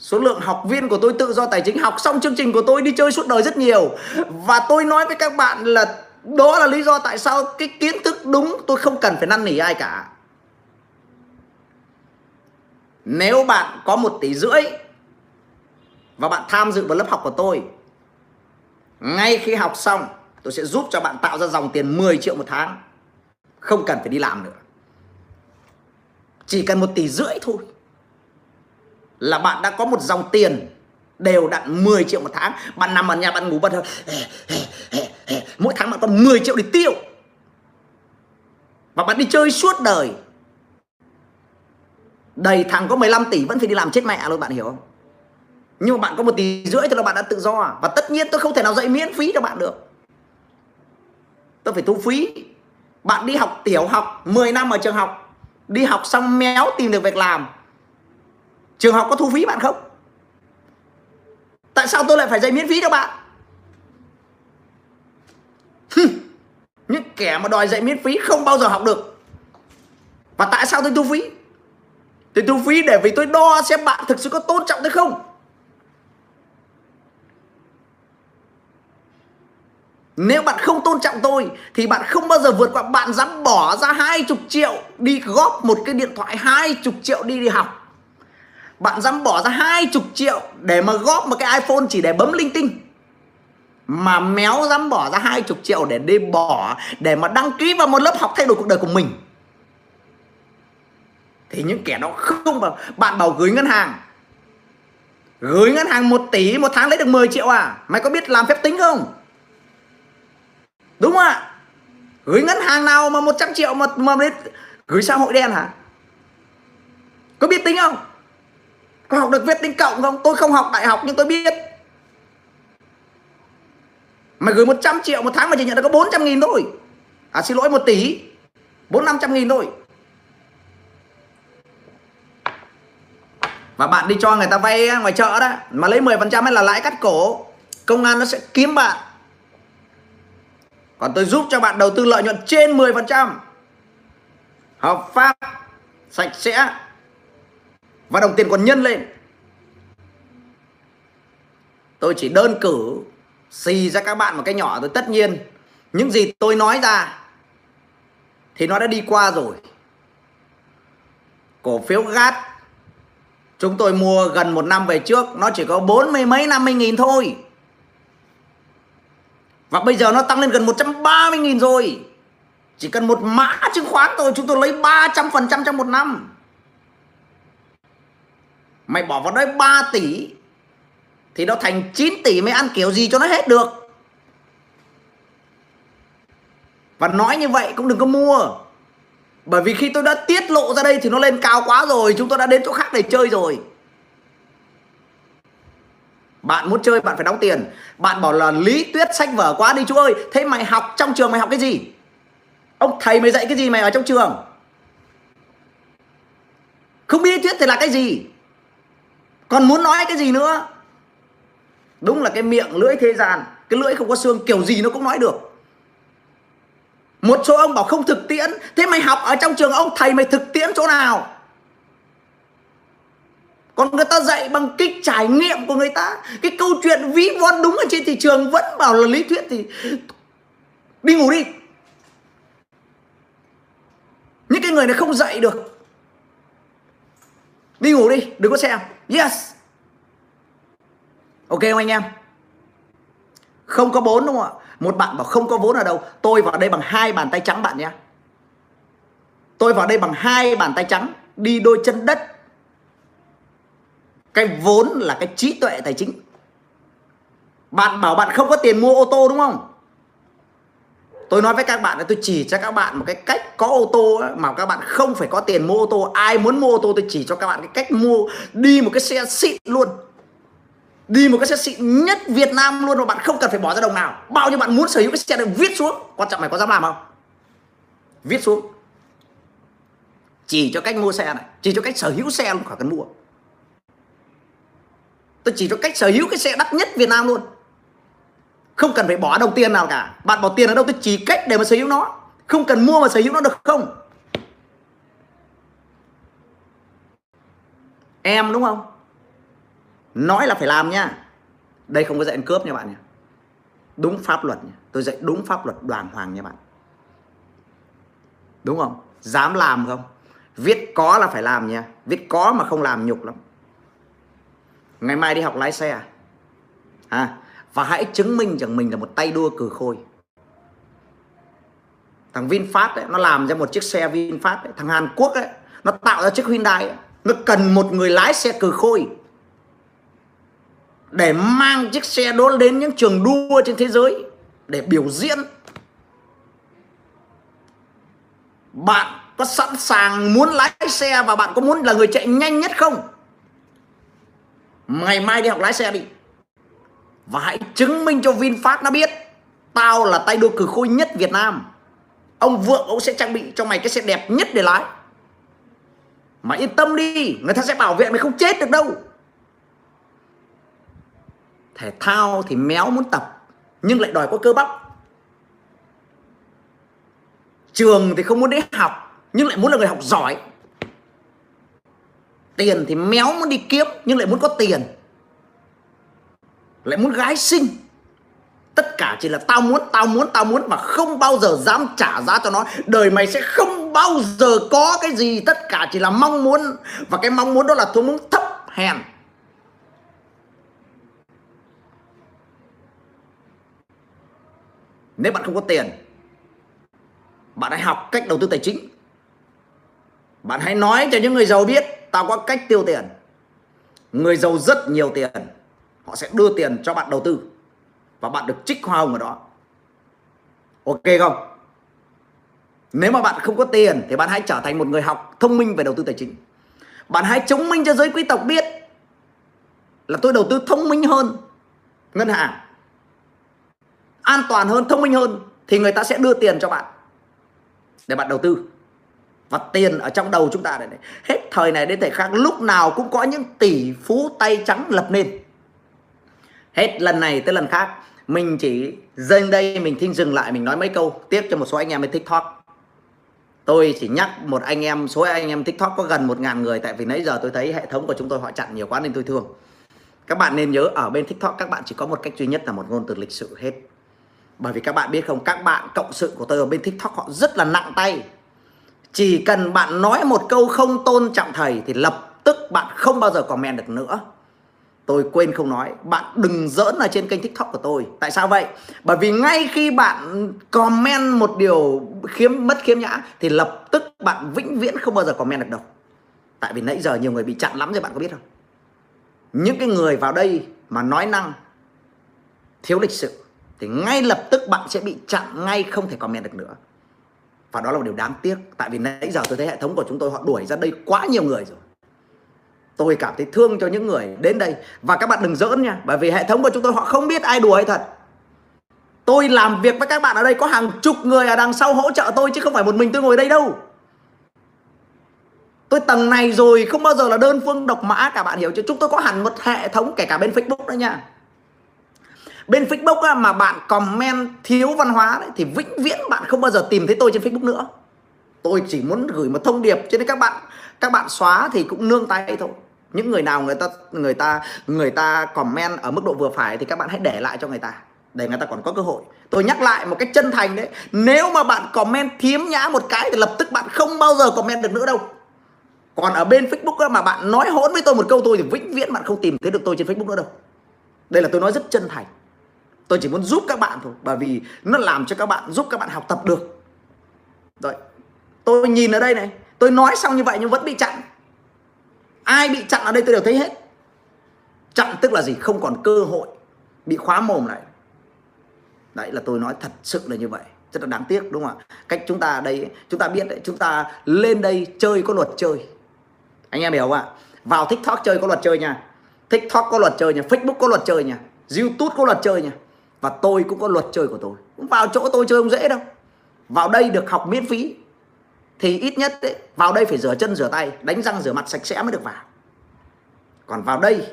số lượng học viên của tôi tự do tài chính, học xong chương trình của tôi đi chơi suốt đời rất nhiều. Và tôi nói với các bạn là đó là lý do tại sao cái kiến thức đúng tôi không cần phải năn nỉ ai cả. Nếu bạn có một tỷ rưỡi và bạn tham dự vào lớp học của tôi, ngay khi học xong, tôi sẽ giúp cho bạn tạo ra dòng tiền 10 triệu một tháng. Không cần phải đi làm nữa. Chỉ cần một tỷ rưỡi thôi là bạn đã có một dòng tiền đều đặn 10 triệu một tháng. Bạn nằm ở nhà bạn ngủ bật hơi mỗi tháng bạn có 10 triệu để tiêu. Và bạn đi chơi suốt đời. Đầy thằng có 15 tỷ vẫn phải đi làm chết mẹ luôn, bạn hiểu không? Nhưng mà bạn có một tỷ rưỡi thì là bạn đã tự do. Và tất nhiên tôi không thể nào dạy miễn phí cho bạn được. Tôi phải thu phí. Bạn đi học tiểu học 10 năm ở trường học. Đi học xong méo tìm được việc làm trường học có thu phí bạn không? Tại sao tôi lại phải dạy miễn phí cho bạn? Những kẻ mà đòi dạy miễn phí không bao giờ học được. Và tại sao tôi thu phí? Tôi thu phí để vì tôi đo xem bạn thực sự có tôn trọng tôi không? Nếu bạn không tôn trọng tôi, thì bạn không bao giờ vượt qua bạn dám bỏ ra hai chục triệu đi góp một cái điện thoại, hai chục triệu đi đi học. Bạn dám bỏ ra hai chục triệu để mà góp một cái iPhone chỉ để bấm linh tinh. Mà méo dám bỏ ra hai chục triệu để đi bỏ, để mà đăng ký vào một lớp học thay đổi cuộc đời của mình. Thì những kẻ đó không bảo bạn bảo gửi ngân hàng Gửi ngân hàng 1 tỷ một tháng lấy được 10 triệu à Mày có biết làm phép tính không Đúng không ạ? Gửi ngân hàng nào mà 100 triệu mà mà đến gửi xã hội đen hả? Có biết tính không? Có học được viết tính cộng không? Tôi không học đại học nhưng tôi biết. Mày gửi 100 triệu một tháng mà chỉ nhận được có 400 nghìn thôi. À xin lỗi 1 tỷ. 4 500 nghìn thôi. Và bạn đi cho người ta vay ngoài chợ đó Mà lấy 10% hay là lãi cắt cổ Công an nó sẽ kiếm bạn còn tôi giúp cho bạn đầu tư lợi nhuận trên 10%. Hợp pháp, sạch sẽ và đồng tiền còn nhân lên. Tôi chỉ đơn cử xì ra các bạn một cái nhỏ thôi tất nhiên, những gì tôi nói ra thì nó đã đi qua rồi. Cổ phiếu GAT chúng tôi mua gần một năm về trước, nó chỉ có bốn mươi mấy, năm mươi nghìn thôi Và bây giờ nó tăng lên gần 130.000 rồi Chỉ cần một mã chứng khoán thôi, Chúng tôi lấy 300% trong một năm Mày bỏ vào đấy 3 tỷ, Thì nó thành 9 tỷ Mày ăn kiểu gì cho nó hết được. Và nói như vậy cũng đừng có mua. Bởi vì khi tôi đã tiết lộ ra đây Thì nó lên cao quá rồi, Chúng tôi đã đến chỗ khác để chơi rồi. Bạn muốn chơi, bạn phải đóng tiền. Bạn bảo là lý tuyết sách vở quá đi chú ơi, Thế mày học trong trường mày học cái gì? Ông thầy mày dạy cái gì mày ở trong trường? Không biết thuyết thì là cái gì? Còn muốn nói cái gì nữa? Đúng là cái miệng lưỡi thế gian, Cái lưỡi không có xương, kiểu gì nó cũng nói được. Một số ông bảo không thực tiễn, Thế mày học ở trong trường ông, thầy mày thực tiễn chỗ nào? Còn người ta dạy bằng cái trải nghiệm của người ta, cái câu chuyện ví von đúng ở trên thị trường vẫn bảo là lý thuyết thì đi ngủ đi. Những cái người này không dạy được. Đi ngủ đi, đừng có xem yes. Ok không anh em? Không có vốn đúng không ạ? Một bạn bảo không có vốn ở đâu. Tôi vào đây bằng hai bàn tay trắng bạn nhé. Tôi vào đây bằng hai bàn tay trắng, đi đôi chân đất. Cái vốn là cái trí tuệ tài chính. Bạn bảo bạn không có tiền mua ô tô đúng không? Tôi nói với các bạn là tôi chỉ cho các bạn một cái cách có ô tô ấy, mà các bạn không phải có tiền mua ô tô. Ai muốn mua ô tô tôi chỉ cho các bạn cái cách mua đi một cái xe xịn luôn. Đi một cái xe xịn nhất Việt Nam luôn mà bạn không cần phải bỏ ra đồng nào. Bao nhiêu bạn muốn sở hữu cái xe này viết xuống. Quan trọng mày có dám làm không? Viết xuống. Chỉ cho cách mua xe này. Chỉ cho cách sở hữu xe luôn khỏi cần mua. Tôi chỉ cho cách sở hữu cái xe đắt nhất Việt Nam luôn không cần phải bỏ đồng tiền nào cả. Bạn bỏ tiền ở đâu tôi chỉ cách để mà sở hữu nó? Không cần mua mà sở hữu nó được không? Em đúng không? Nói là phải làm nha. Đây không có dạy ăn cướp nha bạn nha. Đúng pháp luật nha. Tôi dạy đúng pháp luật đoàn hoàng nha bạn. Đúng không? Dám làm không? Viết có là phải làm nha. Viết có mà không làm nhục lắm. Ngày mai đi học lái xe à? à và hãy chứng minh rằng mình là một tay đua cử khôi. Thằng VinFast ấy, nó làm ra một chiếc xe VinFast ấy, thằng Hàn Quốc ấy, nó tạo ra chiếc Hyundai ấy, nó cần một người lái xe cử khôi để mang chiếc xe đó đến những trường đua trên thế giới để biểu diễn. Bạn có sẵn sàng muốn lái xe và bạn có muốn là người chạy nhanh nhất không? Ngày mai đi học lái xe đi và hãy chứng minh cho VinFast nó biết, tao là tay đua cử khôi nhất Việt Nam. Ông vượng, ông sẽ trang bị cho mày cái xe đẹp nhất để lái. Mà yên tâm đi, người ta sẽ bảo vệ mày không chết được đâu. Thể thao thì méo muốn tập, nhưng lại đòi có cơ bắp. Trường thì không muốn đến học, nhưng lại muốn là người học giỏi. Tiền thì méo muốn đi kiếm, nhưng lại muốn có tiền lại muốn gái sinh tất cả chỉ là tao muốn tao muốn tao muốn mà không bao giờ dám trả giá cho nó. Đời mày sẽ không bao giờ có cái gì. Tất cả chỉ là mong muốn. Và cái mong muốn đó là tôi muốn thấp hèn. Nếu bạn không có tiền, bạn hãy học cách đầu tư tài chính. Bạn hãy nói cho những người giàu biết, tao có cách tiêu tiền. Người giàu rất nhiều tiền họ sẽ đưa tiền cho bạn đầu tư và bạn được trích hoa hồng ở đó. Ok không? Nếu mà bạn không có tiền thì bạn hãy trở thành một người học thông minh về đầu tư tài chính. Bạn hãy chứng minh cho giới quý tộc biết là tôi đầu tư thông minh hơn ngân hàng an toàn hơn thông minh hơn thì người ta sẽ đưa tiền cho bạn để bạn đầu tư. Và tiền ở trong đầu chúng ta này, này hết thời này đến thời khác lúc nào cũng có những tỷ phú tay trắng lập nên hết lần này tới lần khác, mình chỉ dừng đây, mình thinh dừng lại, mình nói mấy câu tiếp cho một số anh em bên tiktok. Tôi chỉ nhắc một anh em, số anh em tiktok có gần một ngàn người, tại vì nãy giờ tôi thấy hệ thống của chúng tôi họ chặn nhiều quá nên tôi thương. Các bạn nên nhớ, ở bên tiktok các bạn chỉ có một cách duy nhất là một ngôn từ lịch sự hết. Bởi vì các bạn biết không, các bạn, cộng sự của tôi ở bên tiktok họ rất là nặng tay. Chỉ cần bạn nói một câu không tôn trọng thầy thì lập tức bạn không bao giờ comment được nữa tôi quên không nói, bạn đừng giỡn ở trên kênh tiktok của tôi. Tại sao vậy? Bởi vì ngay khi bạn comment một điều khiếm, mất khiếm nhã, thì lập tức bạn vĩnh viễn không bao giờ comment được đâu. Tại vì nãy giờ nhiều người bị chặn lắm rồi, bạn có biết không? Những cái người vào đây mà nói năng thiếu lịch sự, thì ngay lập tức bạn sẽ bị chặn ngay không thể comment được nữa. Và đó là một điều đáng tiếc, tại vì nãy giờ tôi thấy hệ thống của chúng tôi họ đuổi ra đây quá nhiều người rồi tôi cảm thấy thương cho những người đến đây. Và các bạn đừng giỡn nha bởi vì hệ thống của chúng tôi họ không biết ai đùa hay thật. Tôi làm việc với các bạn ở đây có hàng chục người ở đằng sau hỗ trợ tôi chứ không phải một mình tôi ngồi đây đâu. Tôi tầng này rồi không bao giờ là đơn phương độc mã cả bạn hiểu chứ chúng tôi có hẳn một hệ thống kể cả bên facebook đó nha. Bên facebook mà bạn comment thiếu văn hóa đấy, thì vĩnh viễn bạn không bao giờ tìm thấy tôi trên facebook nữa. Tôi chỉ muốn gửi một thông điệp cho nên các bạn các bạn xóa thì cũng nương tay thôi những người nào người ta người ta người ta comment ở mức độ vừa phải thì các bạn hãy để lại cho người ta, để người ta còn có cơ hội. Tôi nhắc lại một cách chân thành đấy, nếu mà bạn comment thiếm nhã một cái thì lập tức bạn không bao giờ comment được nữa đâu. Còn ở bên facebook mà bạn nói hỗn với tôi một câu tôi thì vĩnh viễn bạn không tìm thấy được tôi trên facebook nữa đâu. Đây là tôi nói rất chân thành. Tôi chỉ muốn giúp các bạn thôi, bởi vì nó làm cho các bạn, giúp các bạn học tập được. Rồi, tôi nhìn ở đây này, tôi nói xong như vậy nhưng vẫn bị chặn ai bị chặn ở đây tôi đều thấy hết. Chặn tức là gì? Không còn cơ hội bị khóa mồm này đấy, là tôi nói thật sự là như vậy. Rất là đáng tiếc, đúng không ạ? Cách chúng ta ở đây, chúng ta biết đấy, chúng ta lên đây chơi có luật chơi. Anh em hiểu không ạ? Vào tiktok chơi có luật chơi nha. Tiktok có luật chơi nha, facebook có luật chơi nha, youtube có luật chơi nha. Và tôi cũng có luật chơi của tôi. Cũng vào chỗ tôi chơi không dễ đâu. Vào đây được học miễn phí thì ít nhất ấy, vào đây phải rửa chân rửa tay đánh răng rửa mặt sạch sẽ mới được vào. Còn vào đây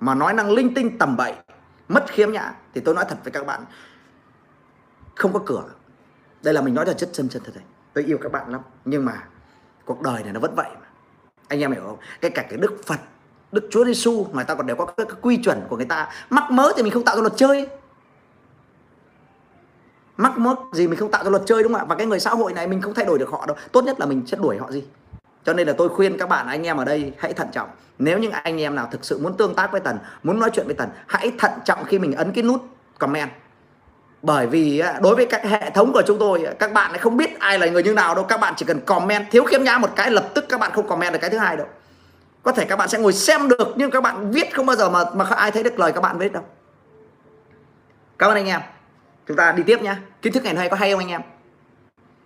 mà nói năng linh tinh tầm bậy mất khiếm nhã thì tôi nói thật với các bạn không có cửa. Đây là mình nói là chất chân chân thật đấy. Tôi yêu các bạn lắm nhưng mà cuộc đời này nó vẫn vậy mà. Anh em hiểu không? Cái cả cái đức phật đức chúa giêsu người ta còn đều có cái, cái quy chuẩn của người ta. Mắc mớ thì mình không tạo ra luật chơi mắc mớ gì mình không tạo ra luật chơi đúng không ạ? Và cái người xã hội này mình không thay đổi được họ đâu. Tốt nhất là mình sẽ đuổi họ gì? Cho nên là tôi khuyên các bạn, anh em ở đây hãy thận trọng. Nếu những anh em nào thực sự muốn tương tác với tần, muốn nói chuyện với tần, hãy thận trọng khi mình ấn cái nút comment. Bởi vì đối với các hệ thống của chúng tôi, các bạn không biết ai là người như nào đâu. Các bạn chỉ cần comment, thiếu khiêm nhã một cái, lập tức các bạn không comment được cái thứ hai đâu. Có thể các bạn sẽ ngồi xem được, nhưng các bạn viết không bao giờ mà mà ai thấy được lời các bạn viết đâu. Cảm ơn anh em chúng ta đi tiếp nhá. Kiến thức ngày hôm nay có hay không anh em?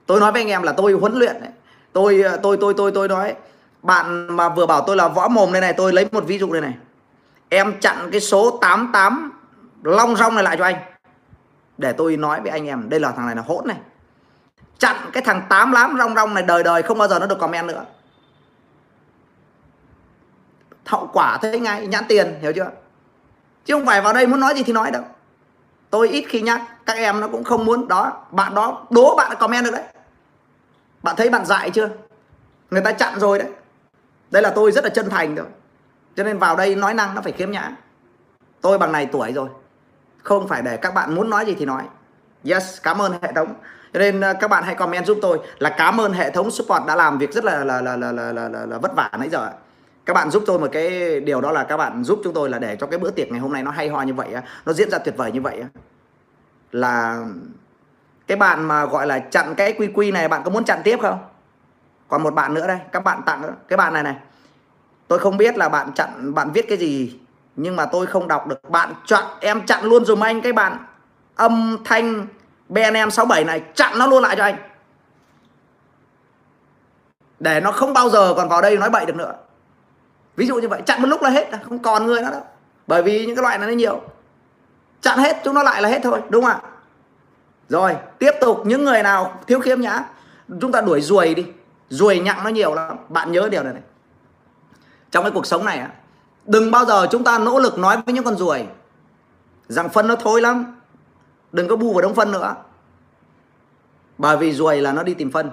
Tôi nói với anh em là tôi huấn luyện đấy. tôi ờ, tôi tôi tôi tôi nói. Bạn mà vừa bảo tôi là võ mồm đây này, tôi lấy một ví dụ đây này. Em chặn cái số 88 long rong này lại cho anh. Để tôi nói với anh em, đây là thằng này là hỗn này. Chặn cái thằng tám lám rong rong này đời đời không bao giờ nó được comment nữa. Hậu quả thế ngay, nhãn tiền, hiểu chưa? Chứ không phải vào đây muốn nói gì thì nói đâu tôi ít khi nhắc các em nó cũng không muốn. Đó bạn đó đố bạn comment được đấy. Bạn thấy bạn dại chưa? Người ta chặn rồi đấy. Đây là tôi rất là chân thành rồi cho nên vào đây nói năng nó phải khiếm nhã. Tôi bằng này tuổi rồi. Không phải để các bạn muốn nói gì thì nói. Yes cảm ơn hệ thống. Cho nên ờ, các bạn hãy comment giúp tôi là cảm ơn hệ thống support đã làm việc rất là là là là là, là, là, là vất vả nãy giờ các bạn giúp tôi một cái điều đó là các bạn giúp chúng tôi là để cho cái bữa tiệc ngày hôm nay nó hay ho như vậy nó diễn ra tuyệt vời như vậy là cái bạn mà gọi là chặn cái quy quy này, bạn có muốn chặn tiếp không? Còn một bạn nữa đây, các bạn tặng cái bạn này này, tôi không biết là bạn chặn, bạn viết cái gì, nhưng mà tôi không đọc được. Bạn chặn, em chặn luôn dùm anh cái bạn âm thanh BNM 67 này, chặn nó luôn lại cho anh. Để nó không bao giờ còn vào đây nói bậy được nữa ví dụ như vậy, chặn một lúc là hết không còn người nữa đâu. Bởi vì những cái loại này nó nhiều. Chặn hết, chúng nó lại là hết thôi, đúng không ạ? Rồi, tiếp tục, những người nào thiếu khiêm nhã, chúng ta đuổi ruồi đi. Ruồi nhặng nó nhiều lắm. Bạn nhớ điều này này. Trong cái cuộc sống này đừng bao giờ chúng ta nỗ lực nói với những con ruồi rằng phân nó thối lắm. Đừng có bu vào đống phân nữa. Bởi vì ruồi là nó đi tìm phân.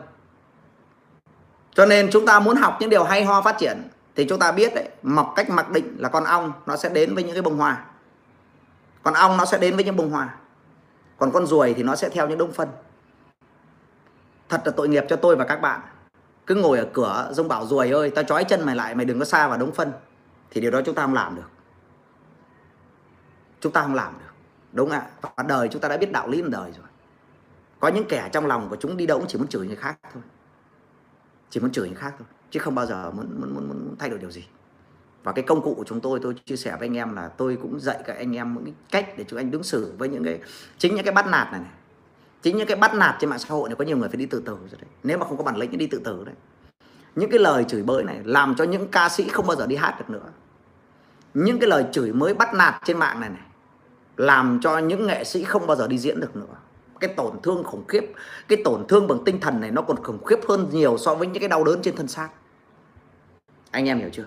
Cho nên chúng ta muốn học những điều hay ho phát triển thì chúng ta biết đấy, mọc cách mặc định là con ong nó sẽ đến với những cái bông hoa. Con ong nó sẽ đến với những bông hoa. Còn con ruồi thì nó sẽ theo những đống phân. Thật là tội nghiệp cho tôi và các bạn. Cứ ngồi ở cửa dông bảo, ruồi ơi, tao trói chân mày lại, mày đừng có xa vào đống phân. Thì điều đó chúng ta không làm được. Chúng ta không làm được. Đúng ạ ạ và đời chúng ta đã biết đạo lý đời rồi. Có những kẻ trong lòng của chúng đi đâu cũng chỉ muốn chửi người khác thôi. Chỉ muốn chửi người khác thôi chứ không bao giờ muốn muốn muốn, muốn thay đổi điều gì. Và cái công cụ của chúng tôi tôi chia sẻ với anh em là tôi cũng dạy các anh em những cách để chúng anh ứng xử với những cái chính những cái bắt nạt này, này. Chính những cái bắt nạt trên mạng xã hội này có nhiều người phải đi tự tử rồi đấy. Nếu mà không có bản lĩnh thì đi tự tử đấy. Những cái lời chửi bới này làm cho những ca sĩ không bao giờ đi hát được nữa. Những cái lời chửi mới bắt nạt trên mạng này này làm cho những nghệ sĩ không bao giờ đi diễn được nữa. Cái tổn thương khủng khiếp cái tổn thương bằng tinh thần này nó còn khủng khiếp hơn nhiều so với những cái đau đớn trên thân xác anh em hiểu chưa?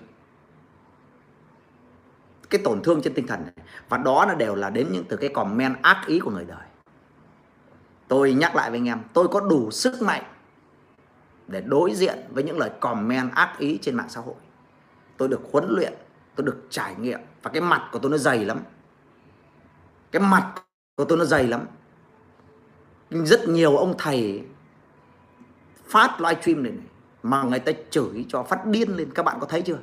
Cái tổn thương trên tinh thần này và đó là đều là đến những từ cái comment ác ý của người đời. Tôi nhắc lại với anh em tôi có đủ sức mạnh để đối diện với những lời comment ác ý trên mạng xã hội. Tôi được huấn luyện tôi được trải nghiệm và cái mặt của tôi nó dày lắm. Cái mặt của tôi nó dày lắm. Rất nhiều ông thầy phát livestream này, này mà người ta chửi cho phát điên lên. Các bạn có thấy chưa?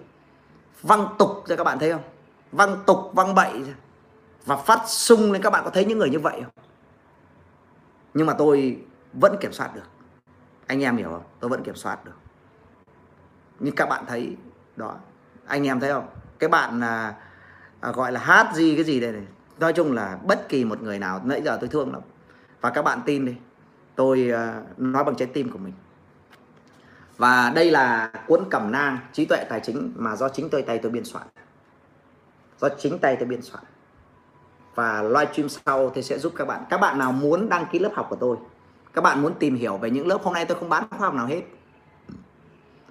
Văng tục ra các bạn thấy không? Văng tục văng bậy và phát sung lên các bạn có thấy những người như vậy không? Nhưng mà tôi vẫn kiểm soát được. Anh em hiểu không? Tôi vẫn kiểm soát được. Nhưng các bạn thấy đó. Anh em thấy không? Cái bạn à, à, gọi là hát gì cái gì đây này. Nói chung là bất kỳ một người nào nãy giờ tôi thương lắm. Và các bạn tin đi. Tôi à, nói bằng trái tim của mình và đây là cuốn cẩm nang trí tuệ tài chính mà do chính tôi tay tôi biên soạn. Do chính tay tôi biên soạn. Và livestream sau thì sẽ giúp các bạn. Các bạn nào muốn đăng ký lớp học của tôi các bạn muốn tìm hiểu về những lớp hôm nay tôi không bán khoa học nào hết.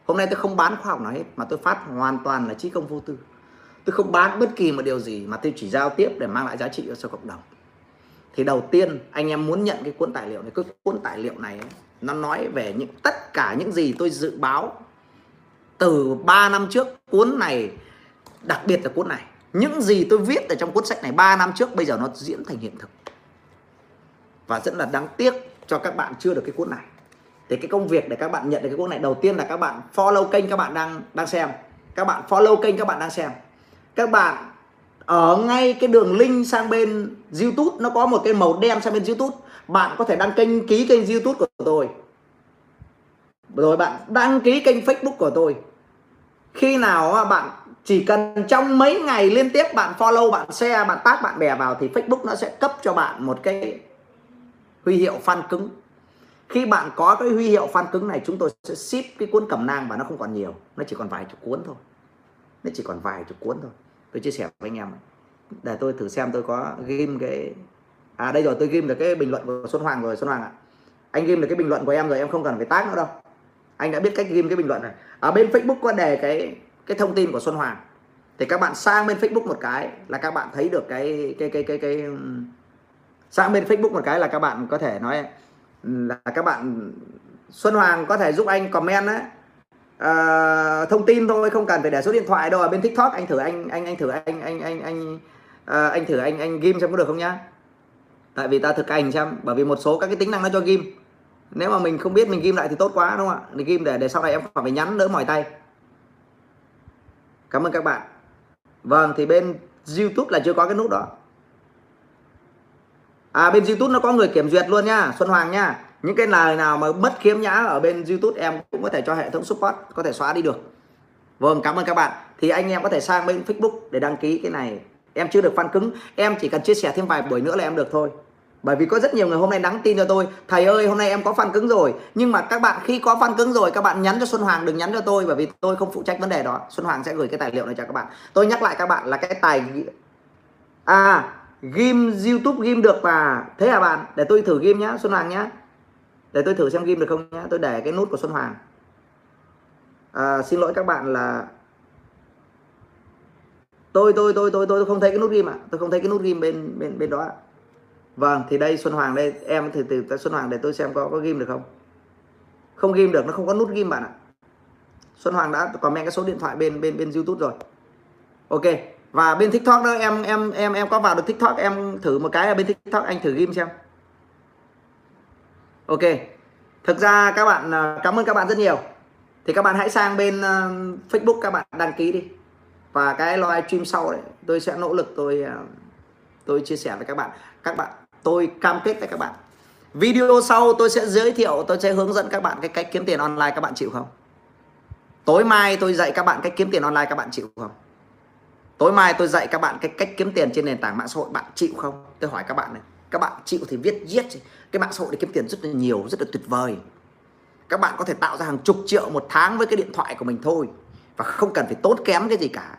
Hôm nay tôi không bán khoa học nào hết mà tôi phát hoàn toàn là trí công vô tư. Tôi không bán bất kỳ một điều gì mà tôi chỉ giao tiếp để mang lại giá trị cho cộng đồng. Thì đầu tiên anh em muốn nhận cái cuốn tài liệu này cái cuốn tài liệu này ấy, nó nói về những, tất cả những gì tôi dự báo từ 3 năm trước, cuốn này, đặc biệt là cuốn này. Những gì tôi viết ở trong cuốn sách này 3 năm trước, bây giờ nó diễn thành hiện thực. Và rất là đáng tiếc cho các bạn chưa được cái cuốn này. Thì cái công việc để các bạn nhận được cái cuốn này, đầu tiên là các bạn follow kênh các bạn đang đang xem. Các bạn follow kênh các bạn đang xem. Các bạn ở ngay cái đường link sang bên YouTube, nó có một cái màu đen sang bên YouTube. Bạn có thể đăng kênh, ký kênh YouTube của tôi. Rồi bạn đăng ký kênh Facebook của tôi. Khi nào bạn chỉ cần trong mấy ngày liên tiếp bạn follow, bạn share, bạn tác bạn bè vào thì Facebook nó sẽ cấp cho bạn một cái huy hiệu fan cứng. Khi bạn có cái huy hiệu fan cứng này, chúng tôi sẽ ship cái cuốn cẩm nang và nó không còn nhiều. Nó chỉ còn vài chục cuốn thôi. Nó chỉ còn vài chục cuốn thôi tôi chia sẻ với anh em để tôi thử xem tôi có ghim cái à đây rồi, tôi ghim được cái bình luận của Xuân Hoàng rồi, Xuân Hoàng ạ. Anh ghim được cái bình luận của em rồi, em không cần phải tác nữa đâu. Anh đã biết cách ghim cái bình luận này. Ở bên Facebook có đề cái cái thông tin của Xuân Hoàng. Thì các bạn sang bên Facebook một cái là các bạn thấy được cái cái cái cái cái sang bên Facebook một cái là các bạn có thể nói là các bạn Xuân Hoàng có thể giúp anh comment á uh, thông tin thôi không cần phải để số điện thoại đâu ở bên TikTok anh thử anh anh anh thử anh anh anh anh uh, anh thử anh anh ghim xem có được không nhá. Tại vì ta thực hành xem bởi vì một số các cái tính năng nó cho ghim. Nếu mà mình không biết mình ghim lại thì tốt quá đúng không ạ? Mình ghim để để sau này em phải nhắn đỡ mỏi tay. Cảm ơn các bạn. Vâng thì bên YouTube là chưa có cái nút đó. À bên YouTube nó có người kiểm duyệt luôn nhá Xuân Hoàng nhá những cái lời nào mà bất khiếm nhã ở bên YouTube em cũng có thể cho hệ thống support, có thể xóa đi được. Vâng cảm ơn các bạn. Thì anh em có thể sang bên Facebook để đăng ký cái này. Em chưa được fan cứng. Em chỉ cần chia sẻ thêm vài buổi nữa là em được thôi. Bởi vì có rất nhiều người hôm nay nhắn tin cho tôi, thầy ơi, hôm nay em có fan cứng rồi. Nhưng mà các bạn khi có fan cứng rồi, các bạn nhắn cho Xuân Hoàng, đừng nhắn cho tôi, bởi vì tôi không phụ trách vấn đề đó. Xuân Hoàng sẽ gửi cái tài liệu này cho các bạn. Tôi nhắc lại các bạn là cái tài à ghim YouTube ghim được và thế à bạn? Để tôi thử ghim nhá, Xuân Hoàng nhá để tôi thử xem ghim được không nhá. Tôi để cái nút của Xuân Hoàng. À, xin lỗi các bạn là tôi tôi tôi tôi tôi không thấy cái nút ghim ạ. À. tôi không thấy cái nút ghim bên bên bên đó vâng thì đây Xuân Hoàng đây. Em thử từ Xuân Hoàng để tôi xem có có ghim được không. Không ghim được nó không có nút ghim bạn ạ. Xuân Hoàng đã comment cái số điện thoại bên bên bên YouTube rồi. Ok và bên TikTok đó em em em em có vào được TikTok em thử một cái ở bên TikTok anh thử ghim xem ok. Thực ra các bạn à, cảm ơn các bạn rất nhiều. Thì các bạn hãy sang bên à, Facebook các bạn đăng ký đi. Và cái live stream sau đấy, tôi sẽ nỗ lực tôi à, tôi chia sẻ với các bạn. Các bạn, tôi cam kết với các bạn. Video sau tôi sẽ giới thiệu, tôi sẽ hướng dẫn các bạn cái cách kiếm tiền online các bạn chịu không? Tối mai tôi dạy các bạn cách kiếm tiền online các bạn chịu không? Tối mai tôi dạy các bạn cái cách kiếm tiền trên nền tảng mạng xã hội, bạn chịu không? Tôi hỏi các bạn này các bạn chịu thì viết giết, cái mạng xã hội để kiếm tiền rất là nhiều rất là tuyệt vời. Các bạn có thể tạo ra hàng chục triệu một tháng với cái điện thoại của mình thôi. Và không cần phải tốn kém cái gì cả.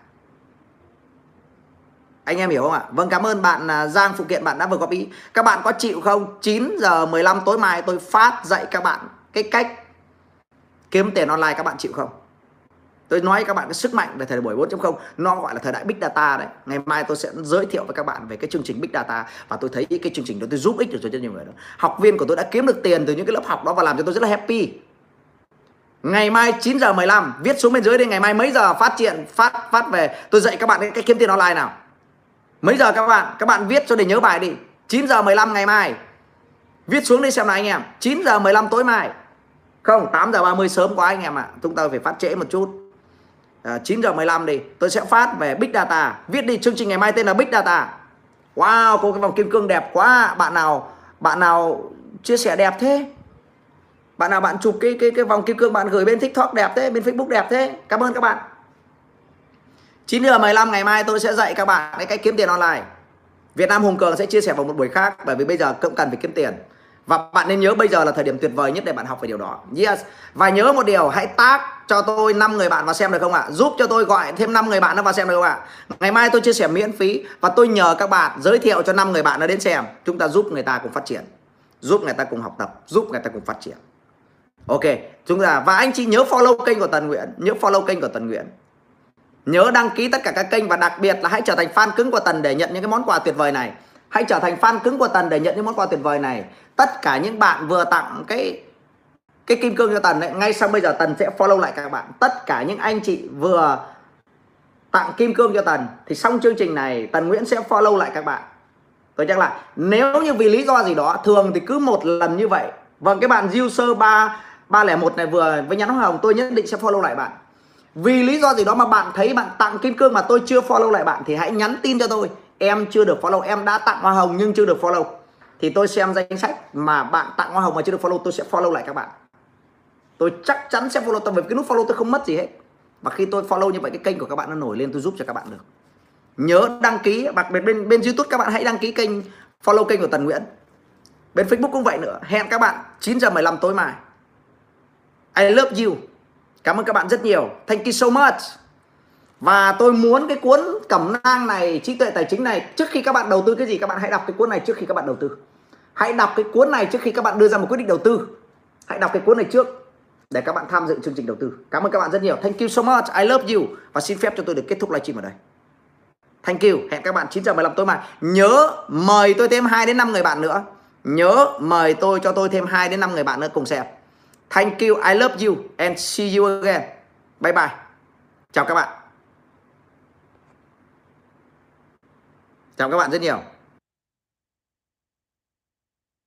Anh em hiểu không ạ? Vâng cảm ơn bạn à, Giang phụ kiện bạn đã vừa góp ý. các bạn có chịu không? 9 giờ 15 tối mai tôi phát dạy các bạn cái cách kiếm tiền online các bạn chịu không? Tôi nói các bạn cái sức mạnh về thời đại buổi 4.0 nó gọi là thời đại big data đấy. Ngày mai tôi sẽ giới thiệu với các bạn về cái chương trình big data và tôi thấy cái chương trình đó tôi giúp ích được cho rất nhiều người đó. Học viên của tôi đã kiếm được tiền từ những cái lớp học đó và làm cho tôi rất là happy. Ngày mai 9 giờ 15 viết xuống bên dưới đây ngày mai mấy giờ phát triển, phát phát về, tôi dạy các bạn cái cách kiếm tiền online nào. Mấy giờ các bạn? Các bạn viết cho để nhớ bài đi. 9 giờ 15 ngày mai. Viết xuống đi xem nào anh em. 9 giờ 15 tối mai. Không 8 giờ 30 sớm quá anh em ạ. À. chúng ta phải phát trễ một chút à, 9 giờ 15 đi tôi sẽ phát về Big Data viết đi chương trình ngày mai tên là Big Data. Wow có cái vòng kim cương đẹp quá. Bạn nào bạn nào chia sẻ đẹp thế? Bạn nào bạn chụp cái cái cái vòng kim cương bạn gửi bên TikTok đẹp thế bên Facebook đẹp thế? Cảm ơn các bạn. 9 giờ 15 ngày mai tôi sẽ dạy các bạn cái cách kiếm tiền online. Việt Nam Hùng Cường sẽ chia sẻ vào một buổi khác bởi vì bây giờ cũng cần phải kiếm tiền và bạn nên nhớ bây giờ là thời điểm tuyệt vời nhất để bạn học về điều đó. Yes. Và nhớ một điều, hãy tag cho tôi 5 người bạn vào xem được không ạ? Giúp cho tôi gọi thêm 5 người bạn nó vào xem được không ạ? Ngày mai tôi chia sẻ miễn phí và tôi nhờ các bạn giới thiệu cho 5 người bạn nó đến xem. Chúng ta giúp người ta cùng phát triển. Giúp người ta cùng học tập. Giúp người ta cùng phát triển. Ok. Chúng ta, và anh chị nhớ follow kênh của Tần Nguyễn. Nhớ follow kênh của Tần Nguyễn. Nhớ đăng ký tất cả các kênh và đặc biệt là hãy trở thành fan cứng của Tần để nhận những cái món quà tuyệt vời này hãy trở thành fan cứng của Tần để nhận những món quà tuyệt vời này. Tất cả những bạn vừa tặng cái cái kim cương cho Tần ấy, ngay sau bây giờ Tần sẽ follow lại các bạn. Tất cả những anh chị vừa tặng kim cương cho Tần thì xong chương trình này Tần Nguyễn sẽ follow lại các bạn. Tôi nhắc lại nếu như vì lý do gì đó thường thì cứ một lần như vậy. Vâng cái bạn user ba ba lẻ một này vừa với nhắn hoa hồng tôi nhất định sẽ follow lại bạn. Vì lý do gì đó mà bạn thấy bạn tặng kim cương mà tôi chưa follow lại bạn thì hãy nhắn tin cho tôi em chưa được follow, em đã tặng hoa hồng nhưng chưa được follow. Thì tôi xem danh sách mà bạn tặng hoa hồng mà chưa được follow, tôi sẽ follow lại các bạn. Tôi chắc chắn sẽ follow tập vì cái nút follow tôi không mất gì hết. Và khi tôi follow như vậy, cái kênh của các bạn nó nổi lên, tôi giúp cho các bạn được. Nhớ đăng ký đặc biệt bên bên youtube các bạn hãy đăng ký kênh, follow kênh của Tần Nguyễn. Bên Facebook cũng vậy nữa. Hẹn các bạn 9 giờ 15 tối mai. I love you. Cảm ơn các bạn rất nhiều. Thank you so much và tôi muốn cái cuốn cẩm nang này, trí tuệ tài chính này, trước khi các bạn đầu tư cái gì, các bạn hãy đọc cái cuốn này trước khi các bạn đầu tư. Hãy đọc cái cuốn này trước khi các bạn đưa ra một quyết định đầu tư. Hãy đọc cái cuốn này trước để các bạn tham dự chương trình đầu tư. Cảm ơn các bạn rất nhiều. Thank you so much. I love you. Và xin phép cho tôi được kết thúc livestream ở đây. Thank you. Hẹn các bạn 9 giờ 15 tối mai. Nhớ mời tôi thêm 2 đến 5 người bạn nữa. Nhớ mời tôi cho tôi thêm 2 đến 5 người bạn nữa cùng xem. Thank you. I love you. And see you again. Bye bye. Chào các bạn. Chào các bạn rất nhiều.